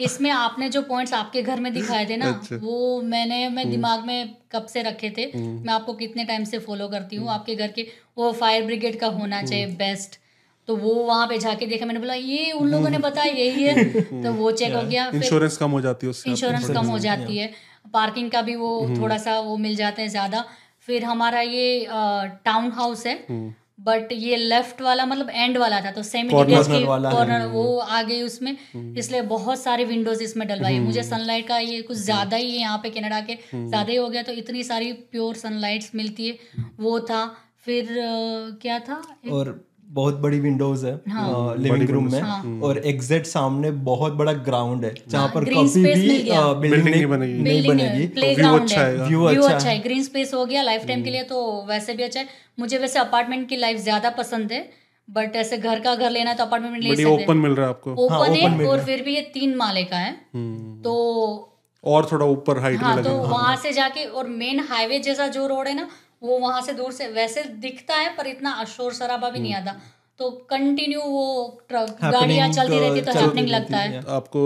इसमें आपने जो पॉइंट्स आपके घर में दिखाए थे ना वो मैंने मैं दिमाग में कब से रखे थे? मैं आपको कितने टाइम से फॉलो करती हूँ? आपके घर के वो फायर ब्रिगेड का होना चाहिए बेस्ट तो वो वहाँ पे जाके देखा मैंने बोला ये उन लोगों ने बताया यही है। [LAUGHS] तो वो चेक हो गया इंश्योरेंस कम हो जाती है इंश्योरेंस कम हो जाती है। पार्किंग का भी वो थोड़ा सा वो मिल जाते हैं ज़्यादा। फिर हमारा ये टाउन हाउस है। बट ये लेफ़्ट वाला मतलब एंड वाला था तो सेमी डिटेल्स की कॉर्नर वो आ गई उसमें इसलिए बहुत सारे विंडोज़ इसमें डलवाई। मुझे सनलाइट का ये कुछ ज़्यादा ही है यहाँ पे कनाडा के ज़्यादा ही हो गया तो इतनी सारी प्योर सनलाइट्स मिलती है। वो था फिर क्या था? और बहुत बड़ी विंडोज़ है लिविंग रूम में। और एग्जैक्ट सामने बहुत बड़ा ग्राउंड है जहाँ पर कभी भी बिल्डिंग नहीं बनेगी। नहीं बनेगी प्ले ग्राउंड अच्छा है। व्यू अच्छा अच्छा है। ग्रीन स्पेस हो गया लाइफ टाइम के लिए तो वैसे भी अच्छा है। मुझे वैसे अपार्टमेंट की लाइफ ज़्यादा पसंद है बट ऐसे घर का घर लेना है तो अपार्टमेंट में ले सकते ओपन मिल रहा है आपको। ओपन है और फिर भी ये तीन माले का है। हम्म। तो और थोड़ा ऊपर हाइट में हाँ लगे तो वहाँ से जाके और मेन हाईवे जैसा जो रोड है ना वो वहाँ से दूर से वैसे दिखता है पर इतना अशोर शराबा भी नहीं हम्म। आता। तो कंटिन्यू वो ट्रक गाड़ियाँ चलती रहती तो हैपनिंग लगता है। आपको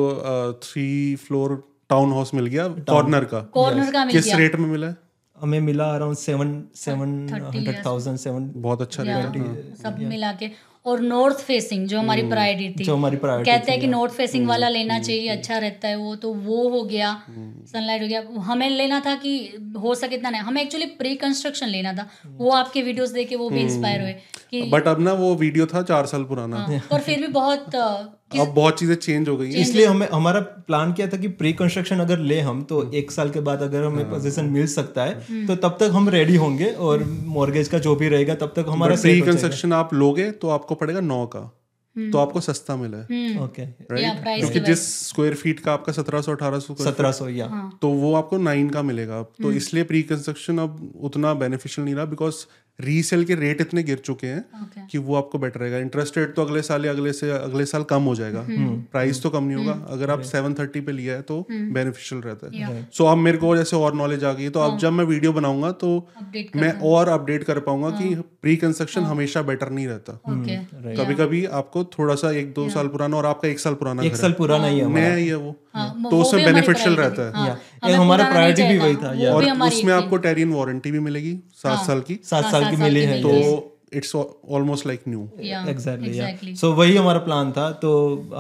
थ्री फ्लोर टाउन हाउस मिल गया कॉर्नर का। कॉर्नर का मिल किस रेट में मिला हमें मिला around seven seven hundred thousand seven बहुत अच्छा रेट सब मिला के। और नॉर्थ फेसिंग जो हमारी प्रायोरिटी थी। हम्म। जो हमारी कहते हैं कि नॉर्थ फेसिंग वाला हम्म, लेना चाहिए अच्छा रहता है वो तो वो हो गया हम्म। सनलाइट हो गया। हमें लेना था कि हो सके इतना नहीं। हमें एक्चुअली प्री कंस्ट्रक्शन लेना था। वो आपके वीडियोस देख के वो भी इंस्पायर हुए कि बट अब ना वो वीडियो था चार साल पुराना। और फिर भी बहुत [LAUGHS] अब बहुत चीज़ें चेंज हो गई हैं। इसलिए हमें हमारा प्लान क्या था कि प्री कंस्ट्रक्शन अगर ले हम तो एक साल के बाद अगर हमें पोजीशन मिल सकता है तो तब तक हम रेडी होंगे और मॉर्गेज का जो भी रहेगा तब तक हमारा प्री कंस्ट्रक्शन आप लोगे तो आपको पड़ेगा नौ का तो आपको सस्ता मिला है। हम्म, ओके राइट क्योंकि जिस स्क्वायर फीट का आपका सत्रह सौ अठारह सौ सत्रह सौ या। हाँ। तो वो आपको नाइन का मिलेगा। अब तो इसलिए प्री कंस्ट्रक्शन अब उतना बेनिफिशियल नहीं रहा बिकॉज़ रीसेल के रेट इतने गिर चुके हैं ओके कि वो आपको बेटर रहेगा। इंटरेस्ट रेट तो अगले साल या अगले से अगले साल कम हो जाएगा। प्राइस तो कम नहीं होगा। अगर आप सेवन थर्टी पे लिया है तो बेनिफिशियल रहता है। सो अब मेरे को जैसे और नॉलेज आ गई। तो अब जब मैं वीडियो बनाऊँगा तो मैं और अपडेट कर पाऊँगा कि प्री कंस्ट्रक्शन हमेशा बेटर नहीं रहता। कभी कभी आपको थोड़ा सा एक दो साल पुराना और आपका एक साल पुराना एक साल पुराना ही है है। ही है वो। हाँ, तो उसमें बेनिफिशियल रहता है। हाँ, ये हमारा प्रायोरिटी भी वही था, और उसमें आपको टेरियन वारंटी भी मिलेगी? सात साल की? सात हाँ, साल की मिली है तो it's almost like new exactly so वही हमारा प्लान था तो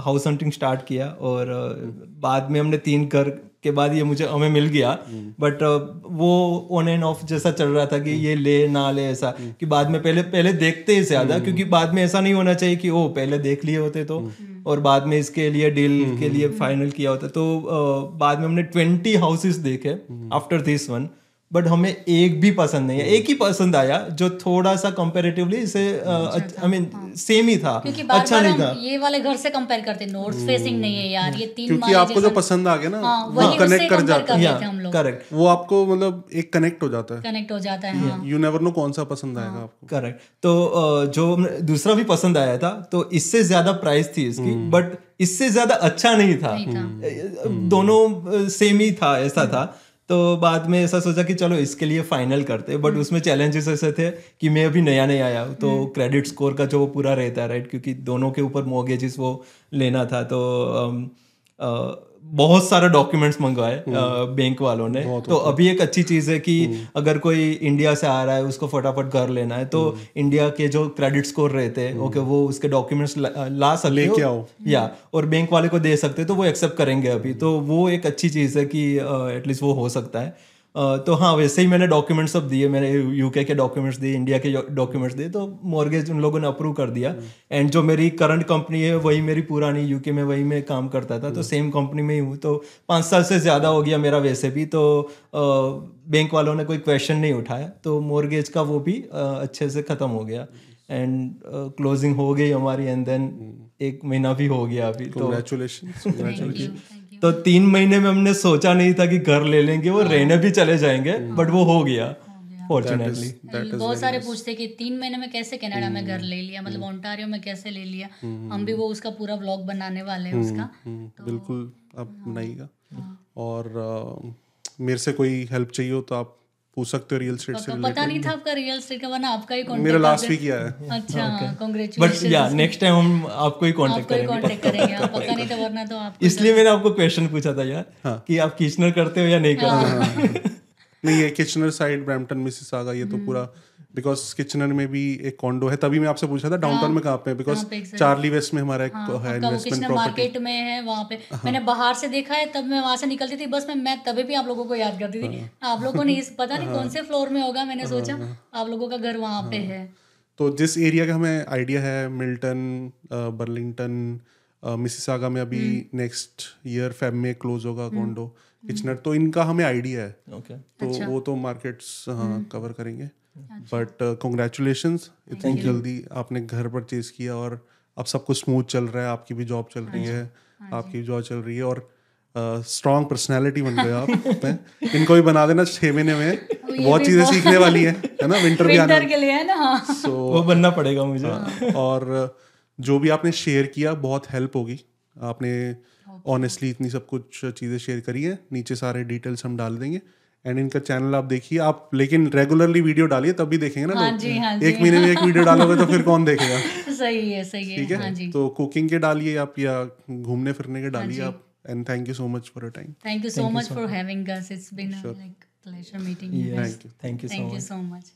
हाउस हंटिंग स्टार्ट किया और uh, बाद में हमने तीन घर के बाद ये मुझे हमें मिल गया। बट वो ऑन एंड ऑफ़ जैसा चल रहा था कि ये ले ना ले ऐसा। कि बाद में पहले पहले देखते ही ज़्यादा क्योंकि बाद में ऐसा नहीं होना चाहिए कि ओ पहले देख लिए होते तो। और बाद में इसके लिए डील के लिए फाइनल किया होता। तो uh, बाद में हमने ट्वेंटी हाउसेस देखे आफ्टर दिस वन बट हमें एक भी पसंद नहीं है। एक ही पसंद आया जो थोड़ा सा कंपेरेटिवली इसे आई मीन सेम ही। था। क्योंकि बार अच्छा बार नहीं था। ये वाले घर से कंपेयर करते नॉर्थ फेसिंग नहीं है यार ये तीन क्योंकि आपको जो पसंद आ गया ना हाँ, वो कनेक्ट कर जाता है। हम लोग। करेक्ट वो आपको मतलब एक कनेक्ट हो जाता है। कनेक्ट हो जाता है यू नेवर नो कौन सा पसंद आएगा हाँ। आपको। करेक्ट तो जो दूसरा भी पसंद आया था तो इससे ज़्यादा प्राइस थी इसकी बट इससे ज़्यादा अच्छा नहीं था। दोनों सेम ही था ऐसा था। तो बाद में ऐसा सोचा कि चलो इसके लिए फाइनल करते बट उसमें चैलेंजेस ऐसे थे कि मैं अभी नया नया आया हूँ तो क्रेडिट स्कोर का जो वो पूरा रहता है राइट क्योंकि दोनों के ऊपर मोगेजेस वो लेना था तो अम, अ, बहुत सारे डॉक्यूमेंट्स मंगवाए बैंक वालों ने। तो अभी एक अच्छी चीज़ है कि अगर कोई इंडिया से आ रहा है उसको फटाफट घर लेना है तो इंडिया के जो क्रेडिट स्कोर रहते हैं ओके वो उसके डॉक्यूमेंट्स ला, सके सकते लेके हो। आओ। या और बैंक वाले को दे सकते हैं तो वो एक्सेप्ट करेंगे अभी। तो वो एक अच्छी चीज़ है कि एटलीस्ट वो हो सकता है। तो हाँ वैसे ही मैंने डॉक्यूमेंट्स सब दिए मैंने यूके के डॉक्यूमेंट्स दिए इंडिया के डॉक्यूमेंट्स दिए तो मॉर्गेज उन लोगों ने अप्रूव कर दिया। एंड जो मेरी करंट कंपनी है वही मेरी पुरानी यूके में वही मैं काम करता था तो सेम कंपनी में ही हूँ। तो पाँच साल से ज़्यादा हो गया मेरा वैसे भी तो बैंक वालों ने कोई क्वेश्चन नहीं उठाया तो मॉर्गेज का वो भी अच्छे से ख़त्म हो गया। एंड क्लोजिंग हो गई हमारी एंड देन एक महीना भी हो गया अभी तो [LAUGHS] तो तीन महीने में हमने सोचा नहीं था कि घर ले लेंगे वो रहने भी चले जाएँगे बट वो हो गया फॉर्चुनेटली बहुत सारे पूछते कि तीन महीने में कैसे कनाडा में घर ले लिया मतलब ओंटारियो में कैसे ले लिया? हम भी वो उसका पूरा ब्लॉग बनाने वाले हैं उसका। तो बिल्कुल आप नहीं बनाइएगा। और मेरे से कोई हेल्प चाहिए हो तो आप पूछ सकते हो रियल स्टेट से पता पता नहीं था आपका रियल स्टेट का वरना आपका ही कांटेक्ट मेरा लास्ट वीक किया है अच्छा बट या नेक्स्ट टाइम हम आपको ही कांटेक्ट आपको करेंगे। कांटेक्ट करेंगे आप पता नहीं था [LAUGHS] वरना तो आप इसलिए मैंने आपको क्वेश्चन पूछा था यार हाँ। कि आप किचनर करते हो या नहीं करते [LAUGHS] नहीं ये किचनर साइड ब्रैम्पटन मिसिसागा ये तो हम्म। पूरा बिकॉज़ किचनर में भी एक कॉन्डो है तभी मैं आपसे पूछा था डाउनटाउन में कहाँ पे बिकॉज़ हाँ। कहाँ पे exactly? चार्ली वेस्ट में हमारा एक हाँ, है इन्वेस्टमेंट मार्केट में है वहाँ पे। मैंने बाहर से देखा है तब मैं वहाँ से निकलती थी बस मैं मैं तभी भी आप लोगों को याद करती थी हाँ। आप लोगों ने इस पता नहीं कौन से फ्लोर में होगा मैंने सोचा आप लोगों का घर वहाँ पे है। तो जिस एरिया का हमें आइडिया है मिल्टन बर्लिंगटन मिसिसागा में अभी हम्म। नेक्स्ट ईयर फेब में क्लोज होगा कॉन्डो किचनर तो इनका हमें आइडिया है। ओके तो अच्छा। वो तो मार्केट्स हाँ हम्म। कवर करेंगे। बट कंग्रेचुलेशन इतनी जल्दी आपने घर परचेज किया और अब सब कुछ स्मूथ चल रहा है आपकी भी जॉब चल रही है हाँ आपकी भी जॉब चल रही है और स्ट्रॉन्ग पर्सनैलिटी बन गए आप। [LAUGHS] इनको भी बना देना छह महीने में। [LAUGHS] बहुत चीज़ें सीखने वाली है है ना? विंटर भी आने के लिए है ना हाँ। सो वो बनना पड़ेगा मुझे। हाँ। और जो भी आपने शेयर किया बहुत हेल्प होगी। आपने ऑनेस्टली इतनी सब कुछ चीज़ें शेयर करी है। नीचे सारे डिटेल्स हम डाल देंगे। एंड इनका चैनल आप देखिए आप लेकिन रेगुलरली वीडियो डालिए तब भी देखेंगे ना हाँ लोग जी हाँ जी। एक महीने में एक वीडियो डालोगे तो फिर कौन देखेगा? [LAUGHS] सही है सही है। ठीक है? हाँ जी। तो कुकिंग के डालिए आप या घूमने फिरने के डालिए हाँ आप। And thank you so much for your time thank you so much for having us it's been like pleasure meeting you thank you thank you so thank you much so much